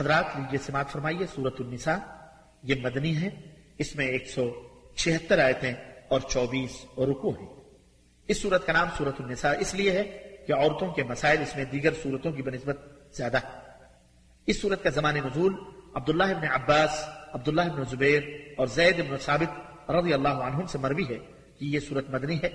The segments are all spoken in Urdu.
حضرات لیجیے سماعت فرمائیے سورت النساء، یہ مدنی ہے، اس میں ایک سو چھہتر آیتیں اور چوبیس رکو ہیں۔ اس صورت کا نام سورت النساء اس لیے ہے کہ عورتوں کے مسائل اس میں دیگر صورتوں کی بنسبت زیادہ ہے اس صورت کا زمان نزول عبداللہ ابن عباس، عبداللہ ابن زبیر اور زید ابن ثابت رضی اللہ عنہ سے مروی ہے کہ یہ صورت مدنی ہے۔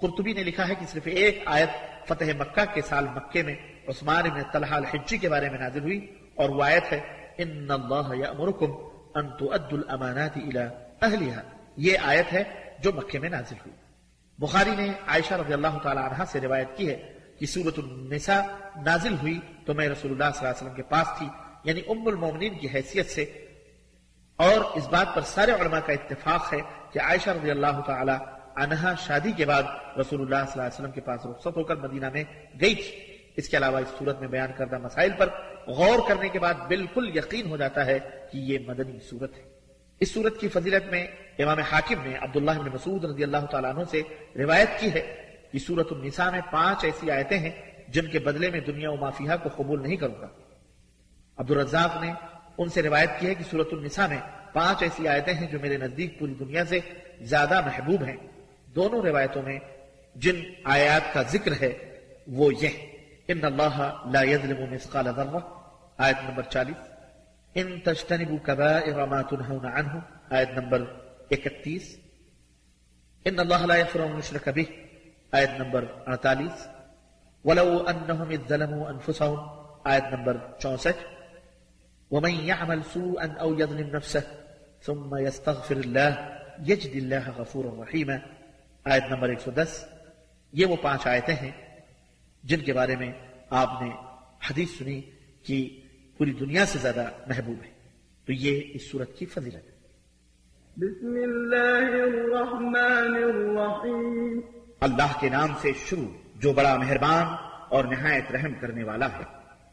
قرطبی نے لکھا ہے کہ صرف ایک آیت فتح مکہ کے سال مکے میں عثمان ابن طلحہ الحجی کے بارے میں نازل ہوئی اور وہ آیت ہے ان اللہ یامرکم ان تؤدوا الامانات الى اہلها یہ آیت ہے جو مکے میں نازل ہوئی۔ بخاری نے عائشہ رضی اللہ تعالی عنہ سے روایت کی ہے کہ سورت النساء نازل ہوئی تو میں رسول اللہ صلی اللہ علیہ وسلم کے پاس تھی یعنی ام المومنین کی حیثیت سے۔ اور اس بات پر سارے علماء کا اتفاق ہے کہ عائشہ رضی اللہ تعالی عنہ شادی کے بعد رسول اللہ صلی اللہ علیہ وسلم کے پاس رخصت ہو کر مدینہ میں گئی تھی۔ اس کے علاوہ اس صورت میں بیان کردہ مسائل پر غور کرنے کے بعد بالکل یقین ہو جاتا ہے کہ یہ مدنی صورت ہے۔ اس صورت کی فضیلت میں امام حاکم نے عبداللہ بن مسعود رضی اللہ تعالیٰ عنہ سے روایت کی ہے کہ صورت النساء میں پانچ ایسی آیتیں ہیں جن کے بدلے میں دنیا و مافیہ کو قبول نہیں کروں گا۔ عبد الرزاق نے ان سے روایت کی ہے کہ صورت النساء میں پانچ ایسی آیتیں ہیں جو میرے نزدیک پوری دنیا سے زیادہ محبوب ہیں۔ دونوں روایتوں میں جن آیات کا ذکر ہے وہ یہ إن اللہ لا يظلم مثقال ذرہ آیت نمبر چالیس. إن تجتنبوا كبائر ما تنهون عنه. آیت نمبر اکتیس. إن اللہ لا يغفر أن يشرك به. آیت نمبر اڑتالیس ولو أنهم إذ ظلموا أنفسهم. آیت نمبر چونسٹھ. ومن يعمل سوءا أو يظلم نفسه ثم يستغفر الله يجد الله غفورا رحيما. آیت نمبر 110 یہ وہ پانچ آیتیں ہیں جن کے بارے میں آپ نے حدیث سنی کہ پوری دنیا سے زیادہ محبوب ہے۔ تو یہ اس صورت کی فضیلت ہے۔ بسم اللہ الرحمن الرحیم۔ اللہ کے نام سے شروع جو بڑا مہربان اور نہایت رحم کرنے والا ہے۔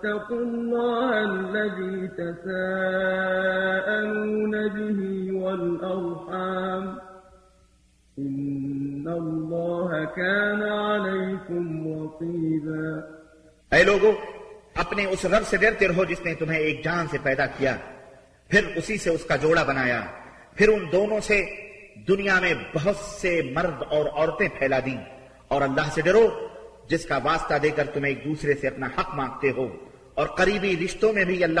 واتقوا الله الذي تساءلون به والأرحام إن الله كان عليكم رقيبا اے لوگو، اپنے اس رب سے ڈرتے رہو جس نے تمہیں ایک جان سے پیدا کیا، پھر اسی سے اس کا جوڑا بنایا، پھر ان دونوں سے دنیا میں بہت سے مرد اور عورتیں پھیلا دیں، اور اللہ سے ڈرو، جس کا واسطہ دے کر تم ایک دوسرے سے اپنا حق مانگتے ہو۔ اور قریبی رشتوں میں بھی اللہ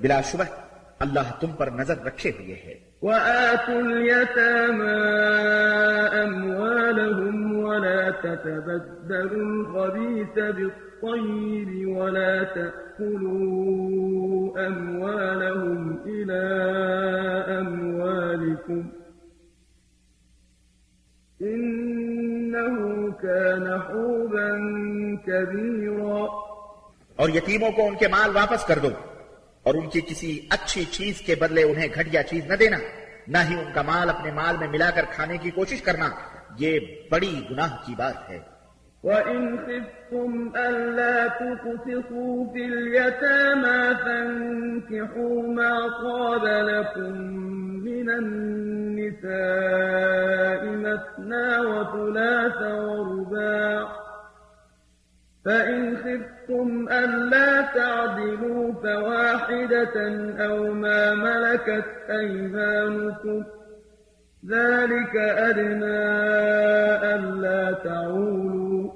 بلا شبہ۔ اللہ تم پر نظر رکھے ہوئے ہے۔ وآتوا الْيَتَامَا أموالهم ولا تتبدلوا الخبيث بالطيب ولا تأكلوا أموالهم إلى أموالكم إنه كان حوبا كبيرا اور یتیموں کو ان کے مال واپس کر دو اور ان کی کسی اچھی چیز کے بدلے انہیں گھٹیا چیز نہ دینا، نہ ہی ان کا مال اپنے مال میں ملا کر کھانے کی کوشش کرنا۔ یہ بڑی گناہ کی بات ہے۔ وَإِنْ خِفْتُمْ أَلَّا تُقْسِطُوا فِي الْيَتَامَى فَانكِحُوا مَا طَابَ لَكُم مِّنَ النِّسَاءِ مَثْنَىٰ وَثُلَاثَ وَرُبَاعَ ۖ فإن خفتم ألا تعدلوا فواحدة أو ما ملكت أيمانكم ذلك أدنى ألا تعولوا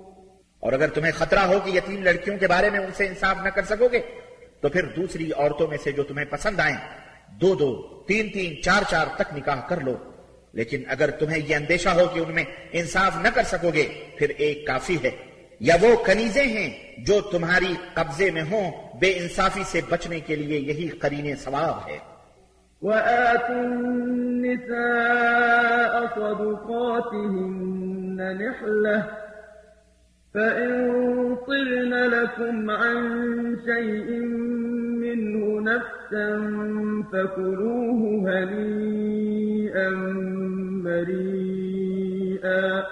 اور اگر تمہیں خطرہ ہو کہ یتیم لڑکیوں کے بارے میں ان سے انصاف نہ کر سکو گے، تو پھر دوسری عورتوں میں سے جو تمہیں پسند آئیں، دو دو، تین تین، چار چار تک نکاح کر لو۔ لیکن اگر تمہیں یہ اندیشہ ہو کہ ان میں انصاف نہ کر سکو گے، پھر ایک کافی ہے۔ یا وہ کنیزیں ہیں جو تمہاری قبضے میں ہوں، بے انصافی سے بچنے کے لیے یہی قرین ثواب ہے۔ وآتوا النساء صدقاتهن نحلة فإن طلن لكم عن شيء منه نفسا فكلوه هنيئا مريئا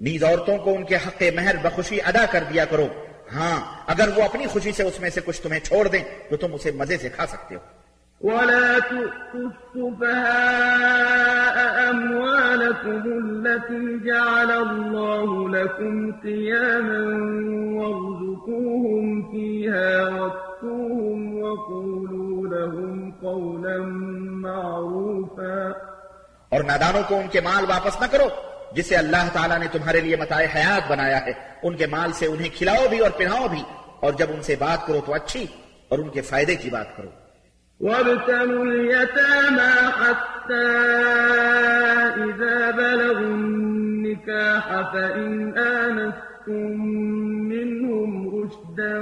نیز عورتوں کو ان کے حق مہر بخوشی ادا کر دیا کرو۔ ہاں اگر وہ اپنی خوشی سے اس میں سے کچھ تمہیں چھوڑ دیں تو تم اسے مزے سے کھا سکتے ہو۔ ولا تؤتوا السفهاء أموالكم التي جعل الله لكم قياما وارزقوهم فيها واكسوهم وقولوا لهم قولا معروفا۔ اور نادانوں کو ان کے مال واپس نہ کرو۔ جسے اللہ تعالیٰ نے تمہارے لیے متاع حیات بنایا ہے، ان کے مال سے انہیں کھلاؤ بھی اور پہناؤ بھی۔ اور جب ان سے بات کرو تو اچھی اور ان کے فائدے کی بات کرو۔ وابتلوا اليتامى حتى إذا بلغوا النكاح فإن آنستم منهم رشدا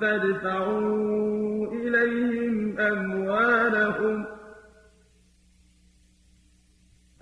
فادفعوا إليهم أموالهم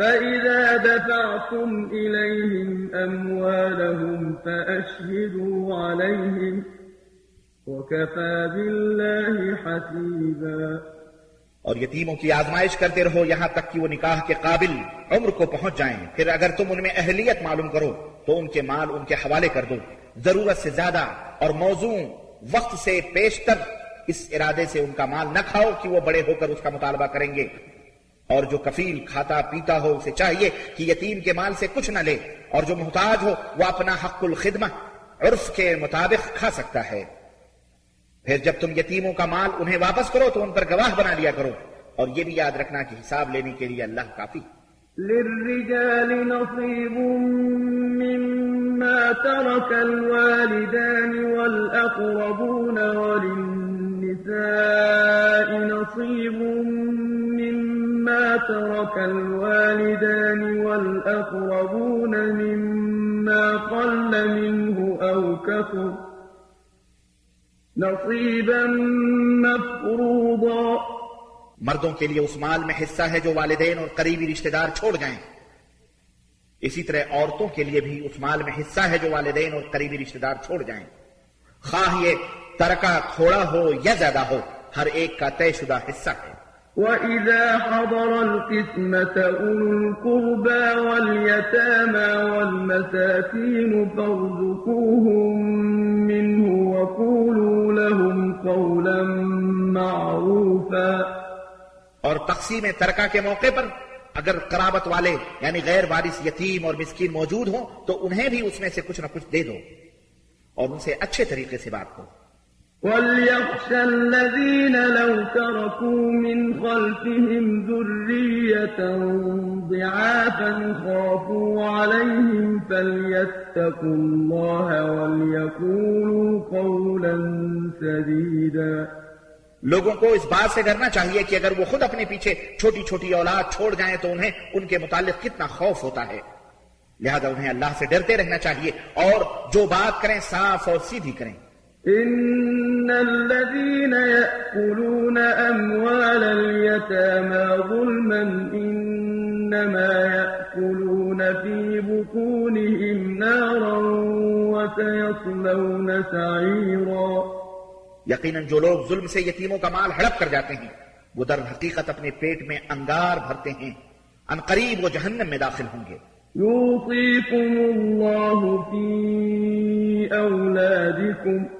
فإذا دفعتم إليهم أموالهم فأشهدوا عليهم وكفى بالله حسيبا اور یتیموں کی آزمائش کرتے رہو یہاں تک کہ وہ نکاح کے قابل عمر کو پہنچ جائیں۔ پھر اگر تم ان میں اہلیت معلوم کرو تو ان کے مال ان کے حوالے کر دو۔ ضرورت سے زیادہ اور موضوع وقت سے پیشتر اس ارادے سے ان کا مال نہ کھاؤ کہ وہ بڑے ہو کر اس کا مطالبہ کریں گے۔ اور جو کفیل کھاتا پیتا ہو اسے چاہیے کہ یتیم کے مال سے کچھ نہ لے، اور جو محتاج ہو وہ اپنا حق الخدمہ عرف کے مطابق کھا سکتا ہے۔ پھر جب تم یتیموں کا مال انہیں واپس کرو تو ان پر گواہ بنا لیا کرو، اور یہ بھی یاد رکھنا کہ حساب لینے کے لیے اللہ کافی۔ للرجال نصيب مما ترك الوالدان والأقربون وللنساء نصيب مما ترك الوالدان والأقربون مما قل منه أو كثر نصيبا مفروضا مردوں کے لیے اس مال میں حصہ ہے جو والدین اور قریبی رشتہ دار چھوڑ جائیں اسی طرح عورتوں کے لیے بھی اس مال میں حصہ ہے جو والدین اور قریبی رشتہ دار چھوڑ جائیں۔ خواہ یہ ترکہ تھوڑا ہو یا زیادہ ہو، ہر ایک کا طے شدہ حصہ ہے۔ وإذا حضر القسمة أولو القربى واليتامى والمساكين فارزقوهم منه وقولوا لهم قولا معروفا اور تقسیم ترکہ کے موقع پر اگر قرابت والے یعنی غیر وارث، یتیم اور مسکین موجود ہوں تو انہیں بھی اس میں سے کچھ نہ کچھ دے دو اور ان سے اچھے طریقے سے بات کرو۔ وليخشى الذين لو تركوا من خلفهم ذرية ضعافا خافوا عليهم فليتقوا الله وليقولوا قولا سديدا لوگوں کو اس بات سے ڈرنا چاہیے کہ اگر وہ خود اپنے پیچھے چھوٹی چھوٹی اولاد چھوڑ جائیں تو انہیں ان کے متعلق کتنا خوف ہوتا ہے۔ لہذا انہیں اللہ سے ڈرتے رہنا چاہیے اور جو بات کریں صاف اور سیدھی کریں۔ إن الذين يأكلون أموال اليتامى ظلما إنما يأكلون في بطونهم نارا وسيصلون سعيرا يقينا جو ظلم سے یتیموں کا مال ہڑپ ودر جاتے ہیں بيت من حقیقت اپنے عن قريب وجهنم بھرتے داخل ہوں يوصيكم الله في أولادكم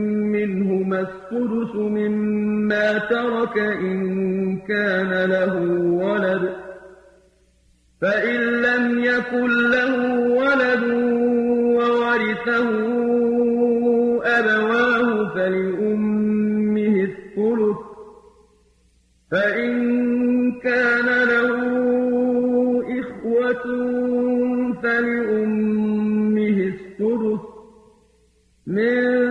منهما السدس مما ترك إن كان له ولد فإن لم يكن له ولد وورثه أبواه فلأمه الثلث فإن كان له إخوة فلأمه السدس من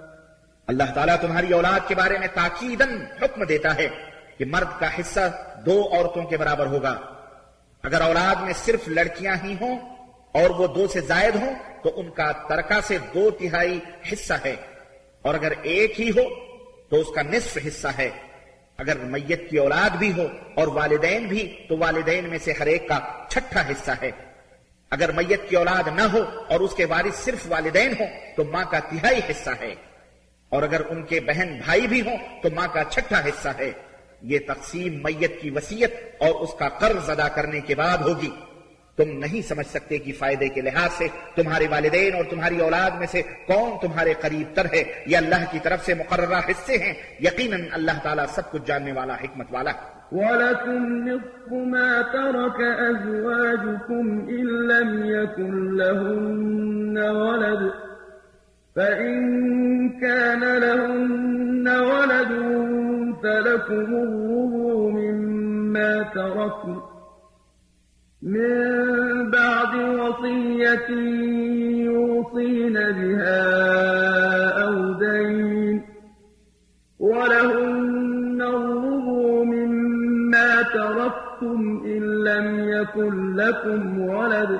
اللہ تعالیٰ تمہاری اولاد کے بارے میں تاکیدن حکم دیتا ہے کہ مرد کا حصہ دو عورتوں کے برابر ہوگا۔ اگر اولاد میں صرف لڑکیاں ہی ہوں اور وہ دو سے زائد ہوں تو ان کا ترکہ سے دو تہائی حصہ ہے۔ اور اگر ایک ہی ہو تو اس کا نصف حصہ ہے۔ اگر میت کی اولاد بھی ہو اور والدین بھی تو والدین میں سے ہر ایک کا چھٹا حصہ ہے۔ اگر میت کی اولاد نہ ہو اور اس کے وارث صرف والدین ہو تو ماں کا تہائی حصہ ہے۔ اور اگر ان کے بہن بھائی بھی ہوں تو ماں کا چھٹا حصہ ہے۔ یہ تقسیم میت کی وسیعت اور اس کا قرض ادا کرنے کے بعد ہوگی۔ تم نہیں سمجھ سکتے کہ فائدے کے لحاظ سے تمہارے والدین اور تمہاری اولاد میں سے کون تمہارے قریب تر ہے یہ اللہ کی طرف سے مقررہ حصے ہیں۔ یقیناً اللہ تعالیٰ سب کچھ جاننے والا حکمت والا۔ ولكم نصف ما ترك أزواجكم إن لم يكن لهن ولد فإن كان لهن ولد فلكم الربع مما تركن من بعد وصية يوصين بها أو دين ولهن الربع مما تركتم إن لم يكن لكم ولد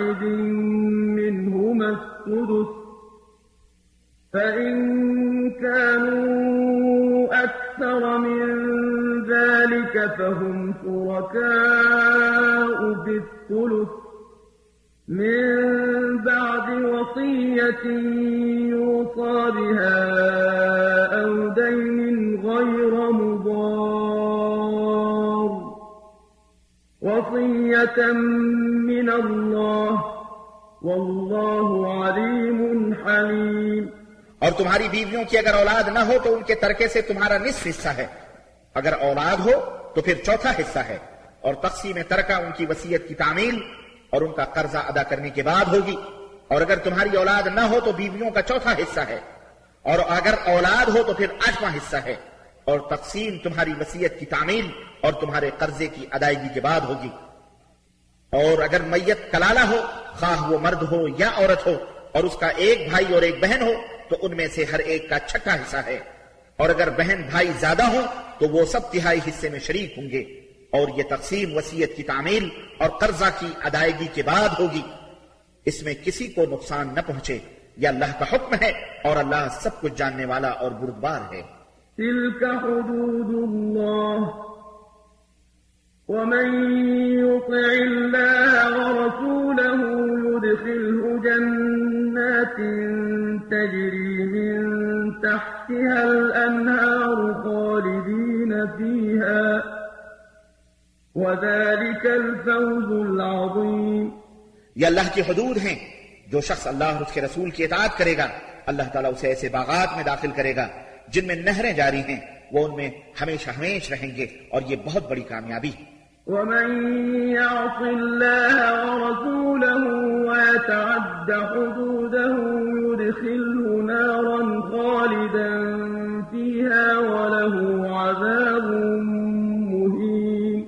واحد منهما السدس فإن كانوا أكثر من ذلك فهم شركاء بالثلث من بعد وصية يوصى بها وصية من الله، والله عليم حليم. اور تمہاری بیویوں کی اگر اولاد نہ ہو تو ان کے ترکے سے تمہارا نصف حصہ ہے۔ اگر اولاد ہو تو پھر چوتھا حصہ ہے۔ اور تقسیم ترکہ ان کی وسیعت کی تعمیل اور ان کا قرضہ ادا کرنے کے بعد ہوگی۔ اور اگر تمہاری اولاد نہ ہو تو بیویوں کا چوتھا حصہ ہے۔ اور اگر اولاد ہو تو پھر آٹھواں حصہ ہے۔ اور تقسیم تمہاری وسیعت کی تعمیل اور تمہارے قرضے کی ادائیگی کے بعد ہوگی۔ اور اگر میت کلالہ ہو، خواہ وہ مرد ہو یا عورت ہو، اور اس کا ایک بھائی اور ایک بہن ہو، تو ان میں سے ہر ایک کا چھٹا حصہ ہے۔ اور اگر بہن بھائی زیادہ ہوں تو وہ سب تہائی حصے میں شریک ہوں گے۔ اور یہ تقسیم وسیعت کی تعمیل اور قرضہ کی ادائیگی کے بعد ہوگی۔ اس میں کسی کو نقصان نہ پہنچے، یہ اللہ کا حکم ہے اور اللہ سب کچھ جاننے والا اور بردبار ہے۔ تلك حدود الله ومن يطع الله ورسوله يدخله جنات تجري من تحتها الأنهار خالدين فيها وذلك الفوز العظيم یہ اللہ کی حدود ہیں جو شخص اللہ اور اس کے رسول کی اطاعت کرے گا۔ اللہ تعالیٰ اسے ایسے باغات میں داخل کرے گا۔ جن میں نہریں جاری ہیں وہ ان میں ہمیشہ ہمیش رہیں گے اور یہ بہت بڑی کامیابی ومن يعص الله ورسوله ويتعد حدوده يدخله نارا خالدا فيها وله عذاب مهين۔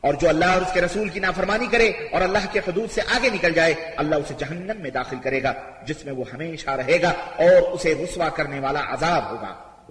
اور جو اللہ اور اس کے رسول کی نافرمانی کرے اور اللہ کے حدود سے آگے نکل جائے اللہ اسے جہنم میں داخل کرے گا جس میں وہ ہمیشہ رہے گا اور اسے رسوا کرنے والا عذاب ہوگا۔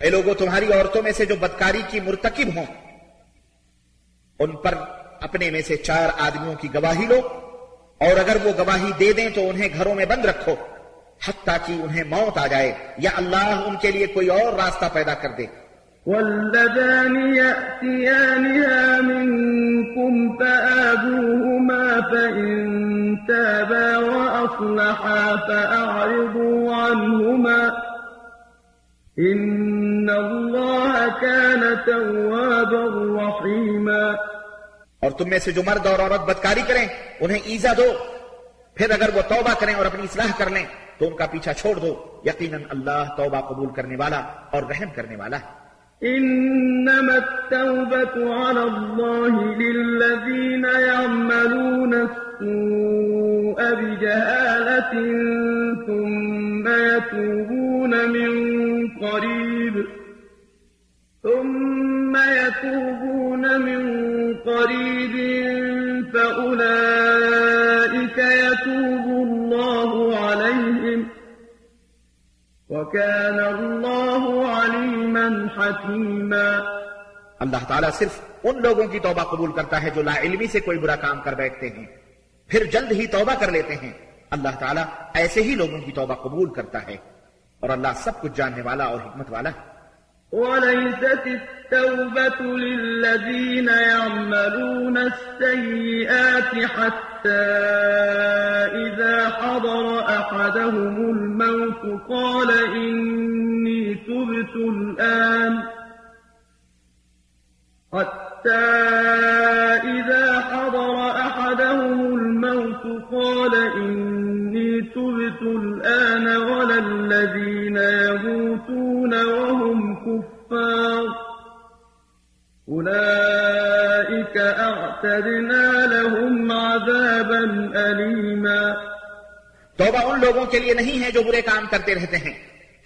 اے لوگوں تمہاری عورتوں میں سے جو بدکاری کی مرتکب ہوں، ان پر اپنے میں سے چار آدمیوں کی گواہی لو، اور اگر وہ گواہی دے دیں تو انہیں گھروں میں بند رکھو، حتیٰ کہ انہیں موت آ جائے، یا اللہ ان کے لیے کوئی اور راستہ پیدا کر دے۔ واللذان يأتيانها منكم فآذوهما فإن تابا وأصلحا فأعرضوا عنهما، إن الله كان توابا رحيما اور تم میں سے جو مرد اور عورت بدکاری کریں انہیں ایزا دو۔ پھر اگر وہ توبہ کریں اور اپنی اصلاح کر لیں تو ان کا پیچھا چھوڑ دو۔ یقیناً اللہ توبہ قبول کرنے والا اور رحم کرنے والا ہے۔ إنما التوبة على الله للذين يعملون السوء بجهالة ثم يتوبون من قريب ثم يتوبون من قريب فأولئك يتوب الله عليهم وكان الله عليما حكيما اللہ تعالیٰ صرف ان لوگوں کی توبہ قبول کرتا ہے جو لا علمی سے کوئی برا کام کر بیٹھتے ہیں۔ پھر جلد ہی توبہ کر لیتے ہیں۔ اللہ تعالیٰ ایسے ہی لوگوں کی توبہ قبول کرتا ہے اور اللہ سب کچھ جاننے والا اور حکمت والا ہے۔ وليست التوبة للذين يعملون السيئات حتى إذا حضر أحدهم الموت قال إني تبت الآن. حتى إذا حضر أحدهم الموت قال إني تبت الآن ولا الذين يموتون وهم كفار أولئك أعتدنا لهم عذابا أليما توبہ ان لوگوں کے لیے نہیں ہے جو برے کام کرتے رہتے ہیں۔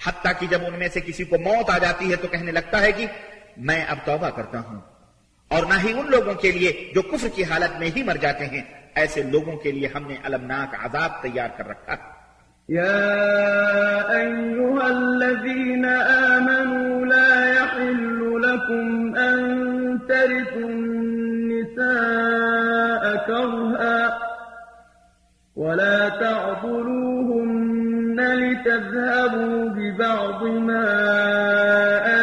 حتیٰ کہ جب ان میں سے کسی کو موت آ جاتی ہے تو کہنے لگتا ہے کہ میں اب توبہ کرتا ہوں۔ اور نہ ہی ان لوگوں کے لیے جو کفر کی حالت میں ہی مر جاتے ہیں۔ ایسے لوگوں کے لیے ہم نے المناک عذاب تیار کر رکھا۔ يا أيها الذين آمنوا لا لكم أن ترثوا النساء كرها ولا تعضلوهن لتذهبوا ببعض ما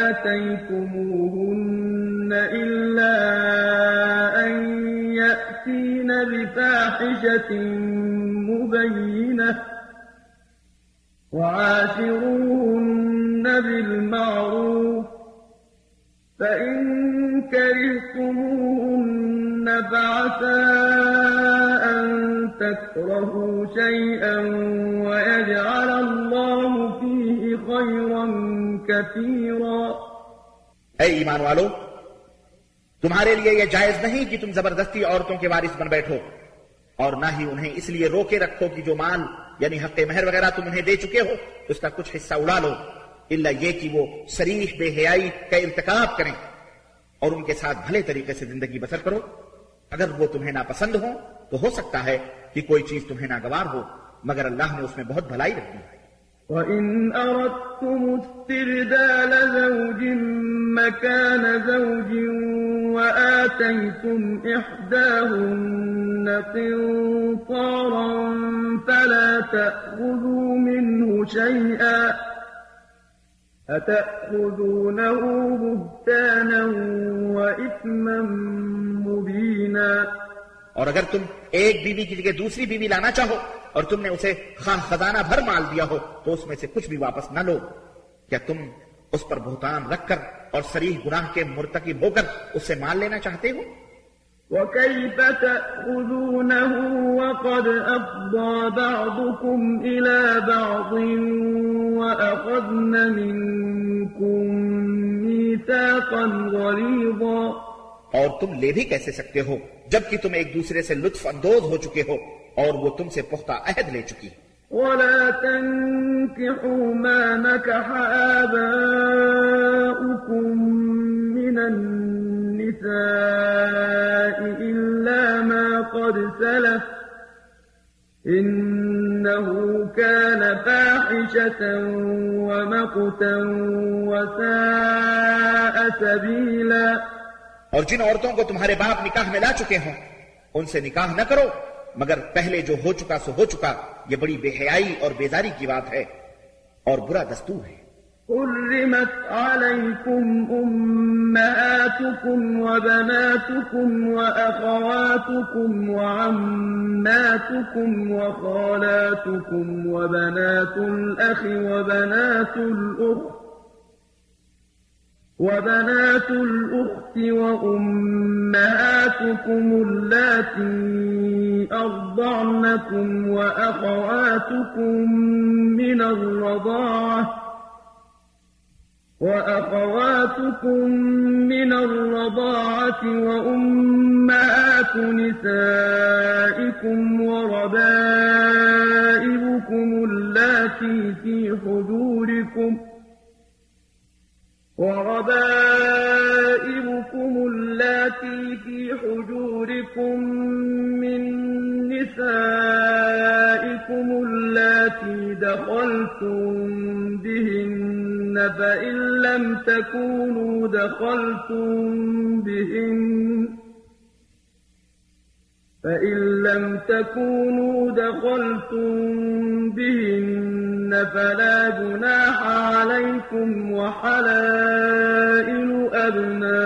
آتيتموهن إلا أن يأتين بفاحشة مبينة وعاشروهن بالمعروف فإن كرهتموهن فعسى أن تكرهوا شيئا ويجعل الله فيه خيرا كثيرا۔ اے ایمان والو، تمہارے لیے یہ جائز نہیں کہ تم زبردستی عورتوں کے وارث بن بیٹھو، اور نہ ہی انہیں اس لیے روکے رکھو کہ جو مال یعنی حق مہر وغیرہ تم انہیں دے چکے ہو، اس کا کچھ حصہ اڑا لو۔ اللہ یہ کہ وہ شریف بے حیائی کا ارتکاب کریں اور ان کے ساتھ بھلے طریقے سے زندگی بسر کرو۔ اگر وہ تمہیں ناپسند ہو تو ہو سکتا ہے کہ کوئی چیز تمہیں ناگوار ہو، مگر اللہ نے اس میں بہت بھلائی رکھی ہے وَإِنْ أَرَدْتُمُ اسْتِبْدَالَ زَوْجٍ، مَّكَانَ زَوْجٍ وَآتَيْتُمْ إِحْدَاهُنَّ قِنطَارًا فَلَا تَأْخُذُوا مِنْهُ شَيْئًا۔ أَتَأْخُذُونَهُ بُهْتَانًا وَإِثْمًا مُّبِينًا؟ اور اگر تم ایک بیوی کی جگہ دوسری بیوی لانا چاہو اور تم نے اسے خواہ خزانہ بھر مال دیا ہو، تو اس میں سے کچھ بھی واپس نہ لو۔ کیا تم اس پر بہتان رکھ کر اور سریح گناہ کے مرتکب ہو کر اس سے مال لینا چاہتے ہو؟ وكيف تأخذونه وقد أفضى بعضكم إلى بعض وأخذن منكم ميثاقا غليظا اور تم لے بھی کیسے سکتے ہو جبکہ تم ایک دوسرے سے لطف اندوز ہو چکے ہو اور وہ تم سے پختہ عہد لے چکی۔ ولا تنكحوا ما نكح آباؤكم من النساء إلا ما قد سلف إنه كان فاحشة ومقتا وساء سبيلا اور جن عورتوں کو تمہارے باپ نکاح میں لا چکے ہوں، ان سے نکاح نہ کرو، مگر پہلے جو ہو چکا سو ہو چکا، یہ بڑی بے حیائی اور بیداری کی بات ہے اور برا دستور ہے۔ حرمت عليكم أمهاتكم وبناتكم وأخواتكم وعماتكم وخالاتكم وبنات الأخ وبنات الأخت وبنات الأخت وأمهاتكم اللاتي أرضعنكم وأخواتكم من الرضاعة وأخواتكم من الرضاعة وأمهات نسائكم وربائبكم اللاتي في حجوركم ۖ وربائبكم اللاتي في حجوركم من نسائكم اللاتي دخلتم بهن فإن لم تكونوا دخلتم بهن. فإن لم تكونوا دخلتم بهن فلا جناح عليكم وحلائل أبنائكم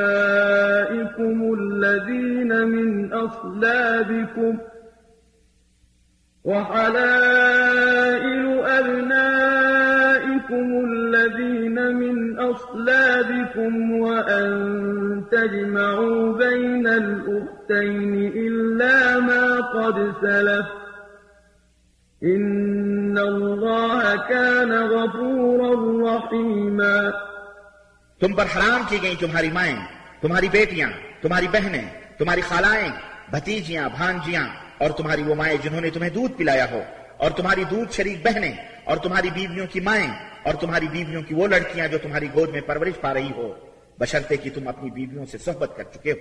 الذين من أصلابكم وحلائل أبنائكم الذين من أصلابكم وأن تجمعوا بين الأختين إلا ما قد سلف. إن الله كان غفورا رحيما. تم پر حرام کی گئی تمہاری مائیں، تمہاری بیٹیاں، تمہاری بہنیں، تمہاری خالائیں، بھتیجیاں، بھانجیاں، اور تمہاری وہ مائیں جنہوں نے تمہیں دودھ پلایا ہو، اور تمہاری دودھ شریک بہنیں، اور تمہاری بیویوں کی مائیں اور تمہاری بیویوں کی وہ لڑکیاں جو تمہاری گود میں پرورش پا رہی ہو، بشرطے کہ تم اپنی بیویوں سے صحبت کر چکے ہو۔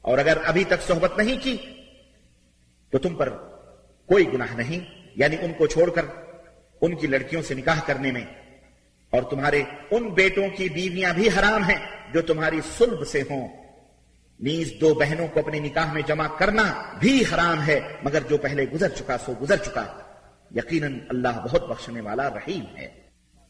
اور اگر ابھی تک صحبت نہیں کی، تو تم پر کوئی گناہ نہیں یعنی ان کو چھوڑ کر، ان کی لڑکیوں سے نکاح کرنے میں۔ اور تمہارے ان بیٹوں کی بیویاں بھی حرام ہیں جو تمہاری سلب سے ہوں۔ نیز دو بہنوں کو اپنے نکاح میں جمع کرنا بھی حرام ہے، مگر جو پہلے گزر چکا سو گزر چکا۔ یقیناً اللہ بہت بخشنے والا رحیم ہے۔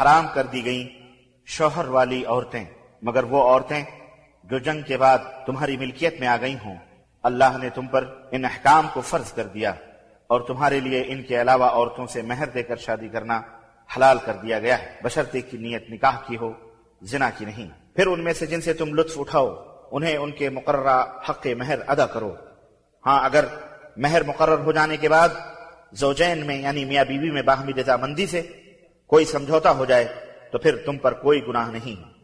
حرام کر دی گئیں شوہر والی عورتیں، مگر وہ عورتیں جو جنگ کے بعد تمہاری ملکیت میں آ گئی ہوں۔ اللہ نے تم پر ان احکام کو فرض کر دیا اور تمہارے لیے ان کے علاوہ عورتوں سے مہر دے کر شادی کرنا حلال کر دیا گیا ہے۔ بشرطے کی نیت نکاح کی ہو، زنا کی نہیں۔ پھر ان میں سے جن سے تم لطف اٹھاؤ، انہیں ان کے مقررہ حق مہر ادا کرو۔ ہاں اگر مہر مقرر ہو جانے کے بعد زوجین میں یعنی میاں بیوی میں باہمی رضامندی سے کوئی سمجھوتا ہو جائے تو پھر تم پر کوئی گناہ نہیں۔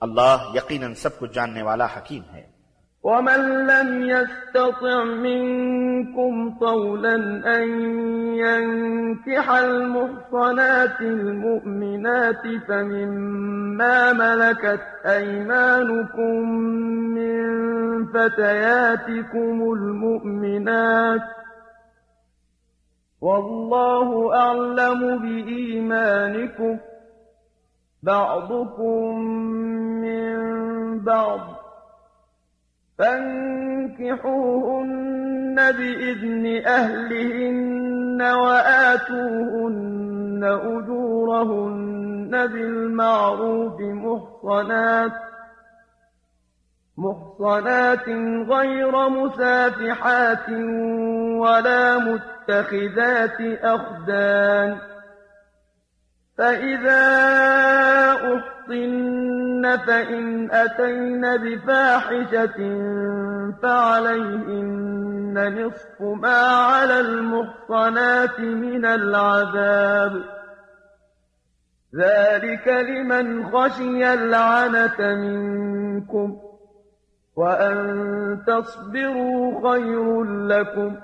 اللہ یقیناً سب کچھ جاننے والا حکیم ہے۔ ومن لم يستطع منكم طولا أن ينكح المحصنات المؤمنات فمما ملكت أيمانكم من فتياتكم المؤمنات والله أعلم بإيمانكم. بعضكم من بعض. فانكحوهن بإذن أهلهن وآتوهن أجورهن بالمعروف محصنات. محصنات غير مسافحات ولا متخذات أخدان فإذا أحصن فإن أتين بفاحشة فعليهن نصف ما على المحصنات من العذاب ذلك لمن خشي العنة منكم وأن تصبروا خير لكم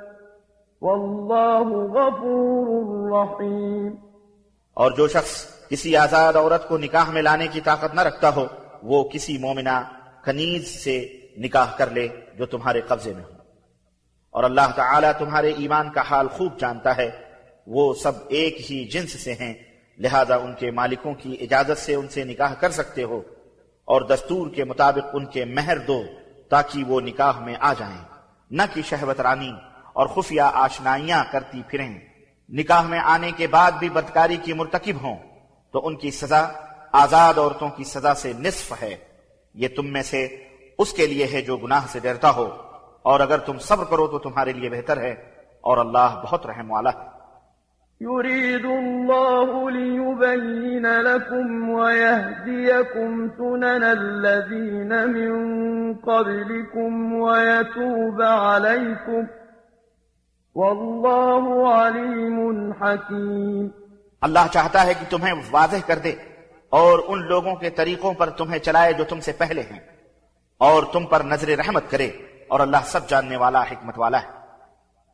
والله غفور رحيم اور جو شخص کسی آزاد عورت کو نکاح میں لانے کی طاقت نہ رکھتا ہو، وہ کسی مومنہ کنیز سے نکاح کر لے جو تمہارے قبضے میں ہو۔ اور اللہ تعالی تمہارے ایمان کا حال خوب جانتا ہے۔ وہ سب ایک ہی جنس سے ہیں، لہذا ان کے مالکوں کی اجازت سے ان سے نکاح کر سکتے ہو۔ اور دستور کے مطابق ان کے مہر دو تاکہ وہ نکاح میں آ جائیں۔ نہ کہ شہوت رانی اور خفیہ آشنائیاں کرتی پھریں۔ نکاح میں آنے کے بعد بھی بدکاری کی مرتکب ہوں تو ان کی سزا آزاد عورتوں کی سزا سے نصف ہے۔ یہ تم میں سے اس کے لیے ہے جو گناہ سے ڈرتا ہو۔ اور اگر تم صبر کرو تو تمہارے لیے بہتر ہے اور اللہ بہت رحم والا ہے۔ يريد الله ليبين لكم ويهديكم سنن الذين من قبلكم ويتوب عليكم واللہ علیم حکیم اللہ چاہتا ہے کہ تمہیں واضح کر دے اور ان لوگوں کے طریقوں پر تمہیں چلائے جو تم سے پہلے ہیں اور تم پر نظر رحمت کرے اور اللہ سب جاننے والا حکمت والا ہے۔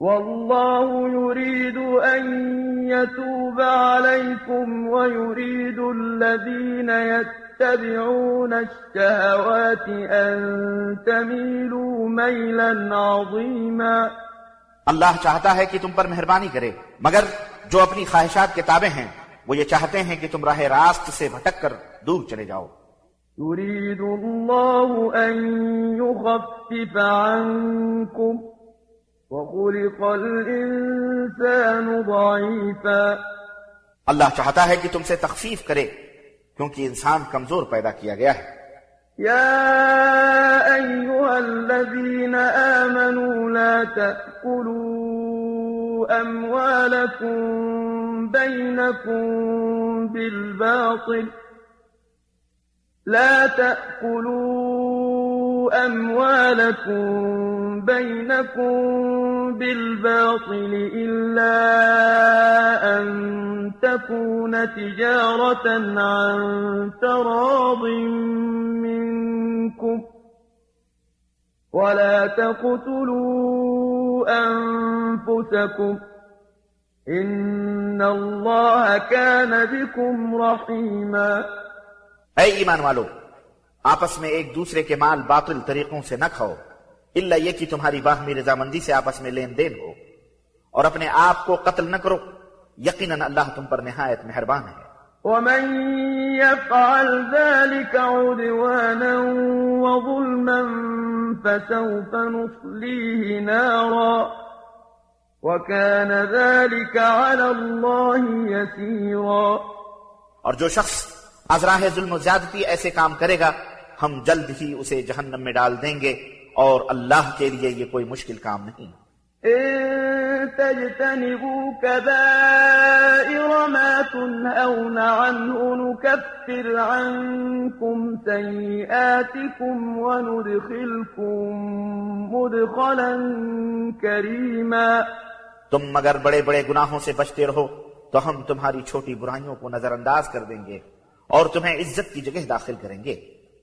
والله يريد أن يتوب عليكم ويريد الذين يتبعون الشهوات أن تميلوا ميلا عظيما. اللہ چاہتا ہے کہ تم پر مہربانی کرے مگر جو اپنی خواہشات کے تابع ہیں وہ یہ چاہتے ہیں کہ تم راہ راست سے بھٹک کر دور چلے جاؤ۔ يريد الله أن يخفف عنكم وخلق الإنسان ضعيفا. اللہ چاہتا ہے کہ تم سے تخفیف کرے کیونکہ انسان کمزور پیدا کیا گیا ہے۔ يا أيها الذين آمنوا لا تأكلوا أموالكم بينكم بالباطل. لا تأكلوا أموالكم بينكم بالباطل إلا أن تكون تجارة عن تراض منكم ولا تقتلوا أنفسكم إن الله كان بكم رحيما اے ایمان والو آپس میں ایک دوسرے کے مال باطل طریقوں سے نہ کھاؤ۔ اللہ یہ کہ تمہاری باہمی رضامندی سے آپس میں لین دین ہو اور اپنے آپ کو قتل نہ کرو۔ یقیناً اللہ تم پر نہایت مہربان ہے۔ ومن يفعل ذلك عدوانا وظلما فسوف نصليه نارا وكان ذلك على الله يسيرا۔ اور جو شخص از راہ ظلم و زیادتی ایسے کام کرے گا ہم جلد ہی اسے جہنم میں ڈال دیں گے۔ اور اللہ کے لیے یہ کوئی مشکل کام نہیں۔ تجتنبوا كبائر ما تنهون عنه نكفر عنكم سيئاتكم وندخلكم مدخلا كريما۔ تم مگر بڑے بڑے گناہوں سے بچتے رہو تو ہم تمہاری چھوٹی برائیوں کو نظر انداز کر دیں گے اور تمہیں عزت کی جگہ داخل کریں گے۔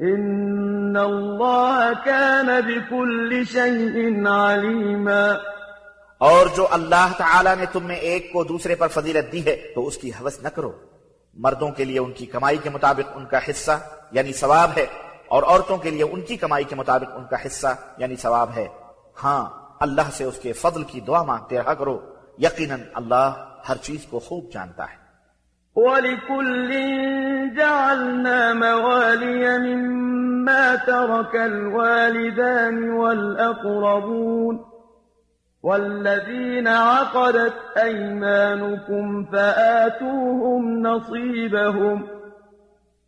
إن الله كان بكل شيء عليما اور جو اللہ تعالی نے تم میں ایک کو دوسرے پر فضیلت دی ہے، تو اس کی حوث نہ کرو۔ مردوں کے لیے ان کی کمائی کے مطابق ان کا حصہ یعنی ثواب ہے، اور عورتوں کے لیے ان کی کمائی کے مطابق ان کا حصہ یعنی ثواب ہے۔ ہاں اللہ سے اس کے فضل کی دعا مانگتے رہا کرو۔ یقیناً اللہ ہر چیز کو خوب جانتا ہے۔ وَلِكُلٍّ جَعَلْنَا مَوَالِيَ مِمَّا تَرَكَ الْوَالِدَانِ وَالْأَقْرَبُونَ والذين عقدت أيمانكم فآتوهم نصيبهم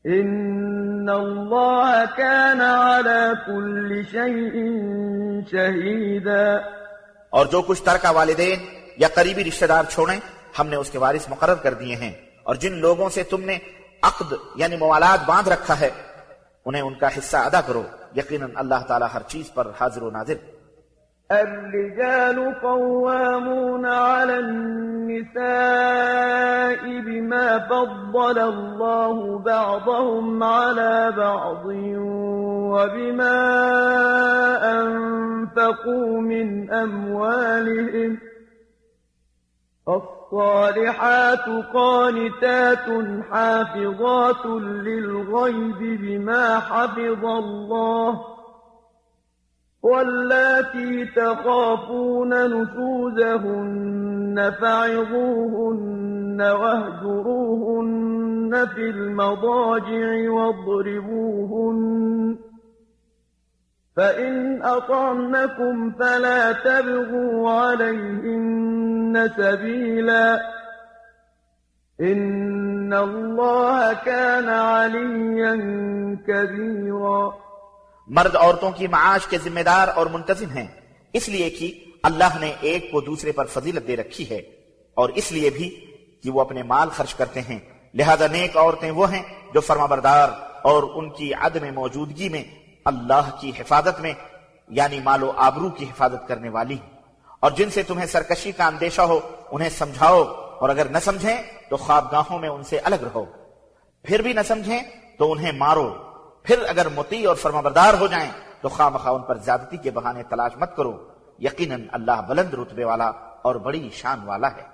إن الله كان على كل شيء شهيدا اور جو کچھ ترکہ والدین یا قریبی رشتہ دار چھوڑیں ہم نے اس کے وارث مقرر کر دیے ہیں۔ اور جن لوگوں سے تم نے عقد یعنی موالات باندھ رکھا ہے انہیں ان کا حصہ ادا کرو یقیناً اللہ تعالیٰ ہر چیز پر حاضر و ناظر الرجال قوامون على النساء بما فضل الله بعضهم على بعض وبما أنفقوا من أموالهم ۖ الصالحات قانتات حافظات للغيب بما حفظ الله واللاتي تخافون نشوزهن فعظوهن واهجروهن في المضاجع واضربوهن فإن أطعنكم فلا تبغوا عليهن سبيلا إن الله كان عليا كبيرا مرد عورتوں کی معاش کے ذمہ دار اور منتظم ہیں۔ اس لیے کہ اللہ نے ایک کو دوسرے پر فضیلت دے رکھی ہے اور اس لیے بھی کہ وہ اپنے مال خرچ کرتے ہیں۔ لہذا نیک عورتیں وہ ہیں جو فرما بردار اور ان کی عدم موجودگی میں اللہ کی حفاظت میں یعنی مال و آبرو کی حفاظت کرنے والی۔ ہیں اور جن سے تمہیں سرکشی کا اندیشہ ہو، انہیں سمجھاؤ۔ اور اگر نہ سمجھیں، تو خوابگاہوں میں ان سے الگ رہو۔ پھر بھی نہ سمجھیں، تو انہیں مارو۔ پھر اگر متی اور فرما بردار ہو جائیں، تو خواہ مخواہ ان پر زیادتی کے بہانے تلاش مت کرو۔ یقیناً اللہ بلند رتبے والا اور بڑی شان والا ہے۔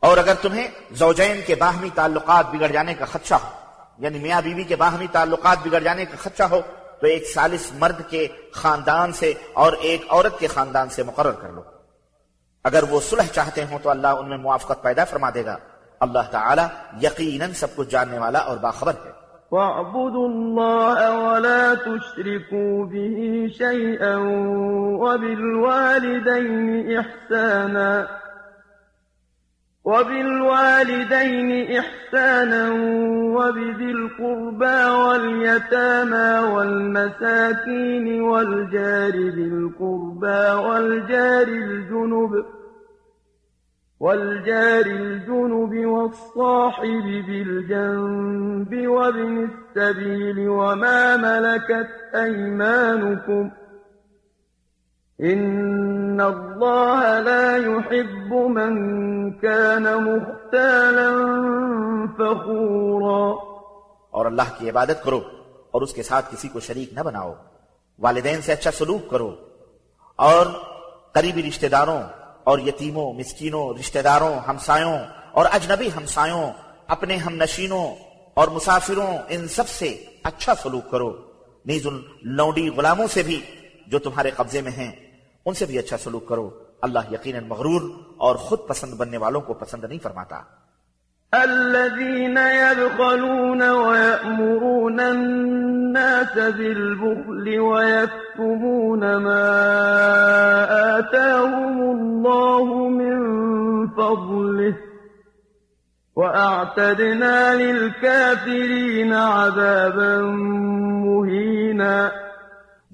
اور اگر تمہیں زوجین کے باہمی تعلقات بگڑ جانے کا خدشہ ہو یعنی میاں بیوی کے باہمی تعلقات بگڑ جانے کا خدشہ ہو، تو ایک سالس مرد کے خاندان سے اور ایک عورت کے خاندان سے مقرر کر لو۔ اگر وہ صلح چاہتے ہوں تو اللہ ان میں موافقت پیدا فرما دے گا۔ اللہ تعالی یقیناً سب کچھ جاننے والا اور باخبر ہے۔ واعبدوا الله ولا تشركوا به شيئا وبالوالدين إحسانا وبالوالدين إحسانا وبذي القربى واليتامى والمساكين والجار ذي القربى والجار الجنب والجار الجنب والصاحب بالجنب وابن السبيل وما ملكت أيمانكم إن الله لا يحب من كان مختالا فخورا۔ اور اللہ کی عبادت کرو اور اس کے ساتھ کسی کو شریک نہ بناؤ۔ والدین سے اچھا سلوک کرو۔ اور قریبی رشتہ داروں اور یتیموں، مسکینوں، رشتہ داروں، ہمسایوں اور اجنبی ہمسایوں، اپنے ہم نشینوں اور مسافروں، ان سب سے اچھا سلوک کرو۔ نیز ان لونڈی غلاموں سے بھی جو تمہارے قبضے میں ہیں۔ ان سے بھی اچھا سلوک کرو۔ اللہ یقیناً مغرور اور خود پسند بننے والوں کو پسند نہیں فرماتا۔ الذين يبخلون ويأمرون الناس بالبخل ويكتمون ما آتاهم الله من فضله وأعتدنا للكافرين عذابا مهينا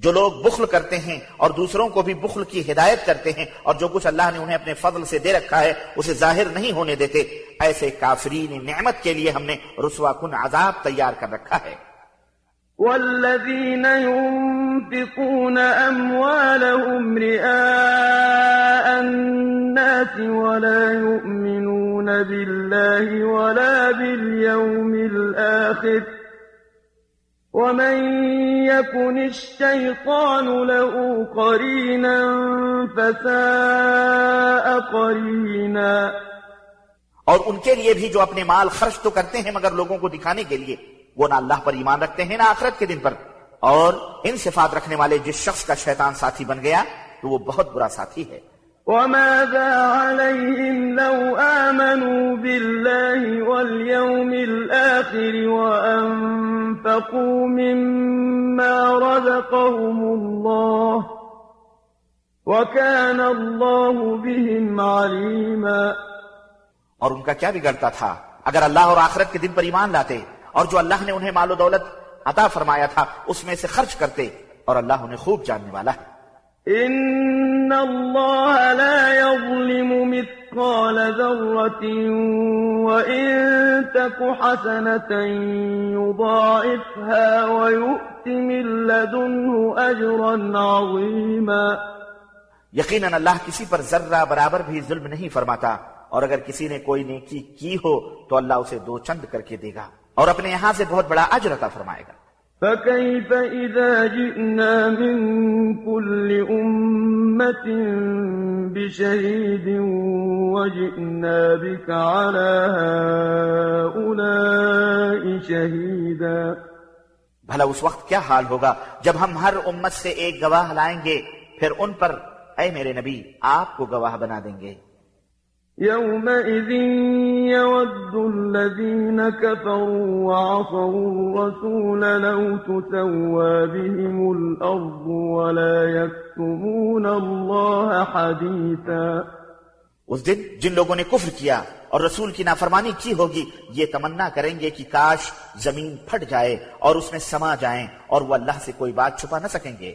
جو لوگ بخل کرتے ہیں اور دوسروں کو بھی بخل کی ہدایت کرتے ہیں اور جو کچھ اللہ نے انہیں اپنے فضل سے دے رکھا ہے، اسے ظاہر نہیں ہونے دیتے۔ ایسے کافرین نعمت کے لیے ہم نے رسوا کن عذاب تیار کر رکھا ہے۔ والذين ينفقون أموالهم رئاء الناس ولا يؤمنون بالله ولا باليوم الآخر۔ ومن يكن الشيطان له قرينا فساء قرينا اور ان کے لیے بھی جو اپنے مال خرچ تو کرتے ہیں مگر لوگوں کو دکھانے کے لیے، وہ نہ اللہ پر ایمان رکھتے ہیں، نہ آخرت کے دن پر۔ اور ان صفات رکھنے والے جس شخص کا شیطان ساتھی بن گیا، تو وہ بہت برا ساتھی ہے۔ وماذا عليهم لو آمنوا بالله واليوم الآخر وأنفقوا مما رزقهم الله وكان الله بهم عليما اور ان کا کیا بگڑتا تھا؟ اگر اللہ اور آخرت کے دن پر ایمان لاتے اور جو اللہ نے انہیں مال و دولت عطا فرمایا تھا، اس میں سے خرچ کرتے اور اللہ انہیں خوب جاننے والا ہے۔ إن الله لا يظلم مثقال ذرة وإن تك حسنة يضاعفها ويؤت من لدنه أجرا عظيما یقیناً اللہ کسی پر ذرہ برابر بھی ظلم نہیں فرماتا اور اگر کسی نے کوئی نیکی کی ہو تو اللہ اسے دو چند کر کے دے گا اور اپنے یہاں سے بہت بڑا اجر عطا فرمائے گا۔ فكيف إذا جئنا من كل أمة بشهيد وجئنا بك على هؤلاء شهيدا بھلا اس وقت کیا حال ہوگا جب ہم ہر امت سے ایک گواہ لائیں گے، پھر ان پر اے میرے نبی، آپ کو گواہ بنا دیں گے۔ يومئذ يود الذين كفروا وعصوا الرسول لو تسوى بهم الأرض ولا يكتمون الله حديثا اس دن جن لوگوں نے کفر کیا اور رسول کی نافرمانی کی ہوگی، یہ تمنا کریں گے کہ کاش زمین پھٹ جائے اور اس میں سما جائیں اور وہ اللہ سے کوئی بات چھپا نہ سکیں گے۔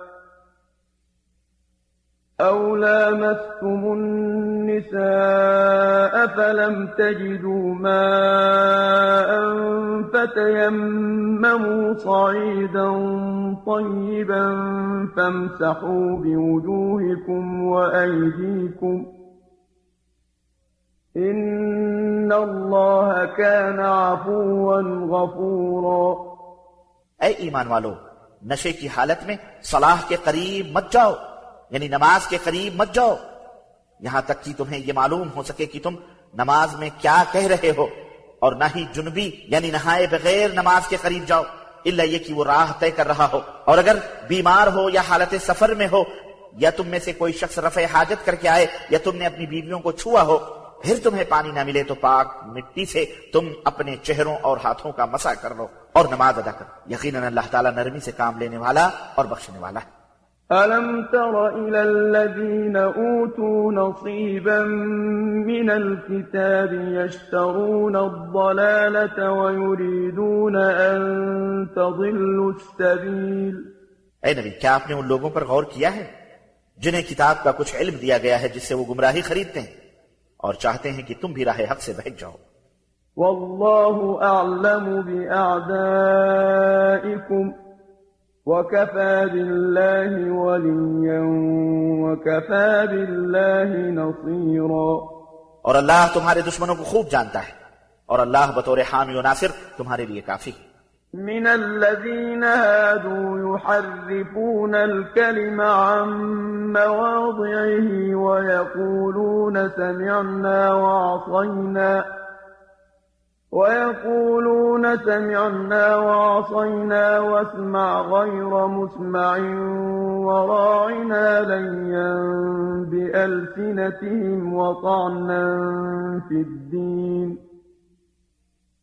أو لامستم النساء فلم تجدوا ماء فتيمموا صعيدا طيبا فامسحوا بوجوهكم وأيديكم إن الله كان عفوا غفورا اے ایمان والو نشے کی حالت میں صلاح کے قریب مت جاؤ۔ یعنی نماز کے قریب مت جاؤ۔ یہاں تک کہ تمہیں یہ معلوم ہو سکے کہ تم نماز میں کیا کہہ رہے ہو۔ اور نہ ہی جنبی یعنی نہائے بغیر نماز کے قریب جاؤ۔ اللہ یہ کہ وہ راہ طے کر رہا ہو۔ اور اگر بیمار ہو یا حالت سفر میں ہو، یا تم میں سے کوئی شخص رفع حاجت کر کے آئے، یا تم نے اپنی بیویوں کو چھوا ہو، پھر تمہیں پانی نہ ملے تو پاک مٹی سے تم اپنے چہروں اور ہاتھوں کا مسا کر لو اور نماز ادا کر۔ یقیناً اللہ تعالیٰ نرمی سے کام لینے والا اور بخشنے والا ہے۔ ألم تر إلى الذين أوتوا نصيبا من الكتاب يشترون الضلالة ويريدون أن تضلوا السبيل اے نبی کیا آپ نے ان لوگوں پر غور کیا ہے جنہیں کتاب کا کچھ علم دیا گیا ہے جس سے وہ گمراہی خریدتے ہیں اور چاہتے ہیں کہ تم بھی راہ حق سے بہک جاؤ؟ والله أعلم بأعدائكم وكفى بالله وليا وكفى بالله نصيرا اور اللہ تمہارے دشمنوں کو خوب جانتا ہے اور اللہ بطور حامی و ناصر تمہارے لیے کافی ہے۔ من الذين هادوا يحرفون الكلم عن مواضعه ويقولون سمعنا وعصينا ويقولون سمعنا وعصينا واسمع غير مسمع وراعنا ليا بألسنتهم وطعنا في الدين.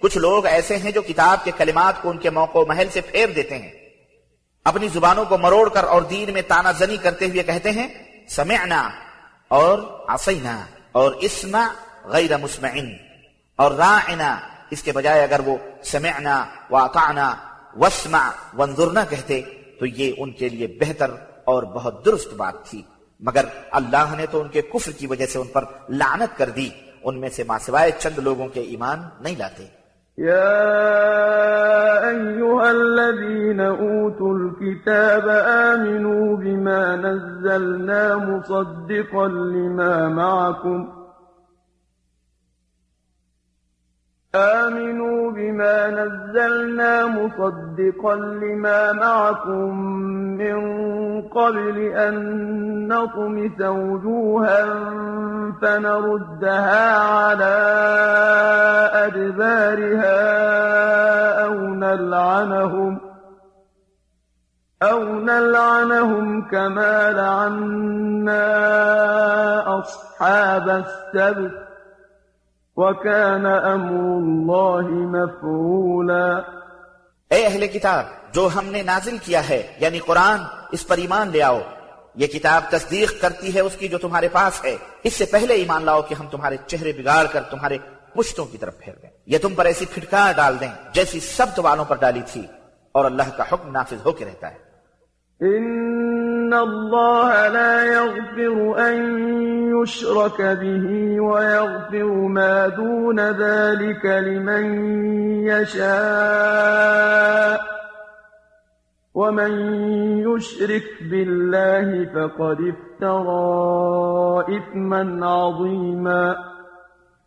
کچھ لوگ ایسے ہیں جو کتاب کے کلمات کو ان کے موقع و محل سے پھیر دیتے ہیں۔ اپنی زبانوں کو مروڑ کر اور دین میں تانا زنی کرتے ہوئے کہتے ہیں، سمعنا اور عصینا اور اسمع غیر مسمعن اور راعنا، اس کے بجائے اگر وہ سمعنا واطعنا واسمع وانظرنا کہتے، تو یہ ان کے لیے بہتر اور بہت درست بات تھی۔ مگر اللہ نے تو ان کے کفر کی وجہ سے ان پر لعنت کر دی۔ ان میں سے ماں سوائے چند لوگوں کے ایمان نہیں لاتے۔ يا أيها الذين أوتوا الكتاب آمنوا بما نزلنا مصدقا لما معكم آمنوا بما نزلنا مصدقا لما معكم من قبل أن نطمس وجوها فنردها على أدبارها أو نلعنهم أو نلعنهم كما لعنا أصحاب السبت وَكَانَ أَمْرُ اللَّهِ مَفْعُولًا اے اہل کتاب، جو ہم نے نازل کیا ہے یعنی قرآن، اس پر ایمان لے آؤ۔ یہ کتاب تصدیق کرتی ہے اس کی جو تمہارے پاس ہے۔ اس سے پہلے ایمان لاؤ کہ ہم تمہارے چہرے بگاڑ کر تمہارے پشتوں کی طرف پھیر دیں۔ یہ تم پر ایسی پھٹکار ڈال دیں جیسی سب والوں پر ڈالی تھی اور اللہ کا حکم نافذ ہو کے رہتا ہے۔ إن الله لا يغفر أن يشرك به ويغفر ما دون ذلك لمن يشاء ومن يشرك بالله فقد افترى إثما عظيما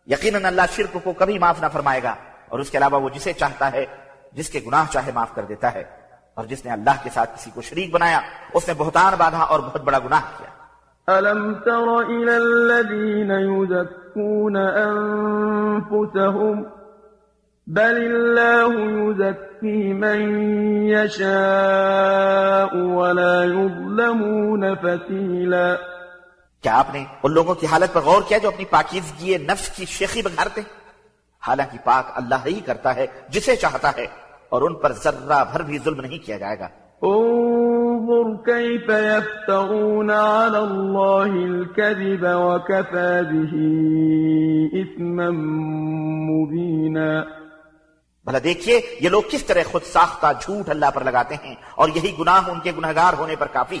یقیناً اللہ شرک کو کبھی معاف نہ فرمائے گا اور اس کے علاوہ وہ جسے چاہتا ہے، جس کے گناہ چاہے معاف کر دیتا ہے۔ اور جس نے اللہ کے ساتھ کسی کو شریک بنایا اس نے بہتان باندھا اور بہت بڑا گناہ کیا۔ ألم تر إلى الذين يزكون أنفسهم؟ بل الله يزكي من يشاء ولا يظلمون فتيلا۔ کیا آپ نے ان لوگوں کی حالت پر غور کیا جو اپنی پاکیزگی نفس کی شیخی بگھارتے ہیں حالانکہ پاک اللہ ہی کرتا ہے جسے چاہتا ہے۔ اور ان پر ذرہ بھر بھی ظلم نہیں کیا جائے گا۔ انظر كيف يفترون على الله الكذب وكفى به إثما مبينا بھلا دیکھیے یہ لوگ کس طرح خود ساختہ جھوٹ اللہ پر لگاتے ہیں اور یہی گناہ ان کے گنہگار ہونے پر کافی۔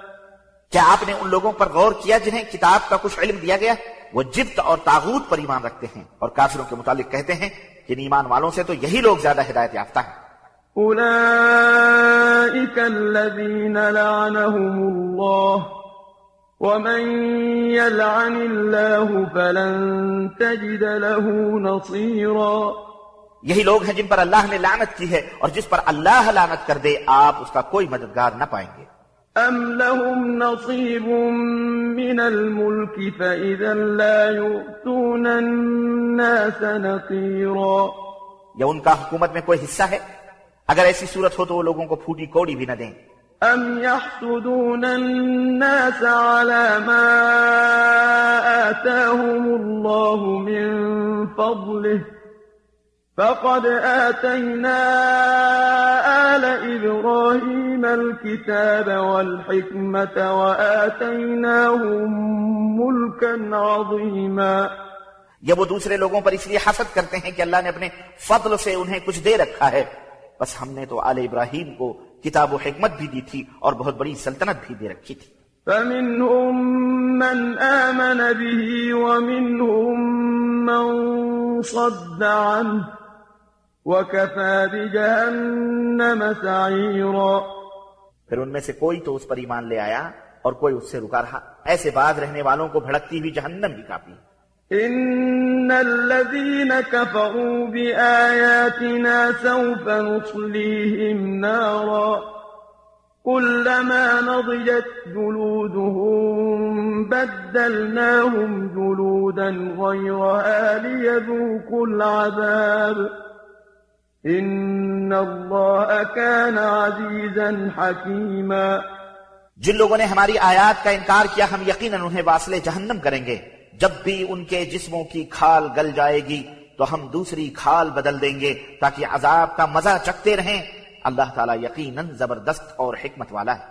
کیا آپ نے ان لوگوں پر غور کیا جنہیں کتاب کا کچھ علم دیا گیا؟ وہ جبت اور تاغوت پر ایمان رکھتے ہیں اور کافروں کے متعلق کہتے ہیں کہ ایمان والوں سے تو یہی لوگ زیادہ ہدایت یافتہ ہیں۔ أولئك الذين لعنهم الله ومن يلعن الله فلن تجد له نصيرا یہی لوگ ہیں جن پر اللہ نے لعنت کی ہے اور جس پر اللہ لعنت کر دے آپ اس کا کوئی مددگار نہ پائیں گے۔ أَمْ لَهُمْ نَصِيبٌ مِنَ الْمُلْكِ فَإِذًا لَا يُؤْتُونَ النَّاسَ نَقِيرًا یا ان کا حکومت میں کوئی حصہ ہے؟ اگر ایسی صورت ہو تو وہ لوگوں کو پھوٹی کوڑی بھی نہ دیں۔ أَمْ يَحْسُدُونَ النَّاسَ عَلَى مَا آتَاهُمُ اللَّهُ مِنْ فَضْلِهِ فقد آتينا آل إبراهيم الكتاب والحكمة وآتيناهم ملكا عظيما۔ یا وہ دوسرے لوگوں پر اس لیے حسد کرتے ہیں کہ اللہ نے اپنے فضل سے انہیں کچھ دے رکھا ہے۔ بس ہم نے تو آل ابراہیم کو کتاب و حکمت بھی دی تھی اور بہت بڑی سلطنت بھی دے رکھی تھی۔ فمنهم من آمن به ومنهم من صد عنه۔ وكفى بجهنم سعيرا پھر ان میں سے کوئی تو اس پر ایمان لے آیا اور کوئی اس سے رکا رہا۔ ایسے بعد رہنے والوں کو بھڑکتی ہوئی جہنم بھی کافی إن الذين كفروا بآياتنا سوف نصليهم نارا كلما نضجت جلودهم بدلناهم جلودا غيرها ليذوقوا العذاب ان اللہ كان عزیزا حکیما جن لوگوں نے ہماری آیات کا انکار کیا، ہم یقیناً انہیں واصل جہنم کریں گے۔ جب بھی ان کے جسموں کی کھال گل جائے گی، تو ہم دوسری کھال بدل دیں گے تاکہ عذاب کا مزہ چکتے رہیں۔ اللہ تعالیٰ یقیناً زبردست اور حکمت والا ہے۔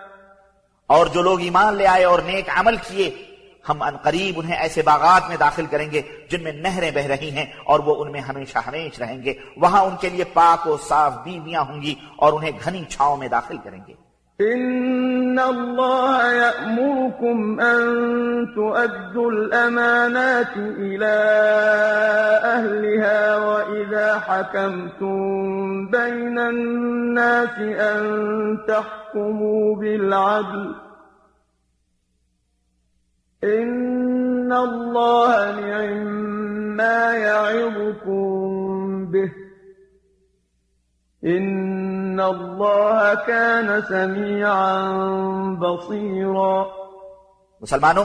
اور جو لوگ ایمان لے آئے اور نیک عمل کیے، ہم ان قریب انہیں ایسے باغات میں داخل کریں گے جن میں نہریں بہ رہی ہیں اور وہ ان میں ہمیشہ ہمیش رہیں گے۔ وہاں ان کے لیے پاک و صاف بیویاں ہوں گی اور انہیں گھنی چھاؤں میں داخل کریں گے۔ إن الله يأمركم أن تؤدوا الأمانات إلى أهلها وإذا حكمتم بين الناس أن تحكموا بالعدل إن الله نعم ما يعظكم به إن الله كان سميعا بصيرا۔ مسلمانوں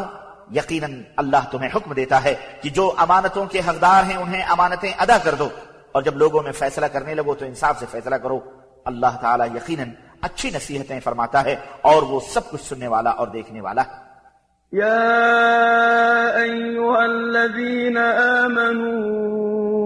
یقیناً اللہ تمہیں حکم دیتا ہے کہ جو امانتوں کے حقدار ہیں انہیں امانتیں ادا کر دو۔ اور جب لوگوں میں فیصلہ کرنے لگو تو انصاف سے فیصلہ کرو۔ اللہ تعالیٰ یقیناً اچھی نصیحتیں فرماتا ہے اور وہ سب کچھ سننے والا اور دیکھنے والا۔ ہے يا أيها الذين آمنوا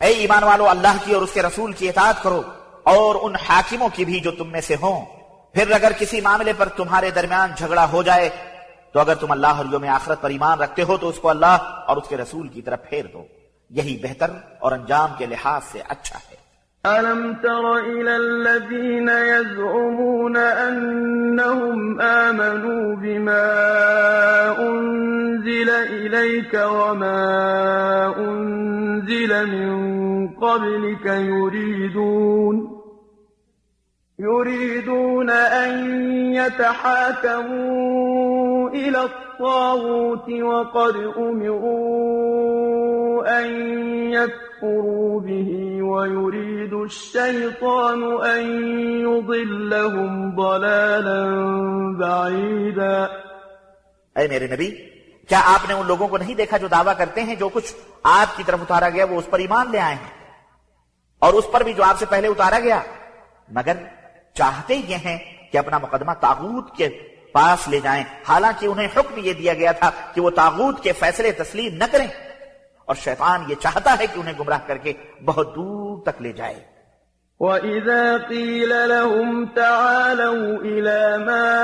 اے ایمان والو، اللہ کی اور اس کے رسول کی اطاعت کرو اور ان حاکموں کی بھی جو تم میں سے ہوں۔ پھر اگر کسی معاملے پر تمہارے درمیان جھگڑا ہو جائے، تو اگر تم اللہ اور یوم آخرت پر ایمان رکھتے ہو، تو اس کو اللہ اور اس کے رسول کی طرف پھیر دو۔ یہی بہتر اور انجام کے لحاظ سے اچھا ہے۔ ألم تر إلى الذين يزعمون أنهم آمنوا بما أنزل إليك وما أنزل من قبلك يريدون يريدون أن يتحاكموا إلى الطاغوت وقد أمروا أن يكفروا به ويريد الشيطان أن يضلهم ضلالا بعيدا. اے میرے نبی، کیا آپ نے ان لوگوں کو نہیں دیکھا جو دعویٰ کرتے ہیں جو کچھ آپ کی طرف اتارا گیا وہ اس پر ایمان لے آئے ہیں؟ اور اس پر بھی جو آپ سے پہلے اتارا گیا، مگر چاہتے یہ ہیں کہ اپنا مقدمہ تاغوت کے پاس لے جائیں۔ حالانکہ انہیں حکم یہ دیا گیا تھا کہ وہ تاغوت کے فیصلے تسلیم نہ کریں۔ اور شیطان یہ چاہتا ہے کہ انہیں گمراہ کر کے بہت دور تک لے جائے۔ وَإِذَا قِيلَ لَهُمْ تَعَالَوْا إِلَى مَا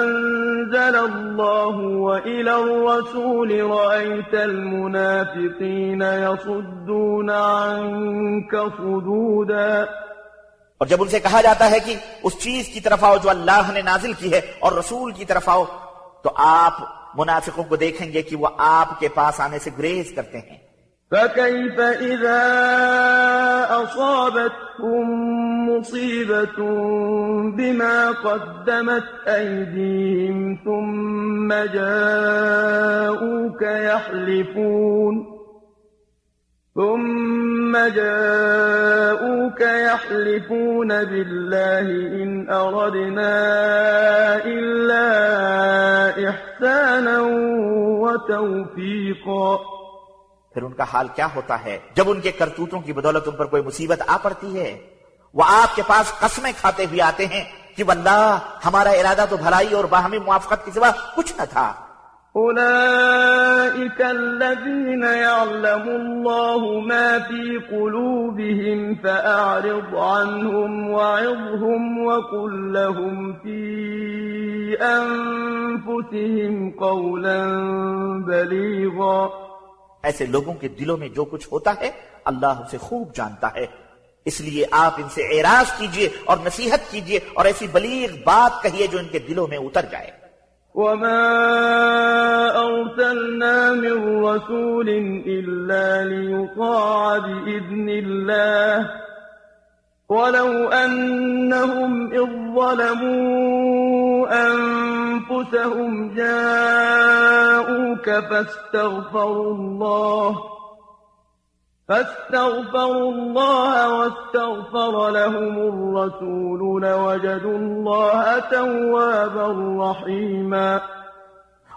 أَنزَلَ اللَّهُ وَإِلَى الرَّسُولِ رَأَيْتَ الْمُنَافِقِينَ يَصُدُّونَ عَنكَ صُدُودًا اور جب ان سے کہا جاتا ہے کہ اس چیز کی طرف آؤ جو اللہ نے نازل کی ہے اور رسول کی طرف آؤ، تو آپ منافقوں کو دیکھیں گے کہ وہ آپ کے پاس آنے سے گریز کرتے ہیں۔ فكيف إذا أصابتهم مصيبة بما قدمت أيديهم ثم جاءوك يحلفون ثم جاءوك يحلفون بالله إن أردنا إلا إحسانا وتوفيقا پھر ان کا حال کیا ہوتا ہے جب ان کے کرتوتوں کی بدولت ان پر کوئی مصیبت آ پڑتی ہے؟ وہ آپ کے پاس قسمیں کھاتے ہوئے آتے ہیں کہ واللہ ہمارا ارادہ تو بھلائی اور باہمی موافقت کی سوا کچھ نہ تھا۔ أولئك الذين يعلم الله ما في قلوبهم فأعرض عنهم وعظهم وقل لهم في أنفسهم قولا بليغا ایسے لوگوں کے دلوں میں جو کچھ ہوتا ہے، اللہ اسے خوب جانتا ہے۔ اس لیے آپ ان سے اعراض کیجیے اور نصیحت کیجیے اور ایسی بلیغ بات کہیے جو ان کے دلوں میں اتر جائے۔ وما أرسلنا من رسول إلا ليطاع بإذن الله ولو أنهم إذ ظلموا أنفسهم جاءوك فاستغفروا الله فاستغفروا الله واستغفر لهم الرسول لوجدوا الله توابا رحيما.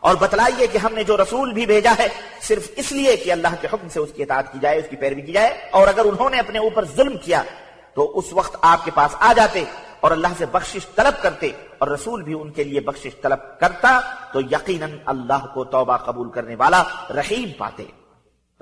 اور بتلائیے کہ ہم نے جو رسول بھی بھیجا ہے، صرف اس لیے کہ اللہ کے حکم سے اس کی اطاعت کی جائے، اس کی پیروی کی جائے، اور اگر انہوں نے اپنے اوپر ظلم کیا، تو اس وقت آپ کے پاس آ جاتے اور اللہ سے بخشش طلب کرتے اور رسول بھی ان کے لیے بخشش طلب کرتا، تو یقیناً اللہ کو توبہ قبول کرنے والا رحیم پاتے۔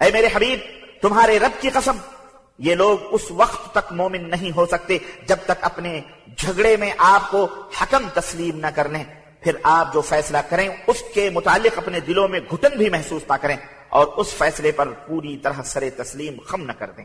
اے میرے حبیب، تمہارے رب کی قسم، یہ لوگ اس وقت تک مومن نہیں ہو سکتے جب تک اپنے جھگڑے میں آپ کو حکم تسلیم نہ کر لیں۔ پھر آپ جو فیصلہ کریں، اس کے متعلق اپنے دلوں میں گھٹن بھی محسوس نہ کریں اور اس فیصلے پر پوری طرح سر تسلیم خم نہ کر دیں۔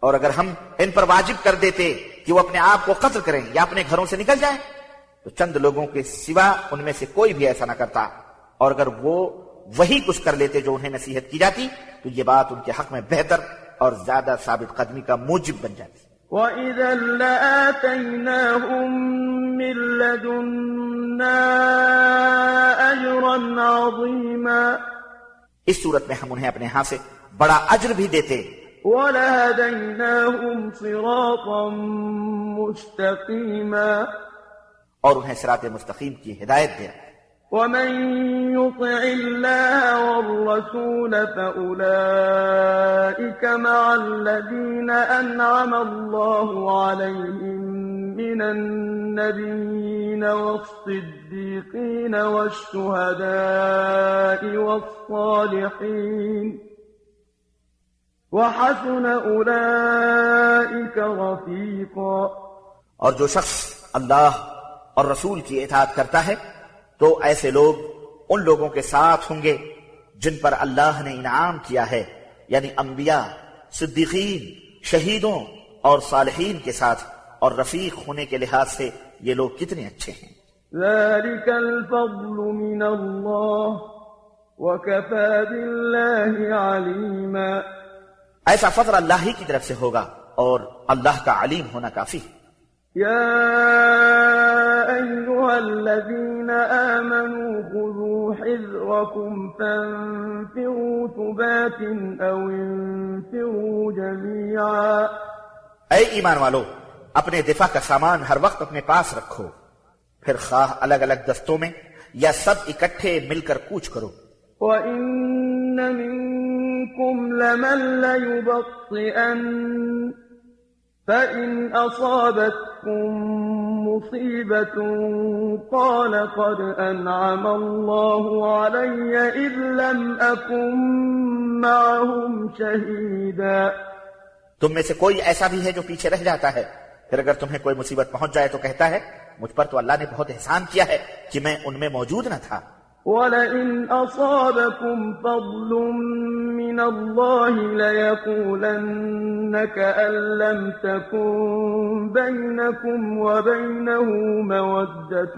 اور اگر ہم ان پر واجب کر دیتے کہ وہ اپنے آپ کو قتل کریں یا اپنے گھروں سے نکل جائیں تو چند لوگوں کے سوا ان میں سے کوئی بھی ایسا نہ کرتا۔ اور اگر وہ وہی کچھ کر لیتے جو انہیں نصیحت کی جاتی تو یہ بات ان کے حق میں بہتر اور زیادہ ثابت قدمی کا موجب بن جاتی۔ وَإِذًا لَآتَيْنَاهُمْ مِن لَّدُنَّا أَجْرًا عَظِيمًا۔ اس صورت میں ہم انہیں اپنے ہاں سے بڑا اجر بھی دیتے۔ ولهديناهم صراطا مستقيما. اور انہیں صراط مستقیم کی ہدایت دے ومن يطع الله والرسول فأولئك مع الذين أنعم الله عليهم من النبيين والصديقين والشهداء والصالحين. وحسن أولئك رفيقا. اور جو شخص اللہ اور رسول کی اطاعت کرتا ہے تو ایسے لوگ ان لوگوں کے ساتھ ہوں گے جن پر اللہ نے انعام کیا ہے یعنی انبیاء صدیقین شہیدوں اور صالحین کے ساتھ اور رفیق ہونے کے لحاظ سے یہ لوگ کتنے اچھے ہیں۔ ذلك الفضل من الله وكفى بالله عليما. ایسا فضل اللہ ہی کی طرف سے ہوگا اور اللہ کا علیم ہونا کافی ہے۔ يا أيها الذين آمنوا خذوا حذركم فانفروا ثبات أو انفروا جميعا اے ایمان والو اپنے دفاع کا سامان ہر وقت اپنے پاس رکھو۔ پھر خواہ الگ الگ دستوں میں یا سب اکٹھے مل کر کوچ کرو۔ وَإِنَّ مِنكُمْ لَمَن لَيُبَطِّئَنَّ فَإِنْ أَصَابَتْكُم مُّصِيبَةٌ قَالَ قَدْ أَنْعَمَ اللَّهُ عَلَيَّ إِذْ لَمْ أَكُن مَّعَهُمْ شَهِيدًا تم میں سے کوئی ایسا بھی ہے جو پیچھے رہ جاتا ہے؟ پھر اگر تمہیں کوئی مصیبت پہنچ جائے تو کہتا ہے، مجھ پر تو اللہ نے بہت احسان کیا ہے کہ میں ان میں موجود نہ تھا۔ وَلَئِنْ أَصَابَكُمْ فَضْلٌ مِّنَ اللَّهِ لَيَقُولَنَّ كَأَن لَّمْ تَكُن بَيْنَكُمْ وَبَيْنَهُ مَوَدَّةٌ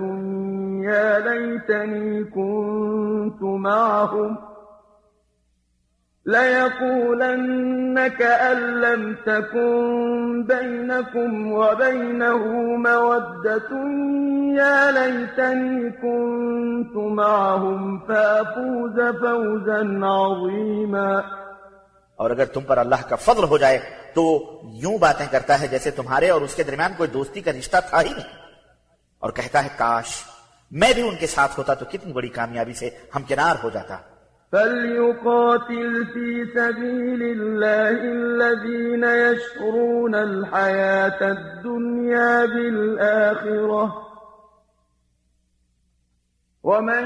يَا لَيْتَنِي كُنتُ مَعَهُمْ ليقولن كأن لم تكن بينكم وبينه مودة يا ليتني كنت معهم فأفوز فوزا عظيما اور اگر تم پر اللہ کا فضل ہو جائے تو یوں باتیں کرتا ہے جیسے تمہارے اور اس کے درمیان کوئی دوستی کا رشتہ تھا ہی نہیں۔ اور کہتا ہے، کاش میں بھی ان کے ساتھ ہوتا تو کتنی بڑی کامیابی سے ہمکنار ہو جاتا۔ فليقاتل في سبيل الله الذين يشرون الحياة الدنيا بالآخرة ومن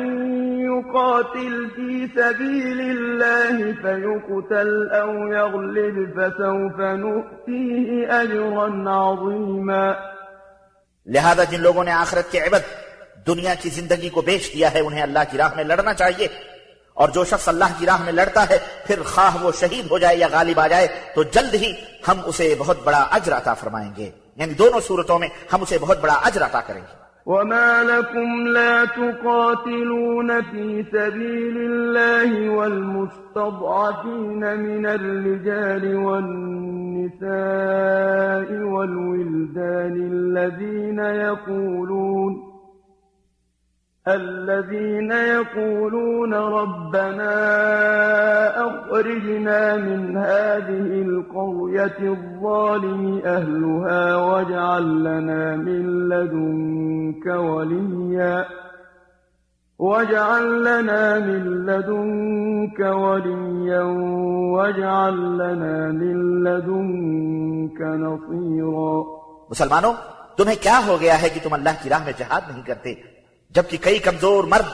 يقاتل في سبيل الله فيقتل أو يغلب فسوف نؤتيه أجرا عظيما لہذا جن لوگوں نے آخرت کے عبد دنیا کی زندگی کو بیچ دیا ہے انہیں اللہ کی راہ میں لڑنا چاہیے۔ اور جو شخص اللہ کی راہ میں لڑتا ہے، پھر خواہ وہ شہید ہو جائے یا غالب آ جائے، تو جلد ہی ہم اسے بہت بڑا اجر عطا فرمائیں گے۔ یعنی دونوں صورتوں میں ہم اسے بہت بڑا اجر عطا کریں گے۔ وما لكم لا تقاتلون في سبيل الله والمستضعفين من الرجال والنساء والولدان الذين يقولون الذين يقولون ربنا أخرجنا من هذه القرية الظالم أهلها واجعل لنا من لدنك وليا واجعل لنا من لدنك وليا واجعل لنا من لدنك نصيرا مسلمانوں تمہیں کیا ہو گیا ہے کہ تم اللہ کی راہ میں جہاد نہیں کرتے؟ جبکہ کئی کمزور مرد،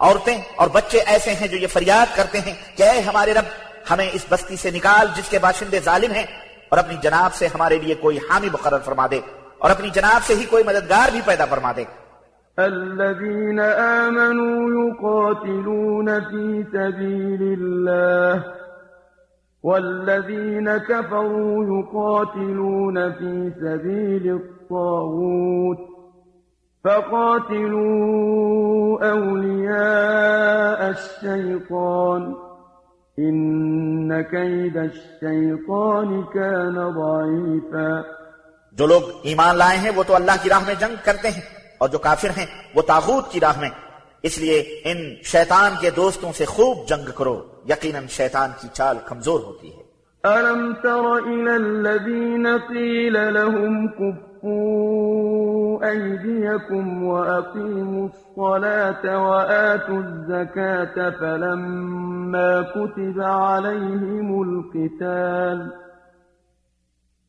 عورتیں اور بچے ایسے ہیں جو یہ فریاد کرتے ہیں کہ اے ہمارے رب، ہمیں اس بستی سے نکال جس کے باشندے ظالم ہیں اور اپنی جناب سے ہمارے لیے کوئی حامی مقرر فرما دے اور اپنی جناب سے ہی کوئی مددگار بھی پیدا فرما دے۔ الذين آمنوا يقاتلون في سبيل الله والذين كفروا يقاتلون في سبيل الطاغوت فقاتلوا أولياء الشيطان إن كيد الشيطان كان ضعيفا جو لوگ ایمان لائے ہیں، وہ تو اللہ کی راہ میں جنگ کرتے ہیں، اور جو کافر ہیں، وہ تاغوت کی راہ میں۔ اس لیے ان شیطان کے دوستوں سے خوب جنگ کرو، یقیناً شیطان کی چال کمزور ہوتی ہے۔ ألم تر إلى الذين قيل لهم كفوا أيديكم وأقيموا الصلاة وآتوا الزكاة فلما كتب عليهم القتال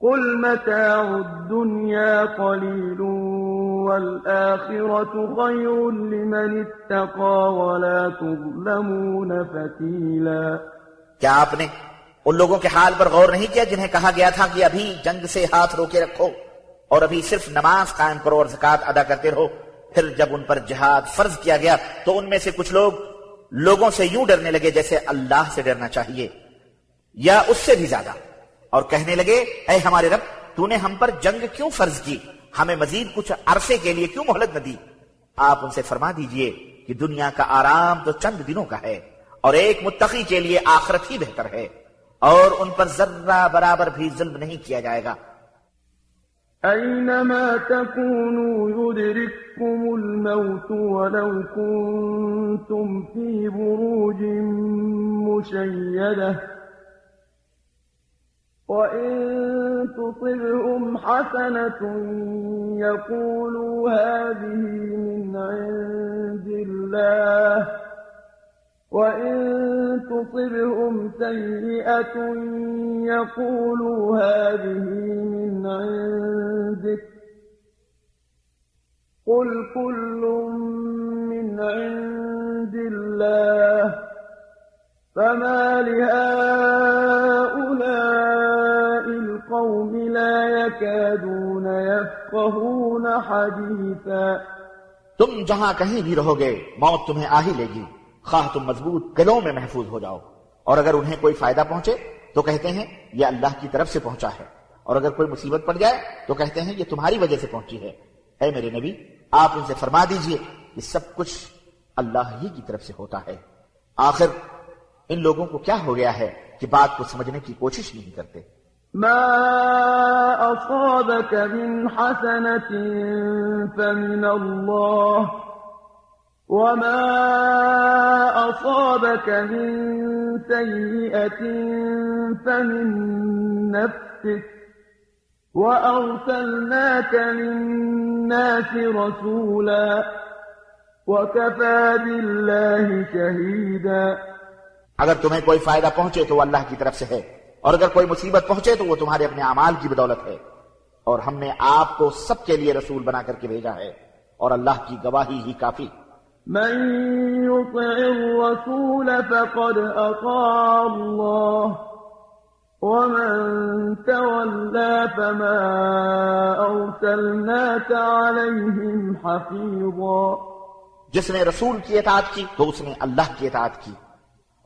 قل متاع الدنيا قليل والآخرة خير لمن اتقى ولا تظلمون فتيلا کیا آپ نے ان لوگوں کے حال پر غور نہیں کیا جنہیں کہا گیا تھا کہ ابھی جنگ سے ہاتھ روکے رکھو اور ابھی صرف نماز قائم کرو اور زکات ادا کرتے رہو؟ پھر جب ان پر جہاد فرض کیا گیا تو ان میں سے کچھ لوگ لوگوں سے یوں ڈرنے لگے جیسے اللہ سے ڈرنا چاہیے یا اس سے بھی زیادہ۔ اور کہنے لگے، اے ہمارے رب تو نے ہم پر جنگ کیوں فرض کی؟ ہمیں مزید کچھ عرصے کے لیے کیوں مہلت نہ دی؟ آپ ان سے فرما دیجیے کہ دنیا کا آرام تو چند دنوں کا ہے اور ایک متقی کے لیے آخرت ہی بہتر ہے اور ان پر ذرہ برابر بھی ظلم نہیں کیا جائے گا۔ أينما تكونوا يدرككم الموت ولو كنتم في بروج مشيدة وإن تصبهم حسنة يقولوا هذه من عند الله وإن تصبهم سيئة يقولوا هذه من عندك قل كل من عند الله فما لهؤلاء القوم لا يكادون يفقهون حديثا تم جہاں کہیں بھی رہو گے، موت تمہیں آ ہی لے گی۔ خواہ تم مضبوط گلوں میں محفوظ ہو جاؤ۔ اور اگر انہیں کوئی فائدہ پہنچے، تو کہتے ہیں، یہ اللہ کی طرف سے پہنچا ہے۔ اور اگر کوئی مصیبت پڑ جائے، تو کہتے ہیں، یہ تمہاری وجہ سے پہنچی ہے۔ اے میرے نبی، آپ ان سے فرما دیجیے کہ سب کچھ اللہ ہی کی طرف سے ہوتا ہے۔ آخر ان لوگوں کو کیا ہو گیا ہے کہ بات کو سمجھنے کی کوشش نہیں کرتے؟ ما أصابك من حسنة فمن الله وما أصابك من سيئة فمن نفسك وأرسلناك للناس رسولا وكفى بالله شهيدا اگر تمہیں کوئی فائدہ پہنچے تو وہ اللہ کی طرف سے ہے اور اگر کوئی مصیبت پہنچے تو وہ تمہارے اپنے اعمال کی بدولت ہے۔ اور ہم نے آپ کو سب کے لیے رسول بنا کر کے بھیجا ہے اور اللہ کی گواہی ہی کافی۔ من يطع الرسول فقد أطاع الله ومن تولى فما أرسلناك عليهم حفيظا۔ جس نے رسول کی اطاعت کی تو اس نے اللہ کی اطاعت کی۔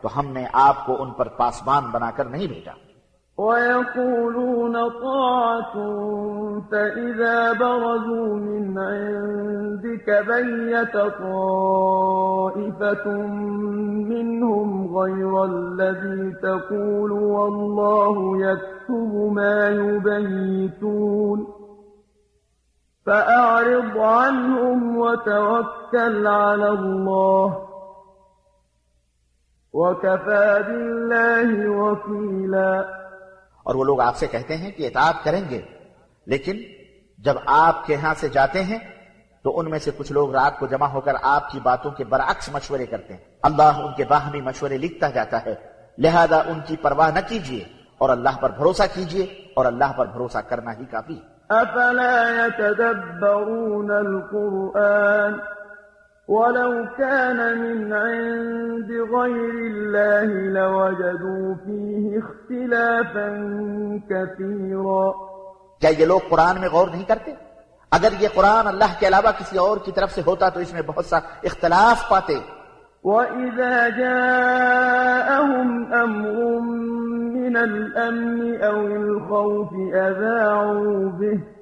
تو ہم نے آپ کو ان پر پاسبان بنا کر نہیں بھیجا ويقولون طاعة فإذا برزوا من عندك بيت طائفة منهم غير الذي تقول والله يكتب ما يبيتون. فأعرض عنهم وتوكل على الله. وكفى بالله وكيلا اور وہ لوگ آپ سے کہتے ہیں کہ اطاعت کریں گے لیکن جب آپ کے ہاں سے جاتے ہیں تو ان میں سے کچھ لوگ رات کو جمع ہو کر آپ کی باتوں کے برعکس مشورے کرتے ہیں۔ اللہ ان کے باہمی مشورے لکھتا جاتا ہے۔ لہذا ان کی پرواہ نہ کیجیے اور اللہ پر بھروسہ کیجیے اور اللہ پر بھروسہ کرنا ہی کافی۔ افلا يتدبرون القرآن ولو كان من عند غير الله لوجدوا فيه اختلافا كثيرا. کیا یہ لوگ قرآن میں غور نہیں کرتے اگر یہ قرآن اللہ کے علاوہ کسی اور کی طرف سے ہوتا تو اس میں بہت سا اختلاف پاتے وَإِذَا جَاءَهُمْ أَمْرٌ مِّنَ الْأَمْنِ أَوِ الْخَوْفِ أَذَاعُوا بِهِ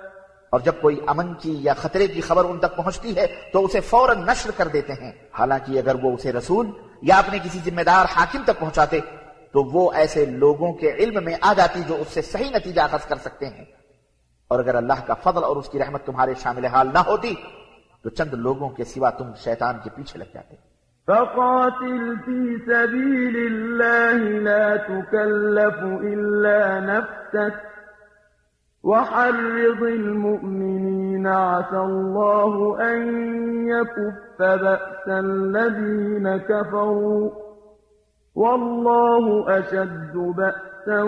اور جب کوئی امن کی یا خطرے کی خبر ان تک پہنچتی ہے تو اسے فوراً نشر کر دیتے ہیں۔ حالانکہ اگر وہ اسے رسول یا اپنے کسی ذمہ دار حاکم تک پہنچاتے تو وہ ایسے لوگوں کے علم میں آ جاتی جو اس سے صحیح نتیجہ اخذ کر سکتے ہیں۔ اور اگر اللہ کا فضل اور اس کی رحمت تمہارے شامل حال نہ ہوتی تو چند لوگوں کے سوا تم شیطان کے پیچھے لگ جاتے۔ فقاتل في سبيل الله لا تكلف إلا نفسك وحرض المؤمنين عسى الله أن يكف بأس الذين كفروا والله أشد بأسا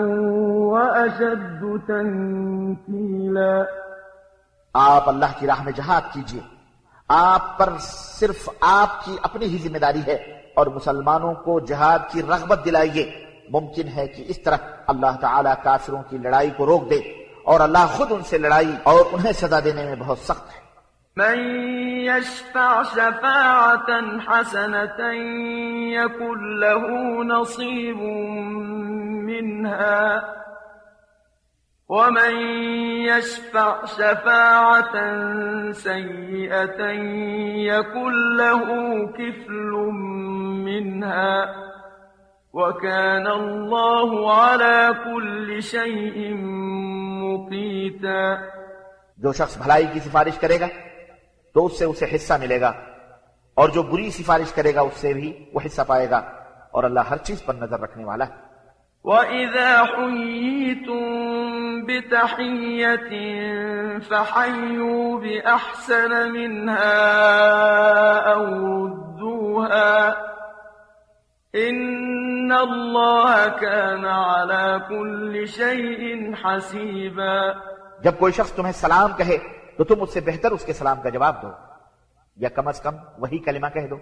وأشد تنكيلا آپ اللہ کی راہ میں جہاد کیجیے۔ آپ پر صرف آپ کی اپنی ہی ذمہ داری ہے اور مسلمانوں کو جہاد کی رغبت دلائیے۔ ممکن ہے کہ اس طرح اللہ تعالیٰ کافروں کی لڑائی کو روک دے۔ اور اللہ خود ان سے لڑائی اور انہیں سزا دینے میں بہت سخت ہے۔ من يشفع شفاعة حسنة يكن له نصيب منها ومن يشفع شفاعة سيئة يكن له كفل منها۔ وكان الله على كل شيء مقيتا. جو شخص بھلائی کی سفارش کرے گا تو اس سے اسے حصہ ملے گا اور جو بری سفارش کرے گا اس سے بھی وہ حصہ پائے گا اور اللہ ہر چیز پر نظر رکھنے والا ہے۔ وَإِذَا حُيِّيتُم بِتَحِيَّةٍ فَحَيُّوا بِأَحْسَنَ مِنْهَا أَوْ رُدُّوهَا إِنَّ اللَّهَ كَانَ عَلَى كُلِّ شَيْءٍ حَسِيبًا جب کوئی شخص تمہیں سلام کہے تو تم اس سے بہتر اس کے سلام کا جواب دو یا کم از کم وہی کلمہ کہہ دو۔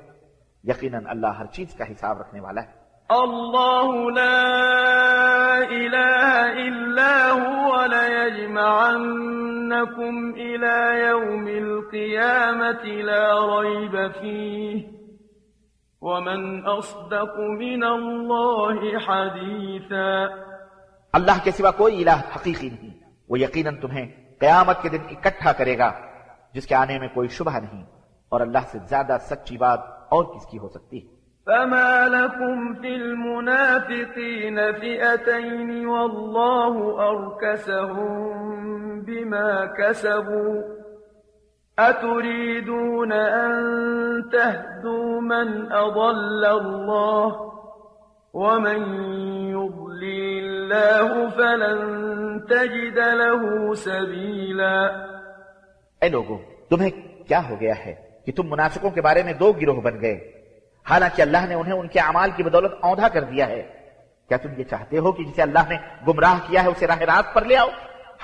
یقیناً اللہ ہر چیز کا حساب رکھنے والا ہے۔ الله لا إله إلا هو ليجمعنكم إلى يوم القيامة لا ريب فيه ومن أصدق من الله حديثا اللہ کے سوا کوئی الہ حقیقی نہیں۔ وہ یقیناً تمہیں قیامت کے دن اکٹھا کرے گا جس کے آنے میں کوئی شبہ نہیں۔ اور اللہ سے زیادہ سچی بات اور کس کی ہو سکتی؟ ہے فما لكم في المنافقين فئتين والله أركسهم بما كسبوا أتريدون أن تهدوا من أضل الله ومن يضلل الله فلن تجد له سبيلا اے لوگوں تمہیں کیا ہو گیا ہے کہ تم منافقوں کے بارے میں دو گروہ بن گئے؟ حالانکہ اللہ نے انہیں ان کے اعمال کی بدولت اوندھا کر دیا ہے۔ کیا تم یہ چاہتے ہو کہ جسے اللہ نے گمراہ کیا ہے، اسے راہ راست پر لے آؤ؟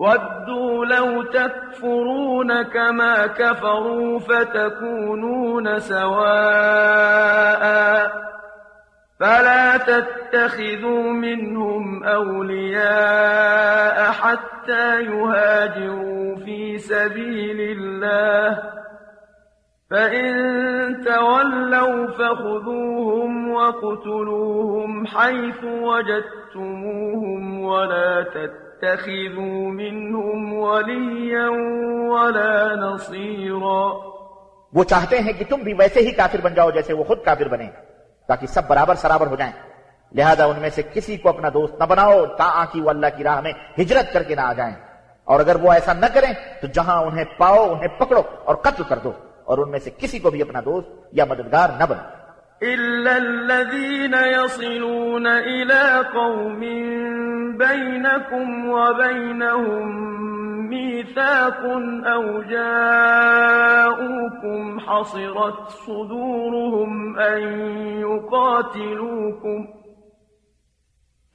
ودوا لو تكفرون كما كفروا فتكونون سواء فلا تتخذوا منهم أولياء حتى يهاجروا في سبيل الله فإن تولوا فخذوهم وقتلوهم حيث وجدتموهم ولا تتخذوا منهم وليا ولا نصيرا وہ چاہتے ہیں کہ تم بھی ویسے ہی کافر بن جاؤ جیسے وہ خود کافر بنے، تاکہ سب برابر سرابر ہو جائیں۔ لہذا ان میں سے کسی کو اپنا دوست نہ بناؤ تا کی وہ اللہ کی راہ میں ہجرت کر کے نہ آ جائیں۔ اور اگر وہ ایسا نہ کریں، تو جہاں انہیں پاؤ، انہیں پکڑو اور قتل کر دو۔ اور ان میں سے کسی کو بھی اپنا دوست یا مددگار نہ بنا إلا الذين يصلون إلى قوم بينكم وبينهم ميثاق أو جاءوكم حصرت صدورهم أن يقاتلوكم ۖ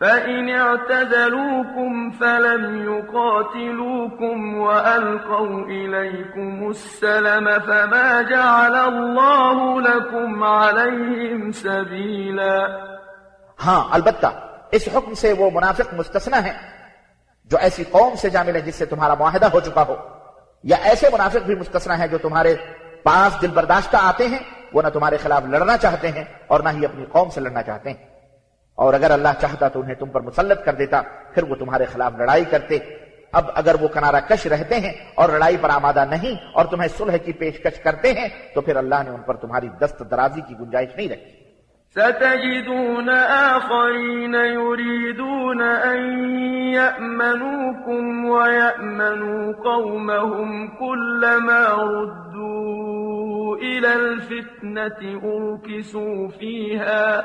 فإن اعتزلوكم فلم يقاتلوكم وألقوا إليكم السلم فما جعل الله لكم عليهم سبيلا ہاں البتہ اس حکم سے وہ منافق مستثنا ہے جو ایسی قوم سے جا ملے جس سے تمہارا معاہدہ ہو چکا ہو، یا ایسے منافق بھی مستثنا ہے جو تمہارے پاس دل برداشتہ آتے ہیں، وہ نہ تمہارے خلاف لڑنا چاہتے ہیں اور نہ ہی اپنی قوم سے لڑنا چاہتے ہیں۔ اور اگر اللہ چاہتا تو انہیں تم پر مسلط کر دیتا، پھر وہ تمہارے خلاف لڑائی کرتے۔ اب اگر وہ کنارہ کش رہتے ہیں اور لڑائی پر آمادہ نہیں اور تمہیں صلح کی پیشکش کرتے ہیں، تو پھر اللہ نے ان پر تمہاری دست درازی کی گنجائش نہیں رکھی۔ ستجدون آخرين يريدون أن يأمنوكم ويأمنوا قومهم كلما ردوا إلى الفتنة أركسوا فيها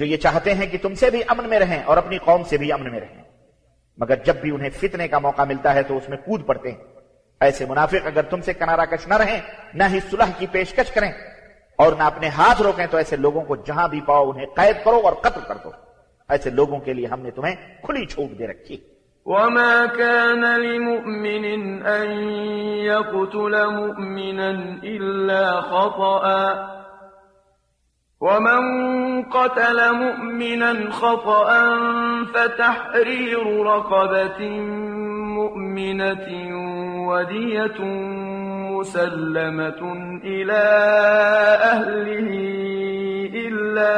جو یہ چاہتے ہیں کہ تم سے بھی امن میں رہیں اور اپنی قوم سے بھی امن میں رہیں۔ مگر جب بھی انہیں فتنے کا موقع ملتا ہے تو اس میں کود پڑتے ہیں۔ ایسے منافق اگر تم سے کنارہ کش نہ رہیں، نہ ہی صلح کی پیشکش کریں اور نہ اپنے ہاتھ روکیں تو ایسے لوگوں کو جہاں بھی پاؤ انہیں قید کرو اور قتل کر دو۔ ایسے لوگوں کے لیے ہم نے تمہیں کھلی چھوٹ دے رکھی۔ وما كان لمؤمن أن يقتل مؤمنا إلا خطأ۔ ومن قتل مؤمنا خطأ فتحرير رقبة مؤمنة ودية مسلمة إلى أهله إلا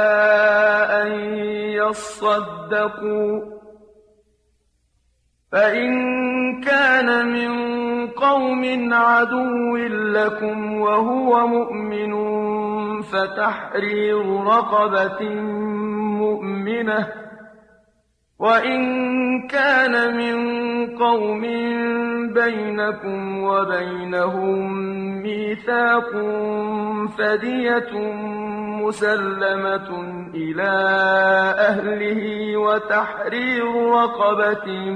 أن يصدقوا فإن كان من قوم عدو لكم وهو مؤمن فتحرير رقبة مؤمنة وإن كان من قوم بينكم وبينهم ميثاق فدية مسلمة إلى أهله وتحرير رقبة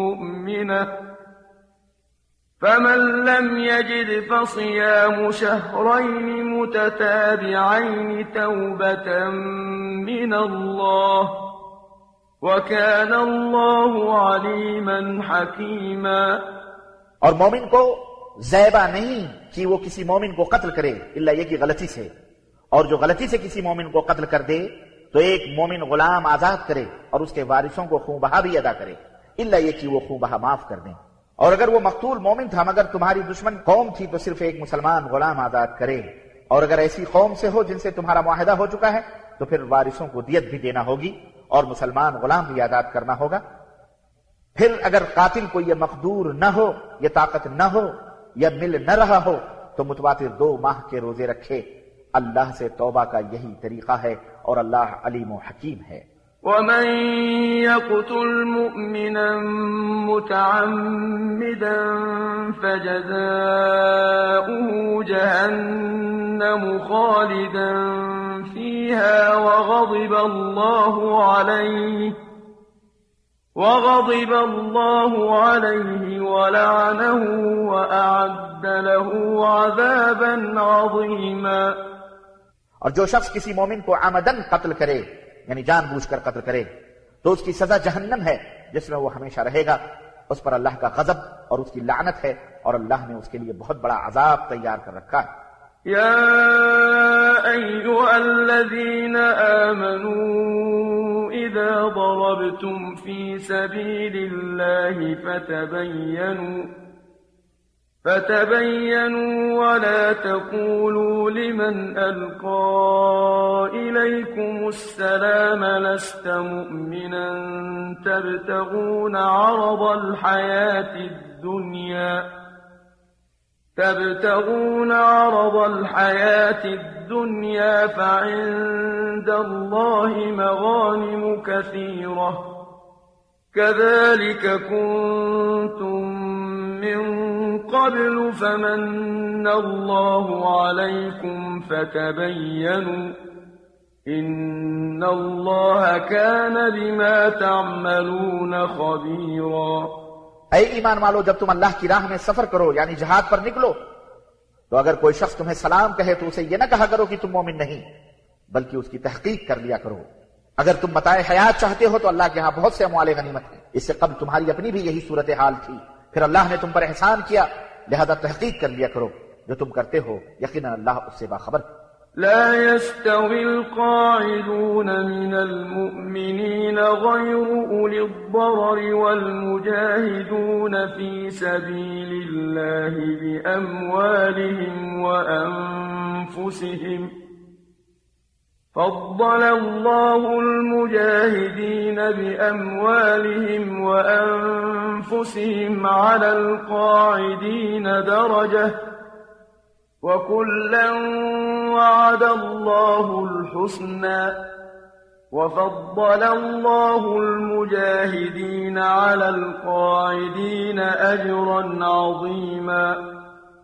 مؤمنة فمن لم يجد فصيام شهرين متتابعين توبة من الله وكان الله عليما حكيما اور مومن کو زیبہ نہیں کہ وہ کسی مومن کو قتل کرے اللہ یہ کہ غلطی سے۔ اور جو غلطی سے کسی مومن کو قتل کر دے، تو ایک مومن غلام آزاد کرے اور اس کے وارثوں کو خون بہا بھی ادا کرے۔ اللہ یہ کہ وہ خون بہا معاف کر دیں اور اگر وہ مقتول مومن تھا، مگر تمہاری دشمن قوم تھی، تو صرف ایک مسلمان غلام آزاد کرے۔ اور اگر ایسی قوم سے ہو جن سے تمہارا معاہدہ ہو چکا ہے، تو پھر وارثوں کو دیت بھی دینا ہوگی اور مسلمان غلام بھی آزاد کرنا ہوگا۔ پھر اگر قاتل کو یہ مقدور نہ ہو، یہ طاقت نہ ہو، یا مل نہ رہا ہو، تو متواتر دو ماہ کے روزے رکھے۔ اللہ سے توبہ کا یہی طریقہ ہے اور اللہ علیم و حکیم ہے۔ ومن يقتل مؤمنا متعمدا فجزاؤه جهنم خالدا فيها وغضب الله عليه وغضب الله عليه ولعنه وأعد له عذابا عظيما اور جو شخص کسی مومن کو عمدن قتل کرے یعنی جان بوجھ کر قتل کرے تو اس کی سزا جہنم ہے، جس میں وہ ہمیشہ رہے گا۔ اس پر اللہ کا غضب اور اس کی لعنت ہے اور اللہ نے اس کے لیے بہت بڑا عذاب تیار کر رکھا ہے۔ يا أيها الذين آمنوا إذا ضربتم في سبيل الله فتبينوا فتبينوا ولا تقولوا لمن ألقى إليكم السلام لست مؤمنا تبتغون عرض الحياة الدنيا تبتغون عرض الحياة الدنيا فعند الله مغانم كثيرة كذلك كنتم من قبل فمن الله عليكم فتبينوا إن الله كان بما تعملون خبيرا۔ اے ایمان والو، جب تم اللہ کی راہ میں سفر کرو یعنی جہاد پر نکلو، تو اگر کوئی شخص تمہیں سلام کہے تو اسے یہ نہ کہا کرو کہ تم مومن نہیں، بلکہ اس کی تحقیق کر لیا کرو۔ اگر تم بتائے حیات چاہتے ہو تو اللہ کے ہاں بہت سے اموال غنیمت ہیں۔ اس سے قبل تمہاری اپنی بھی یہی صورت حال تھی۔ پھر اللہ نے تم پر احسان کیا لہذا تحقیق کر لیا کرو جو تم کرتے ہو یقیناً اللہ اس سے باخبر لا يستوي القاعدون من المؤمنين غير أولي الضرر والمجاهدون في سبيل الله بأموالهم وأنفسهم. فضل الله المجاهدين بأموالهم وأنفسهم أنفسهم على القاعدين درجة وكلا وعد الله الحسنى وفضل الله المجاهدين على القاعدين أجرا عظيما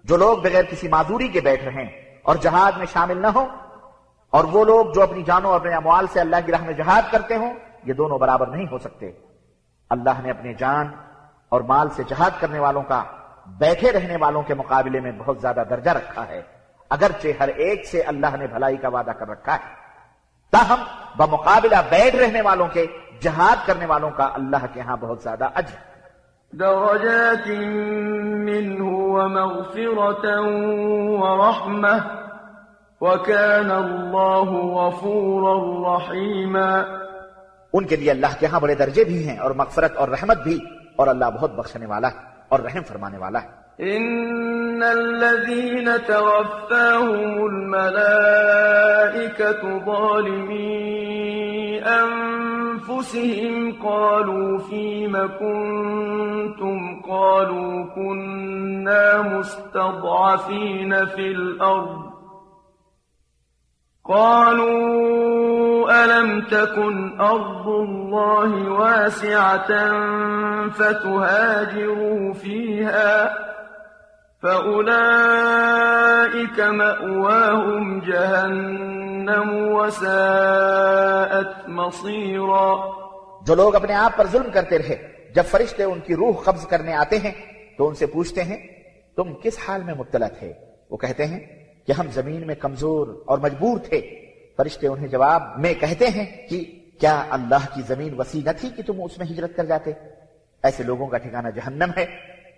جو لوگ بغیر کسی معذوری کے بیٹھ رہے ہیں اور جہاد میں شامل نہ ہوں، اور وہ لوگ جو اپنی جانوں اور اپنے اموال سے اللہ کی راہ میں جہاد کرتے ہوں، یہ دونوں برابر نہیں ہو سکتے۔ اللہ نے اپنے جان اور مال سے جہاد کرنے والوں کا بیٹھے رہنے والوں کے مقابلے میں بہت زیادہ درجہ رکھا ہے۔ اگرچہ ہر ایک سے اللہ نے بھلائی کا وعدہ کر رکھا ہے۔ تاہم بمقابلہ بیٹھ رہنے والوں کے جہاد کرنے والوں کا اللہ کے ہاں بہت زیادہ اجر۔ درجات منه ومغفرة ورحمة وكان الله غفورا رحيما۔ ان کے لیے اللہ کے ہاں بڑے درجے بھی ہیں اور مغفرت اور رحمت بھی۔ اور اللہ بہت بخشنے والا ہے اور رحم فرمانے والا ہے۔ إن الذين توفاهم الملائكة ظالمي أنفسهم قالوا فيما كنتم قالوا كنا مستضعفين في الأرض قالوا ألم تكن أرض الله واسعة فتهاجروا فيها فأولئك مأواهم جهنم وساءت مصيرا جو لوگ اپنے آپ پر ظلم کرتے رہے، جب فرشتے ان کی روح قبض کرنے آتے ہیں، تو ان سے پوچھتے ہیں، تم کس حال میں مبتلا تھے؟ وہ کہتے ہیں کہ ہم زمین میں کمزور اور مجبور تھے۔ فرشتے انہیں جواب، میں کہتے ہیں کہ کیا اللہ کی زمین وسیع نہ تھی کہ تم اس میں ہجرت کر جاتے؟ ایسے لوگوں کا ٹھکانہ جہنم ہے،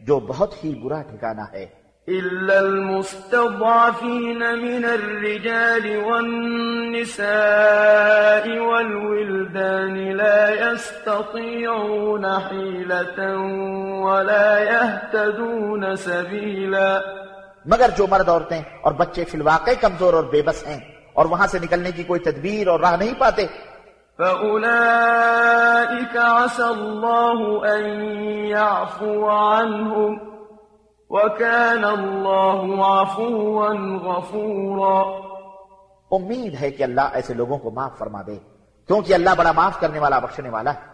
جو بہت ہی برا ٹھکانہ ہے۔ إلا المستضعفين من الرجال والنساء والولدان لا يستطيعون حيلة ولا يهتدون سبيلا مگر جو مرد عورتیں اور بچے فی الواقع کمزور اور بے بس ہیں اور وہاں سے نکلنے کی کوئی تدبیر اور راہ نہیں پاتے۔ فَأُولَئِكَ عَسَى اللَّهُ أَن يَعْفُوَ عَنْهُمْ وَكَانَ اللَّهُ عَفُوًا غَفُورًا۔ امید ہے کہ اللہ ایسے لوگوں کو معاف فرما دے کیونکہ اللہ بڑا معاف کرنے والا بخشنے والا ہے۔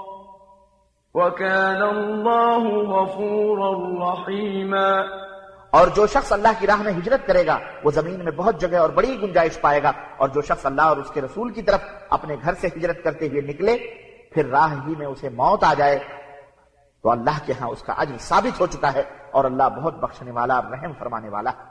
وَكَانَ اللَّهُ غَفُورًا رَحِيمًا. اور جو شخص اللہ کی راہ میں ہجرت کرے گا، وہ زمین میں بہت جگہ اور بڑی گنجائش پائے گا، اور جو شخص اللہ اور اس کے رسول کی طرف اپنے گھر سے ہجرت کرتے ہوئے نکلے، پھر راہ ہی میں اسے موت آ جائے۔ تو اللہ کے ہاں اس کا عجل ثابت ہو چکا ہے، اور اللہ بہت بخشنے والا، رحم فرمانے والا۔ ہے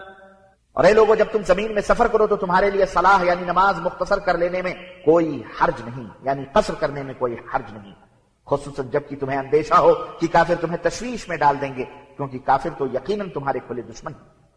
اور اے لوگوں جب تم زمین میں سفر کرو تو تمہارے لیے صلاح یعنی نماز مختصر کر لینے میں کوئی حرج نہیں یعنی قصر کرنے میں کوئی حرج نہیں، خصوصاً جبکہ تمہیں اندیشہ ہو کہ کافر تمہیں تشویش میں ڈال دیں گے، کیونکہ کافر تو یقیناً تمہارے کھلے دشمن ہیں۔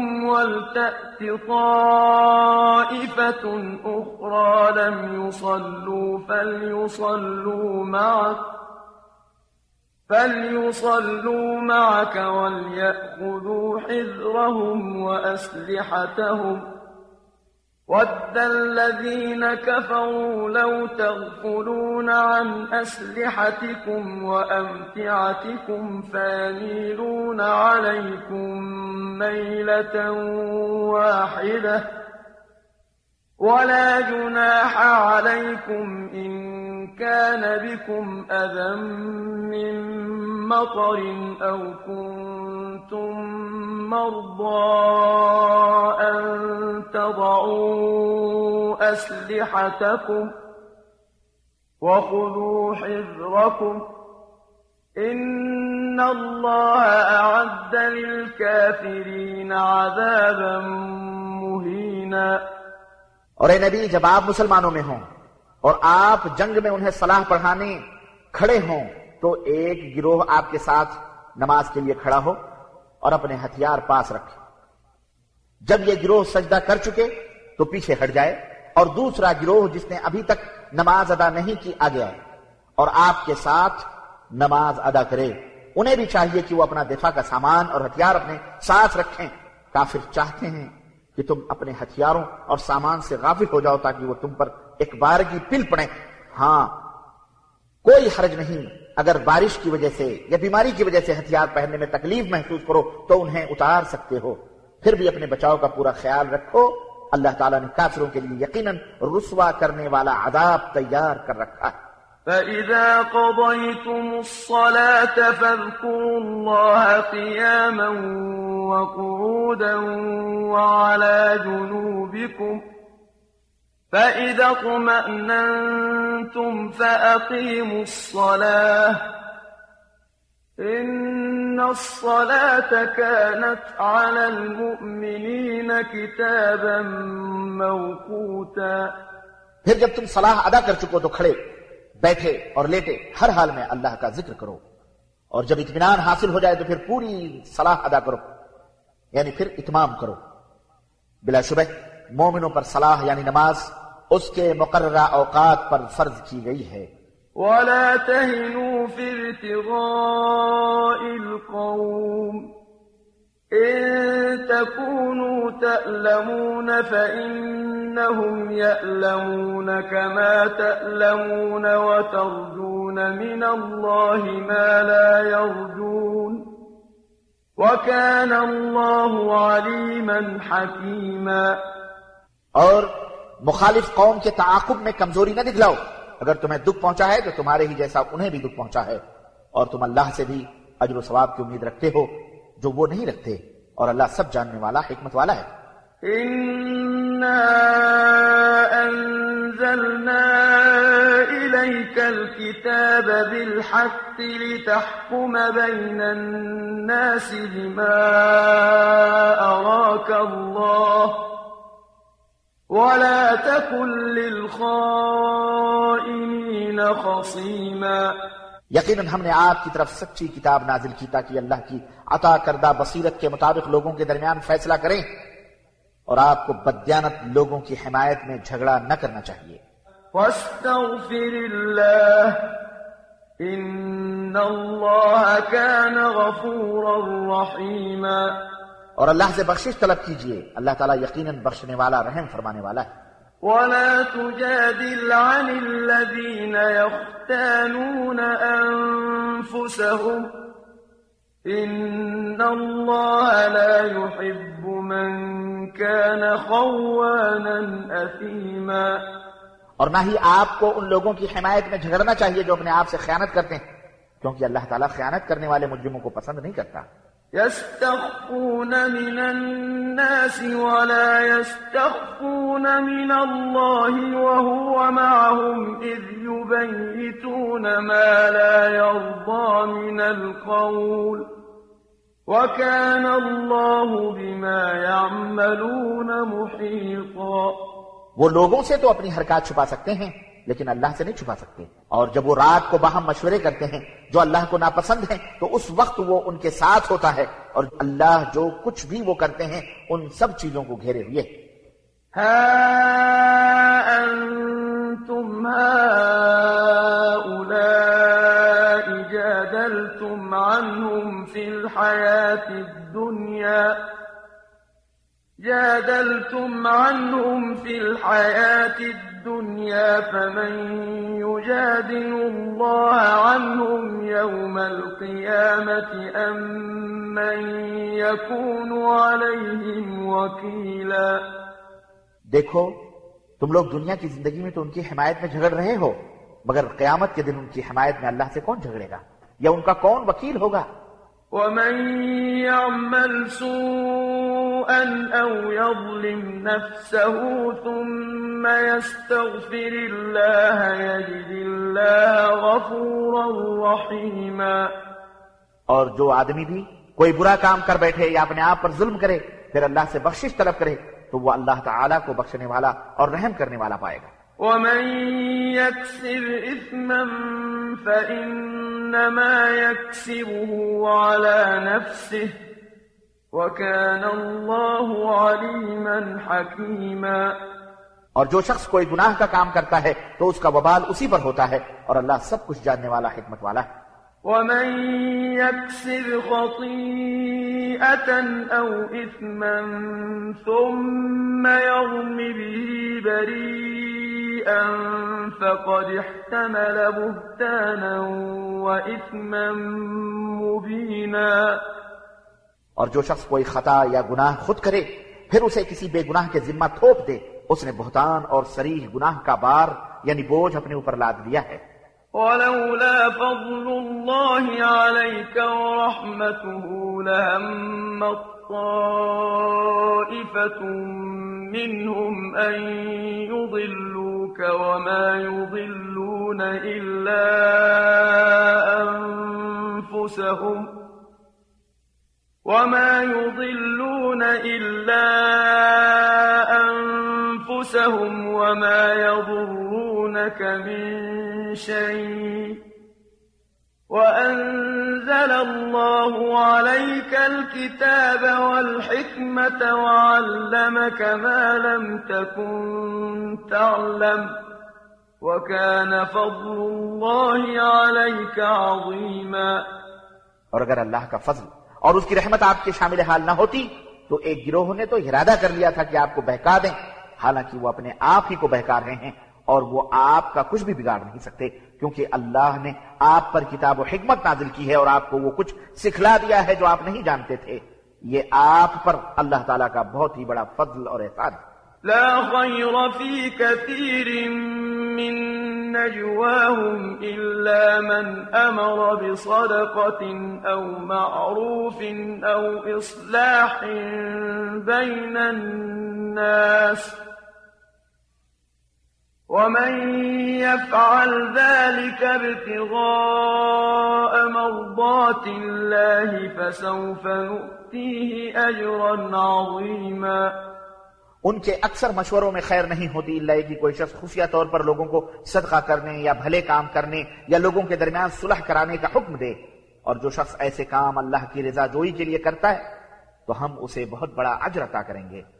وَرَائِكُمْ وَلْتَأْتِ طَائِفَةٌ أُخْرَى لَمْ يُصَلُّوا فَلْيُصَلُّوا مَعَكَ فَلْيُصَلُّوا مَعَكَ وَلْيَأْخُذُوا حِذْرَهُمْ وَأَسْلِحَتَهُمْ. وَدَّ الَّذِينَ كَفَرُوا لَوْ تَغْفُلُونَ عَنْ أَسْلِحَتِكُمْ وَأَمْتِعَتِكُمْ فَيَمِيلُونَ عَلَيْكُمْ مَيْلَةً وَاحِدَةً وَلَا جُنَاحَ عَلَيْكُمْ إِن كَانَ بِكُمْ أَذًى مِّن مَّطَرٍ أَوْ كُنتُم مَّرْضَىٰ أَن تَضَعُوا أَسْلِحَتَكُمْ ۖ وَخُذُوا حِذْرَكُمْ ۗ إِنَّ اللَّهَ أَعَدَّ لِلْكَافِرِينَ عَذَابًا مُّهِينًا اور اے نبی جب آپ مسلمانوں میں ہوں اور آپ جنگ میں انہیں صلاح پڑھانے کھڑے ہوں تو ایک گروہ آپ کے ساتھ نماز کے لیے کھڑا ہو اور اپنے ہتھیار پاس رکھے۔ جب یہ گروہ سجدہ کر چکے تو پیچھے ہٹ جائے اور دوسرا گروہ جس نے ابھی تک نماز ادا نہیں کی آگے آئے اور آپ کے ساتھ نماز ادا کرے۔ انہیں بھی چاہیے کہ وہ اپنا دفاع کا سامان اور ہتھیار اپنے ساتھ رکھیں۔ کافر چاہتے ہیں کہ تم اپنے ہتھیاروں اور سامان سے غافل ہو جاؤ تاکہ وہ تم پر ایک بار کی پل پڑے۔ ہاں کوئی حرج نہیں۔ اگر بارش کی وجہ سے یا بیماری کی وجہ سے ہتھیار پہننے میں تکلیف محسوس کرو تو انہیں اتار سکتے ہو۔ پھر بھی اپنے بچاؤ کا پورا خیال رکھو۔ اللہ تعالیٰ نے کافروں کے لیے یقیناً رسوا کرنے والا عذاب تیار کر رکھا ہے۔ فَإِذَا قَضَيْتُمُ الصَّلَاةَ فَاذْكُرُوا اللَّهَ قِيَامًا وَقُعُودًا وَعَلَى جُنُوبِكُمْ فإذا اطمأننتم فأقيموا الصلاة. إن الصلاة كانت على المؤمنين كتابا موقوتا. پھر جب تم صلاح ادا کر چکو تو کھڑے بیٹھے اور لیٹے ہر حال میں اللہ کا ذکر کرو۔ اور جب اطمینان حاصل ہو جائے تو پھر پوری صلاح ادا کرو۔ یعنی پھر اتمام کرو۔ بلا شبہ مومنوں پر صلاح یعنی نماز اس کے مقررہ اوقات پر فرض کی گئی ہے۔ ولا تهنوا في ابتغاء القوم إن تكونوا تألمون فإنهم يألمون كما تألمون وترجون من الله ما لا يرجون وكان الله عليما حكيما مخالف قوم کے تعاقب میں کمزوری نہ دکھلاؤ۔ اگر تمہیں دکھ پہنچا ہے تو تمہارے ہی جیسا انہیں بھی دکھ پہنچا ہے۔ اور تم اللہ سے بھی اجر و ثواب کی امید رکھتے ہو جو وہ نہیں رکھتے۔ اور اللہ سب جاننے والا، حکمت والا ہے۔ الكتاب بالحق لتحكم بين الناس بما أراك الله ولا تكن للخائنين خصيما یقیناً ہم نے آپ کی طرف سچی کتاب نازل کی تاکہ اللہ کی عطا کردہ بصیرت کے مطابق لوگوں کے درمیان فیصلہ کریں اور آپ کو بدیانت لوگوں کی حمایت میں جھگڑا نہ کرنا چاہیے۔ واستغفر الله إن الله كان غفورا رحيما اور اللہ سے بخشش طلب کیجیے۔ اللہ تعالیٰ یقیناً بخشنے والا رحم فرمانے والا ہے۔ ولا تجادل عن الذين يختانون أنفسهم إن الله لا يحب من كان خوانا أثيما۔ اور نہ ہی آپ کو ان لوگوں کی حمایت میں جھگڑنا چاہیے جو اپنے آپ سے خیانت کرتے ہیں کیونکہ اللہ تعالیٰ خیانت کرنے والے مجرموں کو پسند نہیں کرتا۔ يستخفون من الناس ولا يستخفون من الله وهو معهم إذ يبيتون ما لا يرضى من القول وكان الله بما يعملون محيطا وہ لوگوں سے تو اپنی حرکات چھپا سکتے ہیں لیکن اللہ سے نہیں چھپا سکتے۔ اور جب وہ رات کو باہم مشورے کرتے ہیں، جو اللہ کو ناپسند ہیں، تو اس وقت وہ ان کے ساتھ ہوتا ہے۔ اور اللہ جو کچھ بھی وہ کرتے ہیں، ان سب چیزوں کو گھیرے ہوئے۔ جادلتم عنهم في الحياة الدنيا جادلتم عنهم في الحياة الدنيا فمن يجادل الله عنهم يوم القيامة أم من يكون عليهم وكيلا؟ دیکھو تم لوگ دنیا کی زندگی میں تو ان کی حمایت میں جھگڑ رہے ہو مگر قیامت کے دن ان کی حمایت میں اللہ سے کون جھگڑے گا یا ان کا کون وکیل ہوگا ومن يعمل سوءا أو يظلم نفسه ثم يستغفر الله يجد الله غفورا رحيما اور جو آدمی بھی کوئی برا کام کر بیٹھے یا اپنے آپ پر ظلم کرے، پھر اللہ سے بخشش طلب کرے، تو وہ اللہ تعالیٰ کو بخشنے والا اور رحم کرنے والا پائے گا۔ ومن يكسب إثما فإنما يكسبه على نفسه وكان الله عليما حكيما اور جو شخص کوئی گناہ کا کام کرتا ہے تو اس کا وبال اسی پر ہوتا ہے اور اللہ سب کچھ جاننے والا، حکمت والا ہے۔ ومن يكسب خطيئة أو إثما ثم يرم به بريئا فقد احتمل بهتانا وإثما مبينا اور جو شخص کوئی خطا یا گناہ خود کرے پھر اسے کسی بے گناہ کے ذمہ تھوپ دے۔ اس نے بہتان اور سریح گناہ کا بار یعنی بوجھ اپنے اوپر لاد دیا ہے۔ ولولا فضل الله عليك ورحمته لهم طائفة منهم أن يضلوك وما يضلون إلا أنفسهم وما يضلون إلا أنفسهم وما يضرونك من شيء وأنزل الله عليك الكتاب والحكمة وعلمك ما لم تكن تعلم وكان فضل الله عليك عظيما اور اگر اللہ کا فضل اور اس کی رحمت آپ کے شامل حال نہ ہوتی تو ایک گروہ نے تو ارادہ کر لیا تھا کہ آپ کو بہکا دیں، حالانکہ وہ اپنے آپ ہی کو بہکا رہے ہیں۔ اور وہ آپ کا کچھ بھی بگاڑ نہیں سکتے، کیونکہ اللہ نے آپ پر کتاب و حکمت نازل کی ہے اور آپ کو وہ کچھ سکھلا دیا ہے جو آپ نہیں جانتے تھے۔ یہ آپ پر اللہ تعالیٰ کا بہت ہی بڑا فضل اور احسان ہے لا خير في كثير من نجواهم إلا من أمر بصدقة أو معروف أو إصلاح بين الناس۔ ومن يفعل ذلك ابتغاء مرضات الله فسوف نؤتيه أجرا عظيما ان کے اکثر مشوروں میں خیر نہیں ہوتی، اللہ کی کوئی شخص خفیہ طور پر لوگوں کو صدقہ کرنے یا بھلے کام کرنے یا لوگوں کے درمیان صلح کرانے کا حکم دے۔ اور جو شخص ایسے کام اللہ کی رضا جوئی کے لیے کرتا ہے، تو ہم اسے بہت بڑا اجر عطا کریں گے۔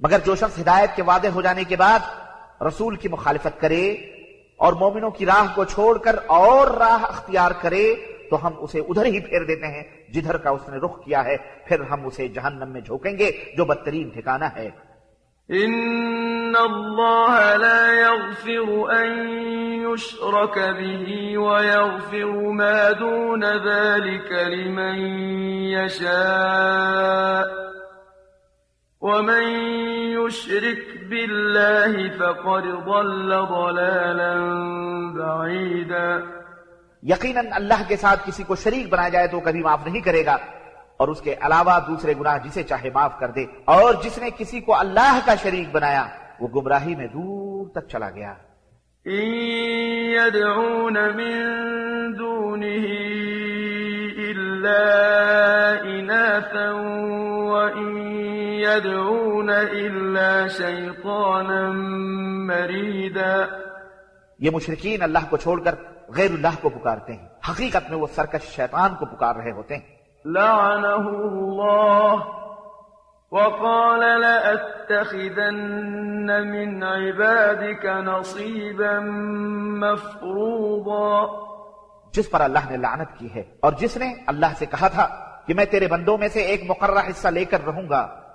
مگر جو شخص ہدایت کے وعدے ہو جانے کے بعد رسول کی مخالفت کرے اور مومنوں کی راہ کو چھوڑ کر اور راہ اختیار کرے تو ہم اسے ادھر ہی پھیر دیتے ہیں جدھر کا اس نے رخ کیا ہے، پھر ہم اسے جہنم میں جھوکیں گے، جو بدترین ٹھکانہ ہے۔ إن الله لا يغفر أن يشرك به ويغفر ما دون ذلك لمن يشاء ومن يشرك بالله فقد ضل ضلالا بعيدا یقیناً اللہ کے ساتھ کسی کو شریک بنایا جائے تو کبھی معاف نہیں کرے گا اور اس کے علاوہ دوسرے گناہ جسے چاہے معاف کر دے اور جس نے کسی کو اللہ کا شریک بنایا وہ گمراہی میں دور تک چلا گیا۔ يدعون من دونه إلا إناثا وإن يدعون إلا شيطانا مريدا. یہ مشرقین اللہ کو چھوڑ کر غیر اللہ کو پکارتے ہیں۔ حقیقت میں وہ سرکش شیطان کو پکار رہے ہوتے ہیں۔ لعنه الله وقال لأتخذن من عبادك نصيبا مفروضا. جس پر اللہ نے لعنت کی ہے اور جس نے اللہ سے کہا تھا کہ میں تیرے بندوں میں سے ایک مقررہ حصہ لے کر رہوں گا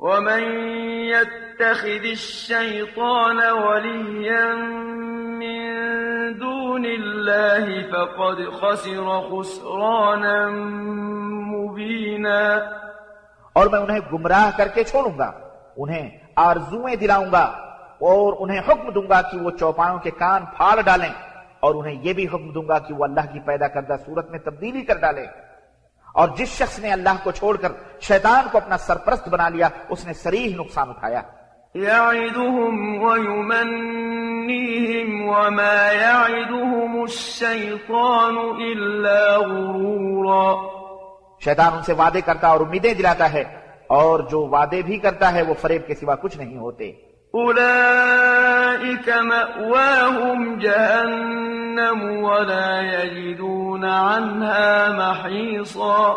ومن يتخذ الشيطان وليا من دون الله فقد خسر خسرانا مبينا اور میں انہیں گمراہ کر کے چھوڑوں گا، انہیں آرزویں دلاؤں گا، اور انہیں حکم دوں گا کہ وہ چوپاوں کے کان پھاڑ ڈالیں، اور انہیں یہ بھی حکم دوں گا کہ وہ اللہ کی پیدا کردہ صورت میں تبدیلی کر ڈالیں۔ اور جس شخص نے اللہ کو چھوڑ کر شیطان کو اپنا سرپرست بنا لیا اس نے سریح نقصان اٹھایا۔ يعدهم ويمنيهم وما يعدهم الشيطان إلا غرورا۔ شیطان ان سے وعدے کرتا اور امیدیں دلاتا ہے اور جو وعدے بھی کرتا ہے وہ فریب کے سوا کچھ نہیں ہوتے۔ أولئك مأواهم جهنم ولا يجدون عنها محيصا.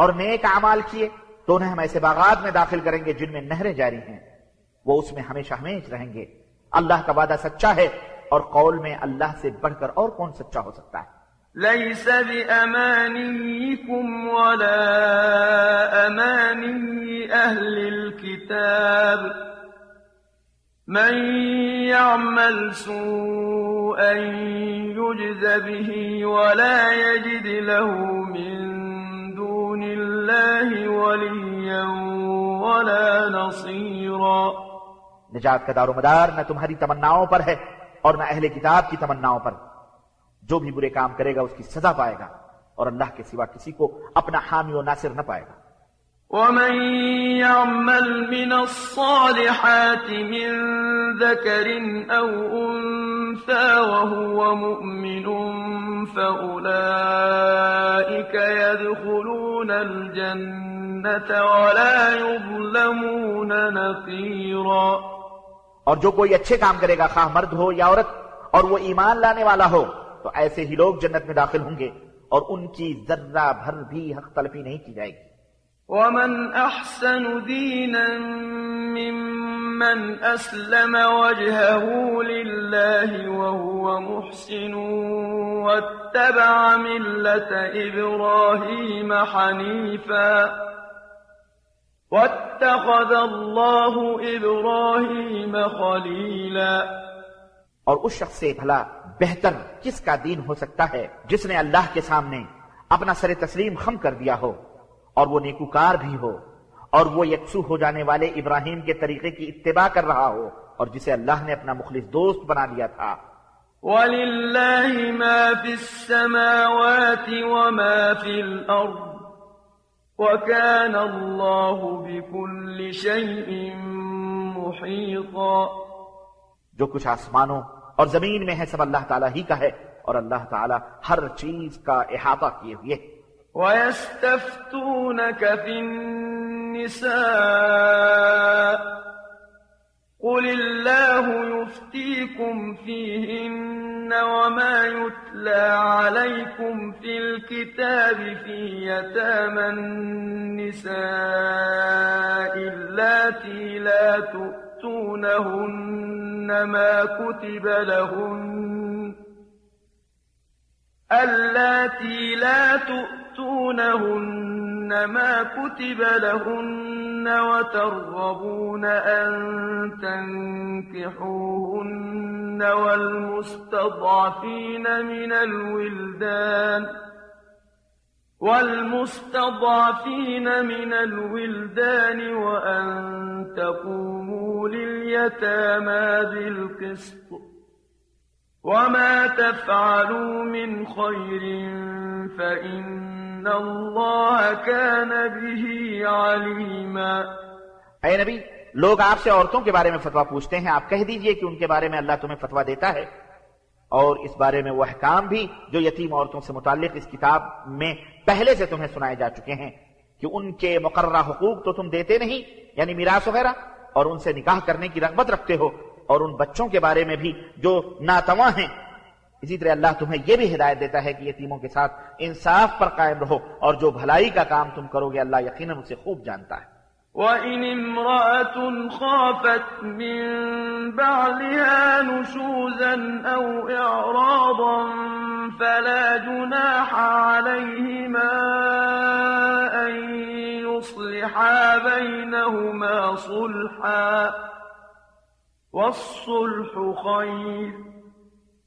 اور نیک اعمال کیے، تو انہیں ہم ایسے باغات میں داخل کریں گے جن میں نہریں جاری ہیں۔ وہ اس میں ہمیشہ ہمیش رہیں گے۔ اللہ کا وعدہ سچا ہے اور قول میں اللہ سے بڑھ کر اور کون سچا ہو سکتا ہے؟ ليس بأمانيكم ولا أماني أهل الكتاب من يعمل سوءا يجز به ولا يجد له من دون الله وليا ولا نصيرا۔ نجات کا دار و مدار نہ تمہاری تمناؤں پر ہے اور نہ اہل کتاب کی تمناؤں پر۔ جو بھی برے کام کرے گا، اس کی سزا پائے گا اور اللہ کے سوا کسی کو اپنا حامی و ناصر نہ پائے گا۔ ومن يعمل من الصالحات من ذكر أو أنثى وهو مؤمن فأولئك يدخلون الجنة ولا يظلمون نقيرا اور جو کوئی اچھے کام کرے گا خواہ مرد ہو یا عورت اور وہ ایمان لانے والا ہو تو ایسے ہی لوگ جنت میں داخل ہوں گے اور ان کی ذرہ بھر بھی حق تلفی نہیں کی جائے گی۔ ومن أحسن دينا ممن أسلم وجهه لله وهو محسن واتبع ملة إبراهيم حنيفا واتخذ الله إبراهيم خليلا اور اس شخص سے بھلا بہتر کس کا دین ہو سکتا ہے جس نے اللہ کے سامنے اپنا سر تسلیم خم کر دیا ہو؟ اور وہ نیکوکار بھی ہو اور وہ یکسو ہو جانے والے ابراہیم کے طریقے کی اتباع کر رہا ہو اور جسے اللہ نے اپنا مخلص دوست بنا لیا تھا۔ وَلِلَّهِ مَا فِي السَّمَاوَاتِ وَمَا فِي الْأَرْضِ وَكَانَ اللَّهُ بِكُلِّ شَيْءٍ مُحِيطًا۔ جو کچھ آسمانوں اور زمین میں ہے سب اللہ تعالیٰ ہی کا ہے اور اللہ تعالیٰ ہر چیز کا احاطہ کیے ہوئے وَيَسْتَفْتُونَكَ فِي النِّسَاءِ قُلِ اللَّهُ يُفْتِيكُمْ فِيهِنَّ وَمَا يُتْلَى عَلَيْكُمْ فِي الْكِتَابِ فِي يَتَامَى النِّسَاءِ اللَّاتِي لَا تُؤْتُونَهُنَّ مَا كُتِبَ لَهُنَّ اللاتي لا تؤتونهن ما كتب لهن وترغبون أن تنكحوهن والمستضعفين من الولدان والمستضعفين من الولدان وأن تقوموا لليتامى بالقسط وما تفعلوا من خير فإن الله كان به عليما اے نبی، لوگ آپ سے عورتوں کے بارے میں فتوا پوچھتے ہیں، آپ کہہ دیجیے کہ ان کے بارے میں اللہ تمہیں فتوا دیتا ہے۔ اور اس بارے میں وہ احکام بھی جو یتیم عورتوں سے متعلق اس کتاب میں پہلے سے تمہیں سنائے جا چکے ہیں کہ ان کے مقررہ حقوق تو تم دیتے نہیں یعنی میراث وغیرہ، اور ان سے نکاح کرنے کی رغبت رکھتے ہو۔ اور ان بچوں کے بارے میں بھی جو ناتواں ہیں۔ اسی طرح اللہ تمہیں یہ بھی ہدایت دیتا ہے کہ یتیموں کے ساتھ انصاف پر قائم رہو اور جو بھلائی کا کام تم کرو گے، اللہ یقیناً اسے خوب جانتا ہے۔ وَإِنِ امْرَأَةٌ خَافَتْ مِن بَعْلِهَا نُشُوزًا أَوْ إِعْرَاضًا فَلَا جُنَاحَ عَلَيْهِمَا أَن يُصْلِحَا بَيْنَهُمَا صُلْحًا۔ والصلح خير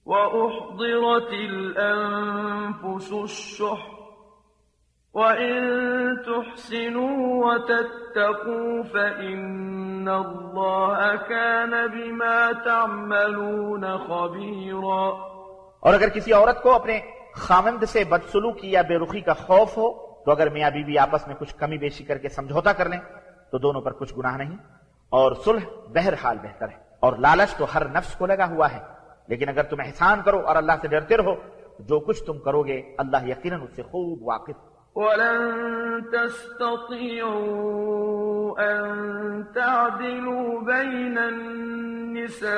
وأحضرت الأنفس الشح وإن تحسنوا وتتقوا فإن الله كان بما تعملون خبيرا اور اگر کسی عورت کو اپنے خامند سے بدسلوکی یا بے رخی کا خوف ہو، تو اگر میاں بیوی بی آپس میں کچھ کمی بیشی کر کے سمجھوتا کر لیں، تو دونوں پر کچھ گناہ نہیں اور صلح بہرحال بہتر ہے۔ اور لالچ تو ہر نفس کو لگا ہوا ہے۔ لیکن اگر تم احسان کرو اور اللہ سے ڈرتے رہو جو کچھ تم کرو گے اللہ یقیناً اس سے خوب واقف۔ ولن تستطيعوا أن تعدلوا بين النساء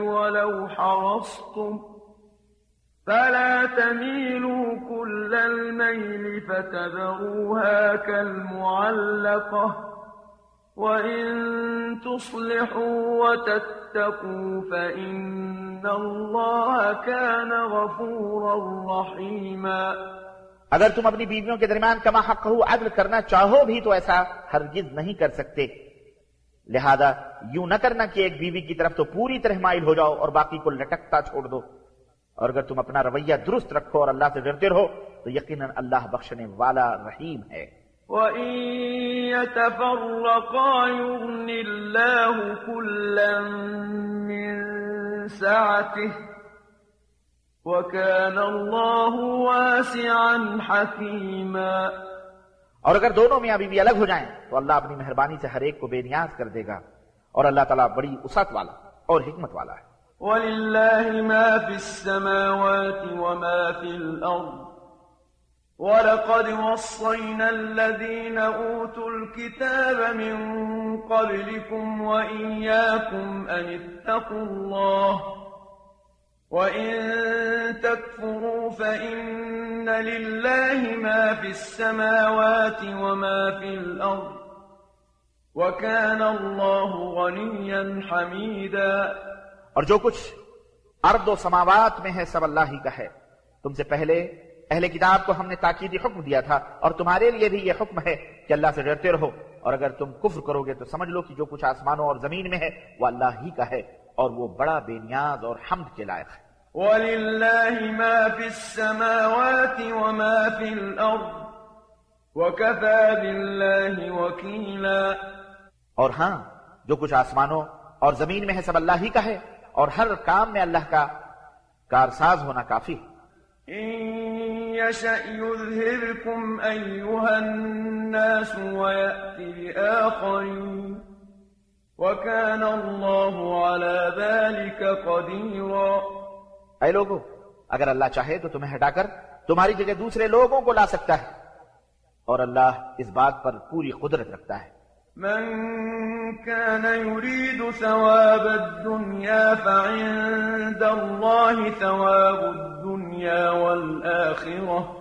ولو حرصتم۔ فلا تميلوا كل الميل فتذروها كالمعلقة۔ وَإِن تُصْلِحُوا وَتَتَّقُوا فَإِنَّ اللَّهَ كَانَ غَفُورًا رَحِيمًا اگر تم اپنی بیویوں کے درمیان کما حق ہو عدل کرنا چاہو بھی تو ایسا ہرگز نہیں کر سکتے۔ لہذا یوں نہ کرنا کہ ایک بیوی کی طرف تو پوری طرح مائل ہو جاؤ اور باقی کو لٹکتا چھوڑ دو۔ اور اگر تم اپنا رویہ درست رکھو اور اللہ سے ڈرتے رہو تو یقیناً اللہ بخشنے والا رحیم ہے۔ وَإِن يَتَفَرَّقَا يُغْنِ اللَّهُ كُلًّا مِّن سَعَتِهِ وَكَانَ اللَّهُ وَاسِعًا حَكِيمًا اور اگر دونوں میاں بیوی الگ ہو جائیں تو اللہ اپنی مہربانی سے ہر ایک کو بے نیاز کر دے گا اور اللہ تعالیٰ بڑی اسات والا اور حکمت والا ہے۔ وَلِلَّهِ مَا فِي السَّمَاوَاتِ وَمَا فِي الْأَرْضِ ولقد وصينا الذين أوتوا الكتاب من قبلكم وإياكم أن اتقوا الله وإن تكفروا فإن لله ما في السماوات وما في الأرض وكان الله غنيا حميدا اور جو کچھ ارض و سماوات میں ہے سب اللہ ہی کا ہے۔ تم سے پہلے اہل کتاب کو ہم نے تاکیدی حکم دیا تھا اور تمہارے لیے بھی یہ حکم ہے کہ اللہ سے ڈرتے رہو اور اگر تم کفر کرو گے تو سمجھ لو کہ جو کچھ آسمانوں اور زمین میں ہے وہ اللہ ہی کا ہے اور وہ بڑا بے نیاز اور حمد کے لائق ہے۔ ولله ما في السماوات وما في الأرض وكفى بالله وكيلا اور ہاں جو کچھ آسمانوں اور زمین میں ہے سب اللہ ہی کا ہے اور ہر کام میں اللہ کا کارساز ہونا کافی ہے۔ يشأ يذهبكم أيها الناس ويأتي بآخرين وكان الله على ذلك قديرا اے لوگو، اگر اللہ چاہے تو تمہیں ہٹا کر تمہاری جگہ دوسرے لوگوں کو لا سکتا ہے اور اللہ اس بات پر پوری قدرت رکھتا ہے۔ من كان يريد ثواب الدنيا فعند الله ثواب الدنيا والآخرة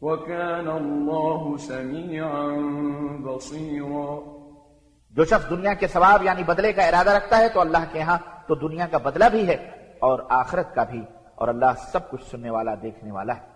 وكان الله سميعا بصيرا جو شخص دنیا کے ثواب یعنی بدلے کا ارادہ رکھتا ہے تو اللہ کے ہاں تو دنیا کا بدلہ بھی ہے اور آخرت کا بھی اور اللہ سب کچھ سننے والا، دیکھنے والا ہے۔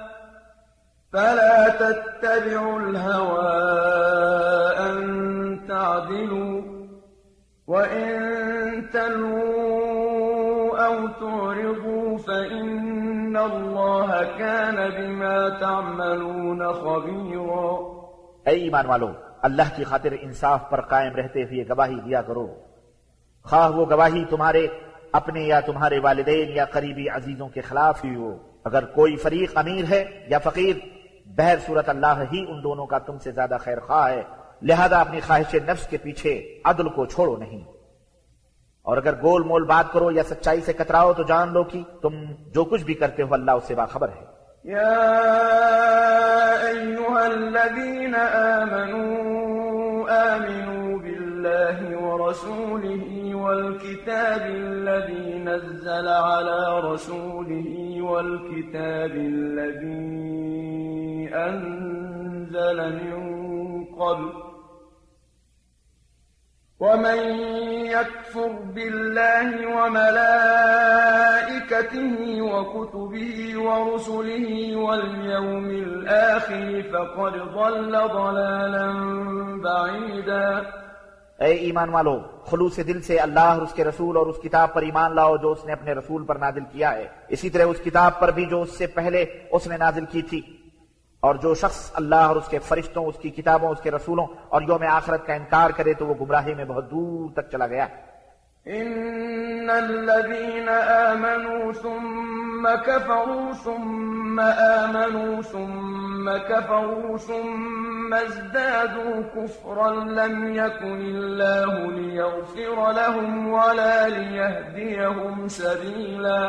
فلا تتبعوا الهوى أن تعدلوا وإن تلووا أو تعرضوا فإن الله كان بما تعملون خبيرا. اے ایمان والو اللہ کی خاطر انصاف پر قائم رہتے ہوئے گواہی دیا کرو۔ خواہ وہ گواہی تمہارے اپنے یا تمہارے والدین یا قریبی عزیزوں کے خلاف ہی ہو اگر کوئی فریق امیر ہے یا فقیر بہر صورت اللہ ہی ان دونوں کا تم سے زیادہ خیر خواہ ہے۔ لہذا اپنی خواہش نفس کے پیچھے عدل کو چھوڑو نہیں۔ اور اگر گول مول بات کرو یا سچائی سے کتراؤ تو جان لو کہ تم جو کچھ بھی کرتے ہو اللہ اس سے باخبر ہے۔ يا أيها الذين آمنوا آمنوا بالله ورسوله والكتاب الذي نزل على رسوله والكتاب الذي أنزل من قبل. ومن يكفر بالله وملائكته وكتبه ورسله واليوم الآخر فقد ضل ضلالا بعيدا. اے ایمان والو خلوص دل سے اللہ اور اس کے رسول اور اس کتاب پر ایمان لاؤ جو اس نے اپنے رسول پر نازل کیا ہے۔ اسی طرح اس کتاب پر بھی جو اس سے پہلے اس نے نازل کی تھی۔ اور جو شخص اللہ اور اس کے فرشتوں اس کی کتابوں اس کے رسولوں اور یوم آخرت کا انکار کرے تو وہ گمراہی میں بہت دور تک چلا گیا۔ إن الذين آمنوا ثم كفروا ثم آمنوا ثم كفروا ثم ازدادوا كفرا لم يكن الله ليغفر لهم ولا ليهديهم سبيلا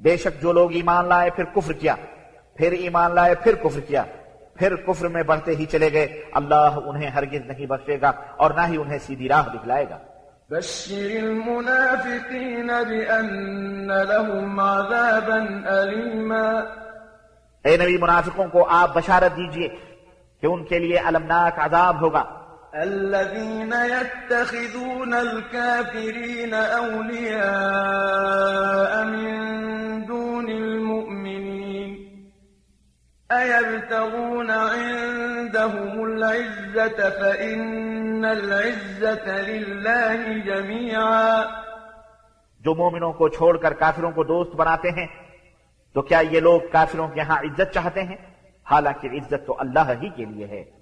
بے شک جو لوگ ایمان لائے پھر کفر کیا۔ پھر ایمان لائے پھر کفر کیا۔ پھر کفر میں بڑھتے ہی چلے گئے۔ اللہ انہیں ہرگز نہیں بخشے گا اور نہ ہی انہیں سیدھی راہ دکھلائے گا۔ بشر المنافقين بأن لهم عذابا أليما اے نبی منافقوں کو آپ بشارت دیجیے کہ ان کے لیے المناک عذاب ہوگا۔ الذين يتخذون الكافرين أولياء يبتغون عندهم العزة فإن العزة لله جميعا۔ جو مومنوں کو چھوڑ کر کافروں کو دوست بناتے ہیں، تو کیا یہ لوگ کافروں کے ہاں عزت چاہتے ہیں؟ حالانکہ عزت تو اللہ ہی کے لیے ہے۔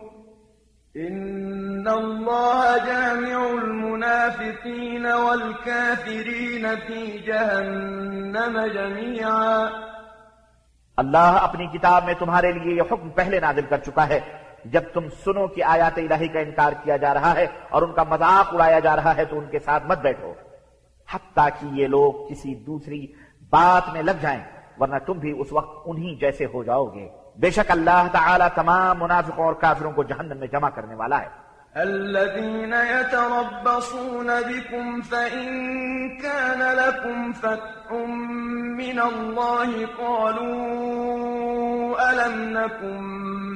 إن الله جامع المنافقين والكافرين في جهنم جميعا۔ اللہ اپنی کتاب میں تمہارے لیے یہ حکم پہلے نازل کر چکا ہے۔ جب تم سنو کہ آیات الہی کا انکار کیا جا رہا ہے اور ان کا مذاق اڑایا جا رہا ہے تو ان کے ساتھ مت بیٹھو۔ حتیٰ کہ یہ لوگ کسی دوسری بات میں لگ جائیں، ورنہ تم بھی اس وقت انہی جیسے ہو جاؤ گے۔ بے شک اللہ تعالی تمام منافق اور کافروں کو جہنم میں جمع کرنے والا ہے الذين يتربصون بكم فإن كان لكم فتح من الله قالوا ألم نكن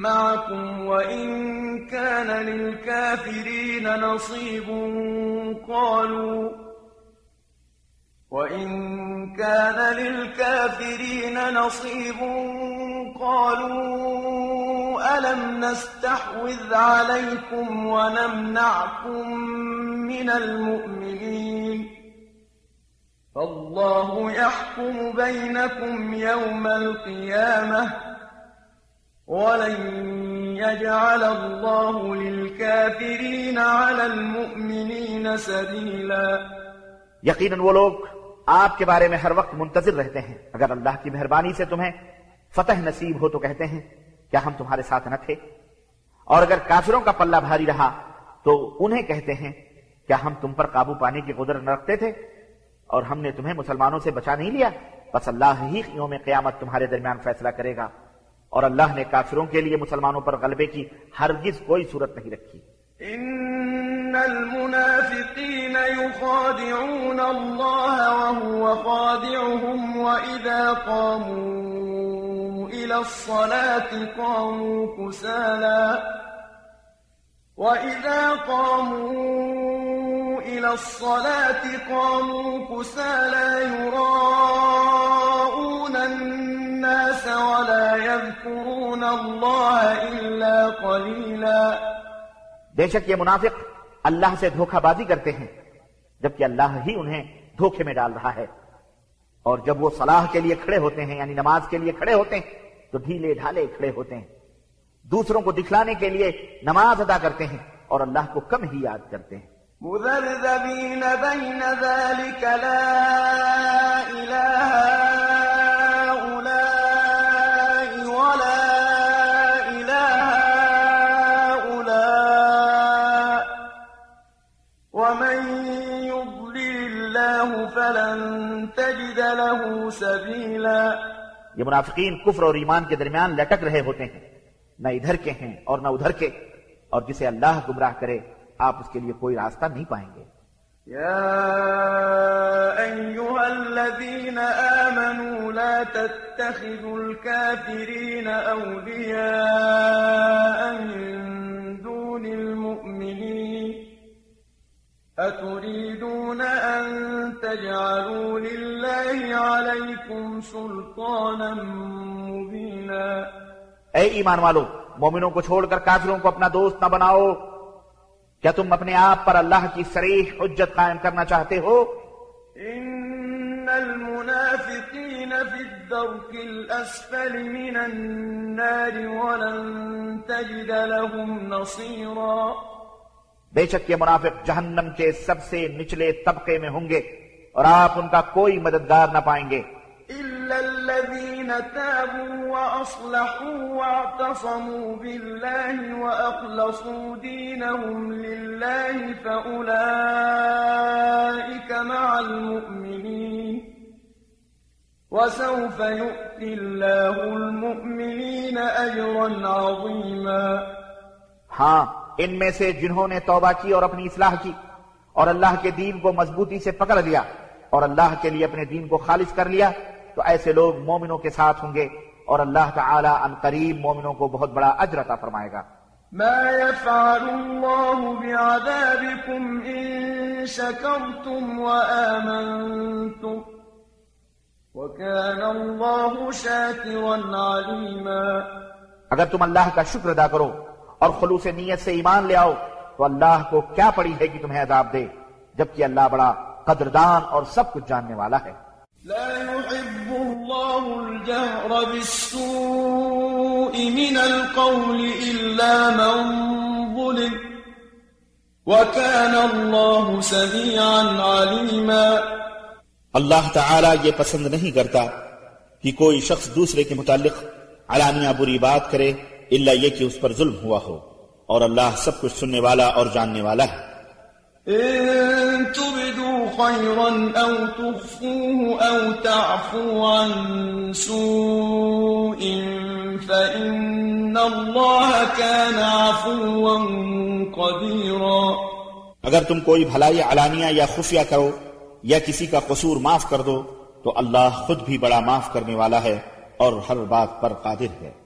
معكم وإن كان للكافرين نصيب قالوا وإن كان للكافرين نصيب قالوا ألم نستحوذ عليكم ونمنعكم من المؤمنين فالله يحكم بينكم يوم القيامة ولن يجعل الله للكافرين على المؤمنين سبيلا یقیناً وہ لوگ آپ کے بارے میں ہر وقت منتظر رہتے ہیں، اگر اللہ کی مہربانی سے تمہیں فتح نصیب ہو تو کہتے ہیں، کیا ہم تمہارے ساتھ نہ تھے؟ اور اگر کافروں کا پلہ بھاری رہا تو انہیں کہتے ہیں، کیا ہم تم پر قابو پانے کی قدرت نہ رکھتے تھے؟ اور ہم نے تمہیں مسلمانوں سے بچا نہیں لیا؟ بس اللہ ہی یوم قیامت تمہارے درمیان فیصلہ کرے گا۔ اور اللہ نے کافروں کے لیے مسلمانوں پر غلبے کی ہرگز کوئی صورت نہیں رکھی۔ إن المنافقين يخادعون الله وهو خادعهم وإذا قاموا إلى الصلاة قاموا كسالا وإذا قاموا إلى الصلاة قاموا كسالا يراءون الناس ولا يذكرون الله إلا قليلاً. بے شک یہ منافق اللہ سے دھوکہ بازی کرتے ہیں، جبکہ اللہ ہی انہیں دھوکے میں ڈال رہا ہے۔ اور جب وہ صلاح کے لیے کھڑے ہوتے ہیں یعنی نماز کے لیے کھڑے ہوتے ہیں تو ڈھیلے ڈھالے کھڑے ہوتے ہیں۔ دوسروں کو دکھلانے کے لیے نماز ادا کرتے ہیں اور اللہ کو کم ہی یاد کرتے ہیں۔ مذرذبین بین ذلك لا الہ له سبيلا یہ منافقین کفر اور ایمان کے درمیان لٹک رہے ہوتے ہیں۔ نہ ادھر کے ہیں اور نہ ادھر کے۔ اور جسے اللہ گمراہ کرے، آپ اس کے لیے کوئی راستہ نہیں پائیں گے۔ يا أيها الذين آمنوا لا تتخذوا الكافرين أولياء من دون المؤمنين أتريدون أن تجعلوا لله عليكم سلطانا۔ مبينا۔ اے ایمان والو مومنوں کو چھوڑ کر کافروں کو اپنا دوست نہ بناؤ۔ کیا تم اپنے آپ پر اللہ کی سریح حجت قائم کرنا چاہتے ہو؟ ان المنافقین فی الدرک الاسفل من النار ولن تجد لهم نصیرا بے شک یہ منافق جہنم کے سب سے نچلے طبقے میں ہوں گے اور آپ ان کا کوئی مددگار نہ پائیں گے۔ إلا الذين تابوا وأصلحوا واعتصموا بالله وأخلصوا دينهم لله فأولئك مع المؤمنين وسوف يؤتي الله المؤمنين أجرا عظيما ہاں ان میں سے جنہوں نے توبہ کی اور اپنی اصلاح کی اور اللہ کے دین کو مضبوطی سے پکڑ لیا اور اللہ کے لیے اپنے دین کو خالص کر لیا تو ایسے لوگ مومنوں کے ساتھ ہوں گے اور اللہ تعالی ان قریب مومنوں کو بہت بڑا اجر عطا فرمائے گا۔ ما يفعل الله بعذابكم إن شكرتم وآمنتم وكان الله شاكرا عليما اگر تم اللہ کا شکر ادا کرو اور خلوص نیت سے ایمان لے آؤ تو اللہ کو کیا پڑی ہے کہ تمہیں عذاب دے جبکہ اللہ بڑا قدردان اور سب کچھ جاننے والا ہے۔ لا يحب الله الجهر بالسوء من القول إلا من ظلم وكان الله سميعا عليما اللہ تعالی یہ پسند نہیں کرتا کہ کوئی شخص دوسرے کے متعلق علانیہ بری بات کرے اللہ یہ کہ اس پر ظلم ہوا ہو اور اللہ سب کچھ سننے والا اور جاننے والا ہے۔ إن تبدوا خيرا أو تخفوه أو تعفو عن سوء فإن الله كان عفوا قديرا. اگر تم کوئی بھلائی علانیہ یا خفیہ کرو یا کسی کا قصور معاف کر دو تو اللہ خود بھی بڑا معاف کرنے والا ہے اور ہر بات پر قادر ہے۔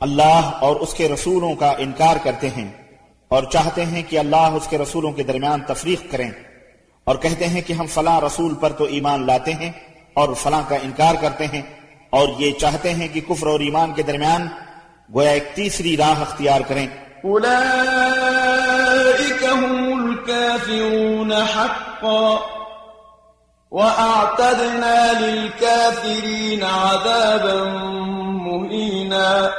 اللہ اور اس کے رسولوں کا انکار کرتے ہیں اور چاہتے ہیں کہ اللہ اس کے رسولوں کے درمیان تفریق کریں اور کہتے ہیں کہ ہم فلاں رسول پر تو ایمان لاتے ہیں اور فلاں کا انکار کرتے ہیں اور یہ چاہتے ہیں کہ کفر اور ایمان کے درمیان گویا ایک تیسری راہ اختیار کریں۔ هم الكافرون حقا وأعتدنا للكافرين عذابا مهينا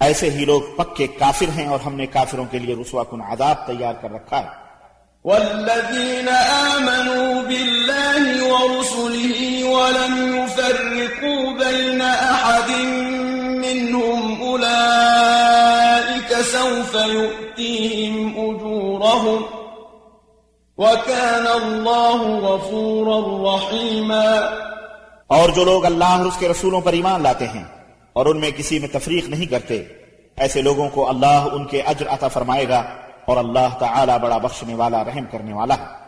ایسے ہی لوگ پکے کافر ہیں اور ہم نے کافروں کے لیے رسوا کن عذاب تیار کر رکھا ہے۔ والذين آمنوا بالله ورسله ولم يفرقوا بين أحد منهم أولئك سوف يؤتيهم أجورهم وكان الله غفورا رحيما اور جو لوگ اللہ اور اس کے رسولوں پر ایمان لاتے ہیں اور ان میں کسی میں تفریق نہیں کرتے۔ ایسے لوگوں کو اللہ ان کے اجر عطا فرمائے گا اور اللہ تعالی بڑا بخشنے والا، رحم کرنے والا ہے۔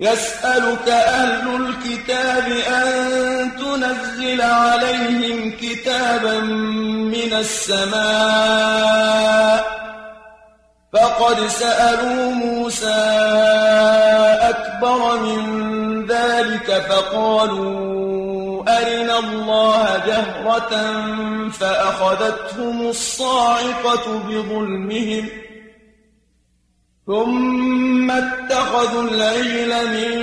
يسألك أهل الكتاب أن تنزل عليهم كتابا من السماء، فقد سألوا موسى أكبر من ذلك فقالوا أرنا الله جهرة فأخذتهم الصاعقة بظلمهم ثم اتخذوا العجل من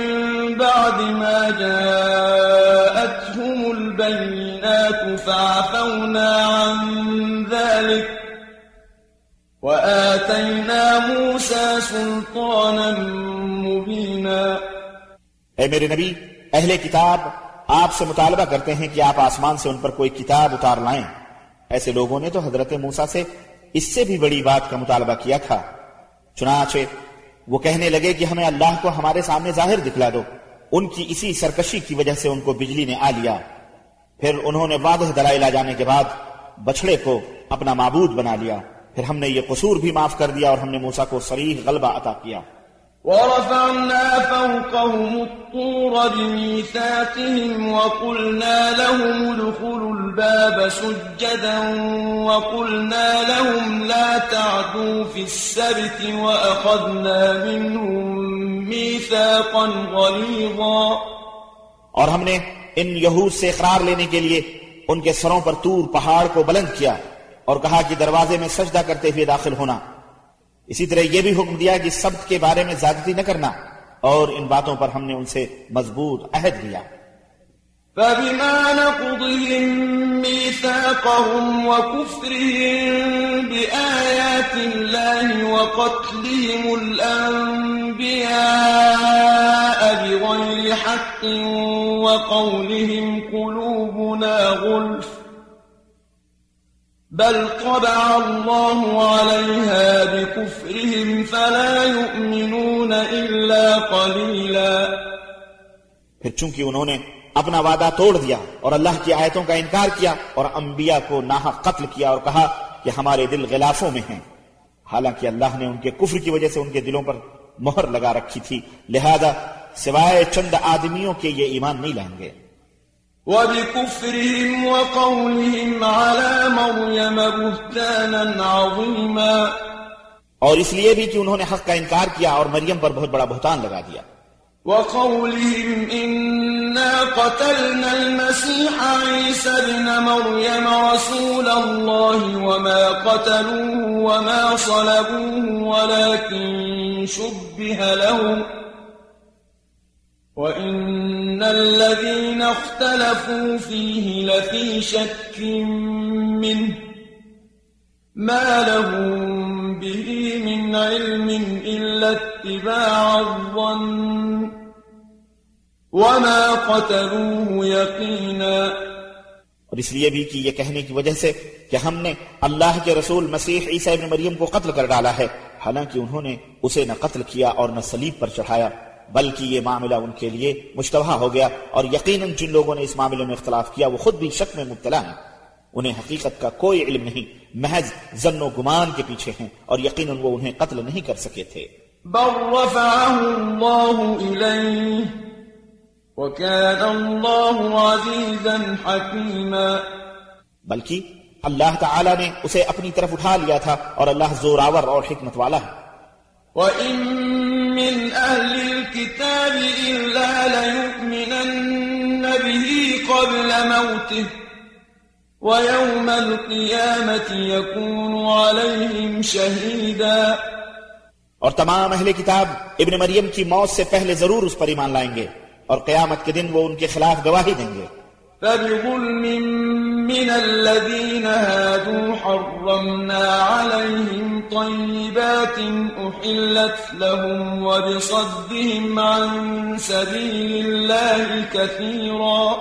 بعد ما جاءتهم البينات فعفونا عن ذلك وآتينا موسى سلطانا مبينا میرے نبی اہل کتاب آپ سے مطالبہ کرتے ہیں کہ آپ آسمان سے ان پر کوئی کتاب اتار لائیں۔ ایسے لوگوں نے تو حضرت موسیٰ سے اس سے بھی بڑی بات کا مطالبہ کیا تھا۔ چنانچہ وہ کہنے لگے کہ ہمیں اللہ کو ہمارے سامنے ظاہر دکھلا دو۔ ان کی اسی سرکشی کی وجہ سے ان کو بجلی نے آ لیا۔ پھر انہوں نے واضح دلائل آ جانے کے بعد بچڑے کو اپنا معبود بنا لیا۔ پھر ہم نے یہ قصور بھی معاف کر دیا اور ہم نے موسیٰ کو صریح غلبہ عطا کیا۔ ورفعنا فوقهم الطور بميثاقهم وقلنا لهم ادخلوا الباب سجدا وقلنا لهم لا تعدوا في السبت وأخذنا منهم ميثاقا غليظا. اور ہم نے ان یہود سے اقرار لینے کے لیے ان کے سروں پر تور پہاڑ کو بلند کیا اور کہا کہ دروازے میں سجدہ کرتے ہوئے داخل ہونا۔ اسی طرح یہ بھی حکم دیا کہ سبت کے بارے میں زیادتی نہ کرنا اور ان باتوں پر ہم نے ان سے مضبوط عہد لیا۔ فبما نقضهم ميثاقهم وكفرهم بآيات الله وقتلهم الأنبياء بغير حق وقولهم قلوبنا غلف بل طبع الله عليها بكفرهم فلا يؤمنون إلا قليلا. پھر چونکہ انہوں نے اپنا وعدہ توڑ دیا اور اللہ کی آیتوں کا انکار کیا اور انبیاء کو ناحق قتل کیا اور کہا کہ ہمارے دل غلافوں میں ہیں، حالانکہ اللہ نے ان کے کفر کی وجہ سے ان کے دلوں پر مہر لگا رکھی تھی، لہذا سوائے چند آدمیوں کے یہ ایمان نہیں لائیں گے۔ وبكفرهم وقولهم على مريم بهتانا عظيما. اور اس لیے بھی کہ انہوں نے حق کا انکار کیا اور مریم پر بہت بڑا بہتان لگا دیا۔ وقولهم إن إنا قتلنا المسيح عيسى ابن مريم رسول الله وما قتلوه وما صلبوه ولكن شبه لهم وإن الذين اختلفوا فيه لفي شك منه ما لهم به من علم إلا اتباع الظن وما قتلوه يقينا اور اس لیے بھی کہ یہ کہنے کی وجہ سے کہ ہم نے اللہ کے رسول مسیح عیسیٰ ابن مریم کو قتل کر ڈالا ہے۔ حالانکہ انہوں نے اسے نہ قتل کیا اور نہ سلیب پر چڑھایا۔ بلکہ یہ معاملہ ان کے لیے مشتبہ ہو گیا اور یقیناً جن لوگوں نے اس معاملے میں اختلاف کیا وہ خود بھی شک میں مبتلا ہیں۔ انہیں حقیقت کا کوئی علم نہیں محض زن و گمان کے پیچھے ہیں اور یقیناً وہ انہیں قتل نہیں کر سکے تھے۔ بل رفعه الله إليه وكان الله عزيزا حكيما۔ بلکہ اللہ تعالی نے اسے اپنی طرف اٹھا لیا تھا اور اللہ زوراور اور حکمت والا ہے۔ وإن من أهل الكتاب إلا ليؤمنن به قبل موته ويوم القيامة يكون عليهم شهيدا. اور تمام اہل کتاب ابن مریم کی موت سے پہلے ضرور اس پر ایمان لائیں گے اور قیامت کے دن وہ ان کے خلاف گواہی دیں گے۔ فبظلم من الذين هادوا حرمنا عليهم طيبات أحلت لهم وبصدهم عن سبيل الله كثيرا.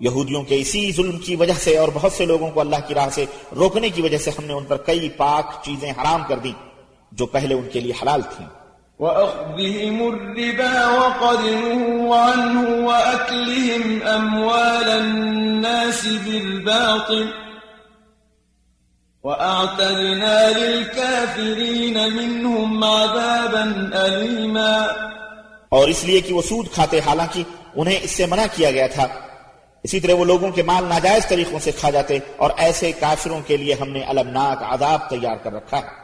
یہودیوں کے اسی ظلم کی وجہ سے اور بہت سے لوگوں کو اللہ کی راہ سے روکنے کی وجہ سے ہم نے ان پر کئی پاک چیزیں حرام کر دیں جو پہلے ان کے لیے حلال تھیں۔ وأخذهم الربا وقد نهوا عنه وأكلهم أموال الناس بالباطل وأعتدنا للكافرين منهم عذابا أليما اور اس لیے کہ وہ سود کھاتے، حالانکہ انہیں اس سے منع کیا گیا تھا۔ اسی طرح وہ لوگوں کے مال ناجائز طریقوں سے کھا جاتے اور ایسے کافروں کے لیے ہم نے المناک عذاب تیار کر رکھا۔ ہے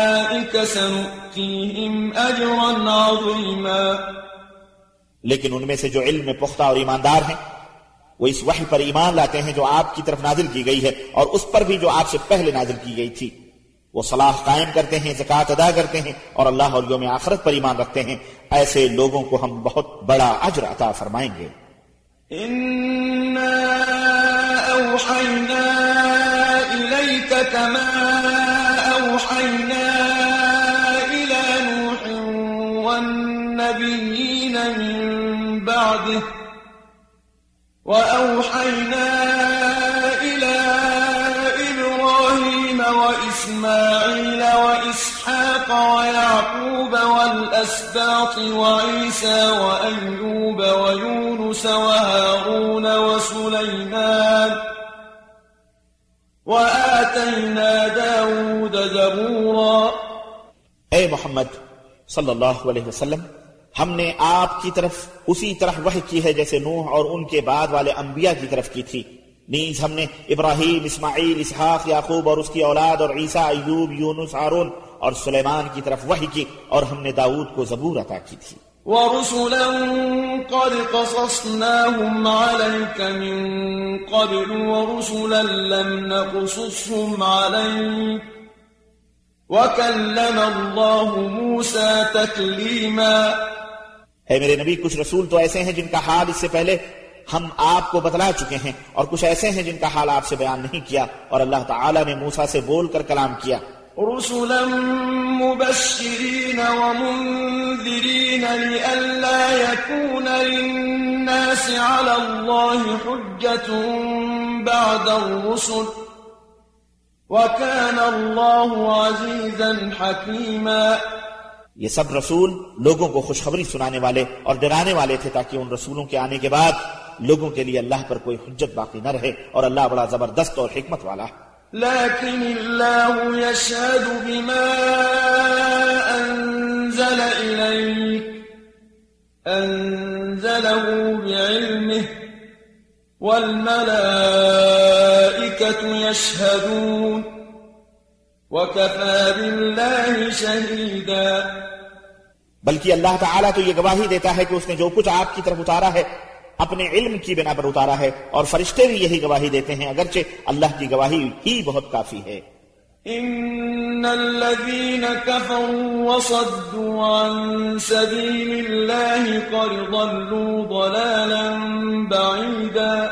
سنؤتيهم أجرا عظيما. لیکن ان میں سے جو علم میں پختہ اور ایماندار ہیں وہ اس وحی پر ایمان لاتے ہیں جو آپ کی طرف نازل کی گئی ہے اور اس پر بھی جو آپ سے پہلے نازل کی گئی تھی۔ وہ صلاح قائم کرتے ہیں زکوٰۃ ادا کرتے ہیں اور اللہ اور یوم آخرت پر ایمان رکھتے ہیں۔ ایسے لوگوں کو ہم بہت بڑا اجر عطا فرمائیں گے۔ إنا أوحينا إليك كما بعده وأوحينا إلى إبراهيم وإسماعيل وإسحاق ويعقوب والأسباط وعيسى وأيوب ويونس وهارون وسليمان وآتينا داود زبورا. اے محمد صلی اللہ علیہ وسلم؟ ہم نے آپ کی طرف اسی طرح وحی کی ہے جیسے نوح اور ان کے بعد والے انبیاء کی طرف کی تھی۔ نیز ہم نے ابراہیم، اسماعیل، اسحاق، یعقوب اور اس کی اولاد اور عیسیٰ، ایوب، یونس، ہارون اور سلیمان کی طرف وحی کی اور ہم نے داود کو زبور عطا کی تھی۔ ورسلا قد قصصناهم عليك من قبل ورسلا لم نقصصهم عليك وكلم الله موسى تكليما ہے میرے نبی، کچھ رسول تو ایسے ہیں جن کا حال اس سے پہلے ہم آپ کو بتلا چکے ہیں، اور کچھ ایسے ہیں جن کا حال آپ سے بیان نہیں کیا، اور اللہ تعالیٰ نے موسیٰ سے بول کر کلام کیا۔ رسلا مبشرين ومنذرين لئلا يكون للناس على الله حجة بعد الرسل وكان الله عزيزا حكيما یہ سب رسول لوگوں کو خوشخبری سنانے والے اور ڈرانے والے تھے تاکہ ان رسولوں کے آنے کے بعد لوگوں کے لیے اللہ پر کوئی حجت باقی نہ رہے اور اللہ بڑا زبردست اور حکمت والا ہے۔ لكن الله يشهد بما أنزل إليك أنزله بعلمه والملائكة يشهدون وكفى بالله شهيدا بلکہ اللہ تعالیٰ تو یہ گواہی دیتا ہے کہ اس نے جو کچھ آپ کی طرف اتارا ہے اپنے علم کی بنا پر اتارا ہے اور فرشتے بھی یہی گواہی دیتے ہیں اگرچہ اللہ کی گواہی ہی بہت کافی ہے۔ إن الذين كفروا وصدوا عن سبيل الله قد ضلوا ضلالا بعيدا۔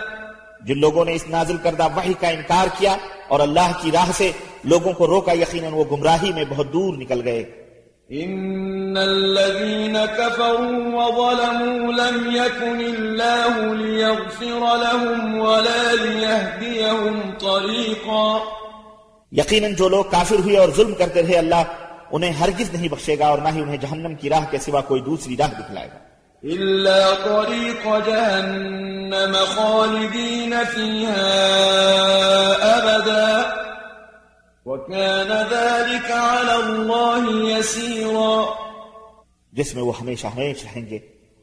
جن لوگوں نے اس نازل کردہ وحی کا انکار کیا اور اللہ کی راہ سے لوگوں کو روکا یقیناً وہ گمراہی میں بہت دور نکل گئے۔ إن الذين كفروا وظلموا لم يكن الله ليغفر لهم ولا ليهديهم طريقا. یقیناً جو لوگ کافر ہوئے اور ظلم کرتے رہے اللہ انہیں ہرگز نہیں بخشے گا اور نہ ہی انہیں جہنم کی راہ کے سوا کوئی دوسری راہ دکھلائے گا۔ إلا طريق جهنم خالدين فيها أبدا. وكان ذلك على الله يسيرا. جسم وہ ہمیشہ ہمیشہ رہیں گے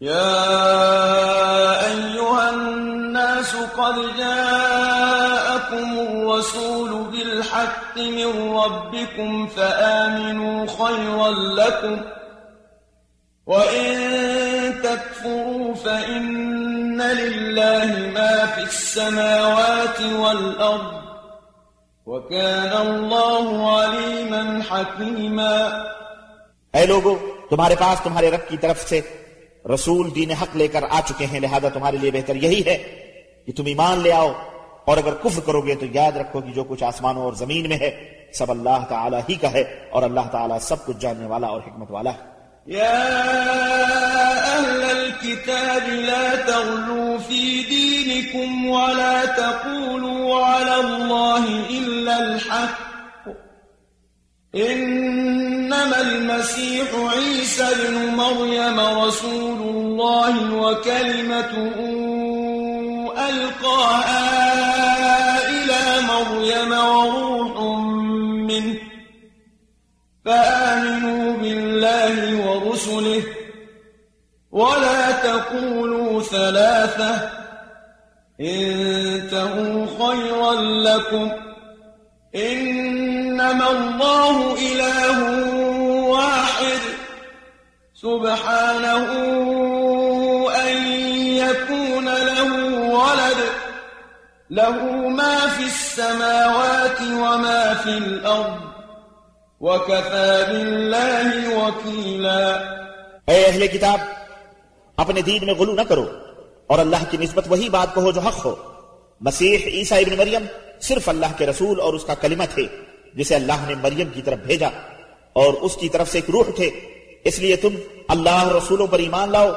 يا أيها الناس قد جاءكم الرسول بالحق من ربكم فآمنوا خيرا لكم. وإن تكفروا فإن لله ما في السماوات والأرض وكان الله عليما حكيما اے لوگو، تمہارے پاس تمہارے رب کی طرف سے رسول دین حق لے کر آ چکے ہیں، لہذا تمہارے لیے بہتر یہی ہے کہ تم ایمان لے آؤ اور اگر کفر کرو گے تو یاد رکھو کہ جو کچھ آسمانوں اور زمین میں ہے، سب اللہ تعالیٰ ہی کا ہے اور اللہ تعالیٰ سب کچھ جاننے والا اور حکمت والا ہے۔ يا أهل الكتاب لا تغلوا في دينكم ولا تقولوا على الله إلا الحق. إنما المسيح عيسى بن مريم رسول الله وكلمته ألقاها إلى مريم وروح فآمنوا بالله ورسله ولا تقولوا ثلاثة انتهوا خيرا لكم إنما الله إله واحد سبحانه أن يكون له ولد له ما في السماوات وما في الأرض وكفى بالله وكيلا اے اہل کتاب، اپنے دین میں غلو نہ کرو اور اللہ کی نسبت وہی بات کہو جو حق ہو۔ مسیح عیسیٰ ابن مریم صرف اللہ کے رسول اور اس کا کلمہ تھے، جسے اللہ نے مریم کی طرف بھیجا اور اس کی طرف سے ایک روح تھے۔ اس لیے تم اللہ رسولوں پر ایمان لاؤ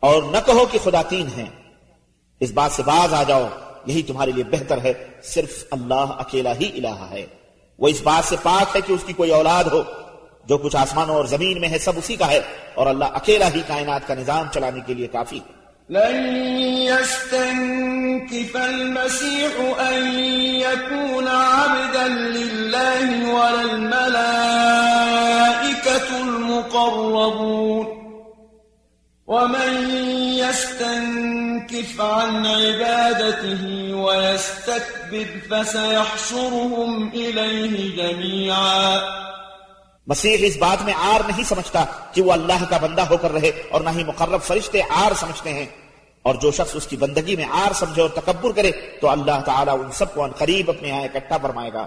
اور نہ کہو کہ خدا تین ہیں۔ اس بات سے باز آ جاؤ، یہی تمہارے لیے بہتر ہے، صرف اللہ اکیلا ہی الہ ہے۔ وہ اس بات سے پاک ہے کہ اس کی کوئی اولاد ہو، جو کچھ آسمانوں اور زمین میں ہے، سب اسی کا ہے۔ اور اللہ اکیلا ہی کائنات کا نظام چلانے کے لیے کافی ہے۔ لن يستنكف المسيح أن يكون عبدا لله ولا الملائكة المقربون۔ ومن يستنكف عن عبادته ويستكبر فسيحشرهم إليه جميعا مسیح اس بات میں آر نہیں سمجھتا کہ وہ اللہ کا بندہ ہو کر رہے اور نہ ہی مقرب فرشتے آر سمجھتے ہیں۔ اور جو شخص اس کی بندگی میں آر سمجھے اور تکبر کرے تو اللہ تعالیٰ ان سب کو ان قریب اپنے یہاں اکٹھا فرمائے گا۔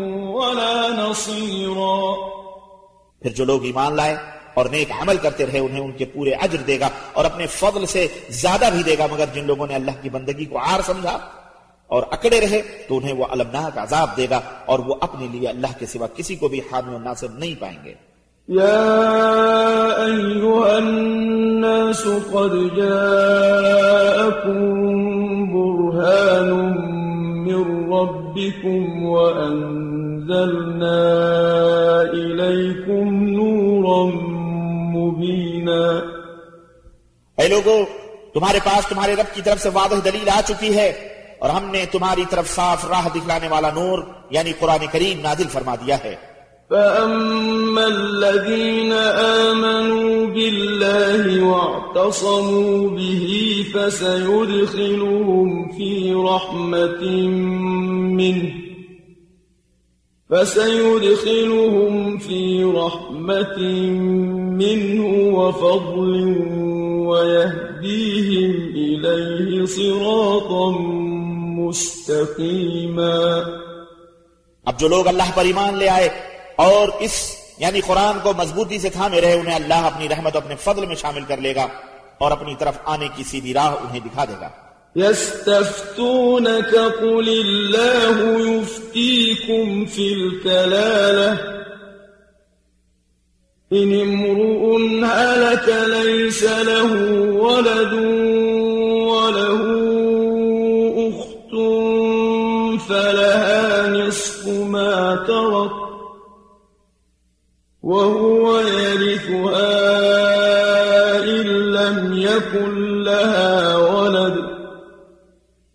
ولا نصيرا۔ پھر جو لوگ ایمان لائے اور نیک عمل کرتے رہے انہیں ان کے پورے اجر دے گا اور اپنے فضل سے زیادہ بھی دے گا مگر جن لوگوں نے اللہ کی بندگی کو آر سمجھا اور اکڑے رہے تو انہیں وہ المناک عذاب دے گا اور وہ اپنے لیے اللہ کے سوا کسی کو بھی حامی و ناصر نہیں پائیں گے۔ يا أيها الناس قد جاءكم برهان من ربكم وأنزلنا إليكم نورا مبينا. اے لوگو تمہارے پاس تمہارے رب کی طرف سے واضح دلیل آ چکی ہے اور ہم نے تمہاری طرف صاف راہ دکھلانے والا نور یعنی قرآن کریم نازل فرما دیا ہے۔ فأما الذين آمنوا بالله واعتصموا به فسيدخلهم في رحمة منه فسيدخلهم في رحمة منه وفضل ويهديهم إليه صراطا مستقيما. اب جو لوگ اللہ پر ایمان لے آئے اور اس یعنی قرآن کو مضبوطی سے تھامے رہے، انہیں اللہ اپنی رحمت اپنے فضل میں شامل کر لے گا اور اپنی طرف آنے کی سیدھی راہ انہیں دکھا دے گا۔ يستفتونك قل الله يفتيكم في الكلالة. إن امرؤ هلك ليس له ولد وله أخت فلها نصف ما ترك وهو يرثها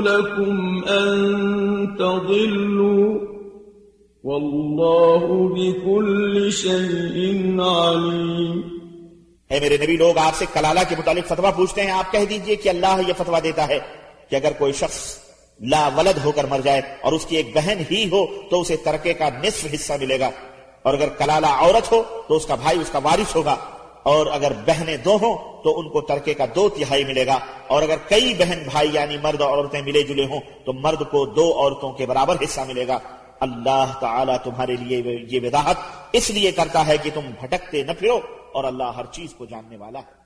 لكم أن تضلوا والله بكل شيء عليم اے میرے نبی، لوگ آپ سے کلالہ کے متعلق فتویٰ پوچھتے ہیں۔ آپ کہہ دیجیے کہ اللہ یہ فتویٰ دیتا ہے کہ اگر کوئی شخص لا ولد ہو کر مر جائے اور اس کی ایک بہن ہی ہو تو اسے ترکے کا نصف حصہ ملے گا اور اگر کلالہ عورت ہو تو اس کا بھائی، اس کا وارث ہوگا۔ اور اگر بہنیں دو ہوں تو ان کو ترکے کا دو تہائی ملے گا۔ اور اگر کئی بہن بھائی یعنی مرد اور عورتیں ملے جلے ہوں تو مرد کو دو عورتوں کے برابر حصہ ملے گا۔ اللہ تعالیٰ تمہارے لیے یہ وضاحت اس لیے کرتا ہے کہ تم بھٹکتے نہ پھرو اور اللہ ہر چیز کو جاننے والا ہے۔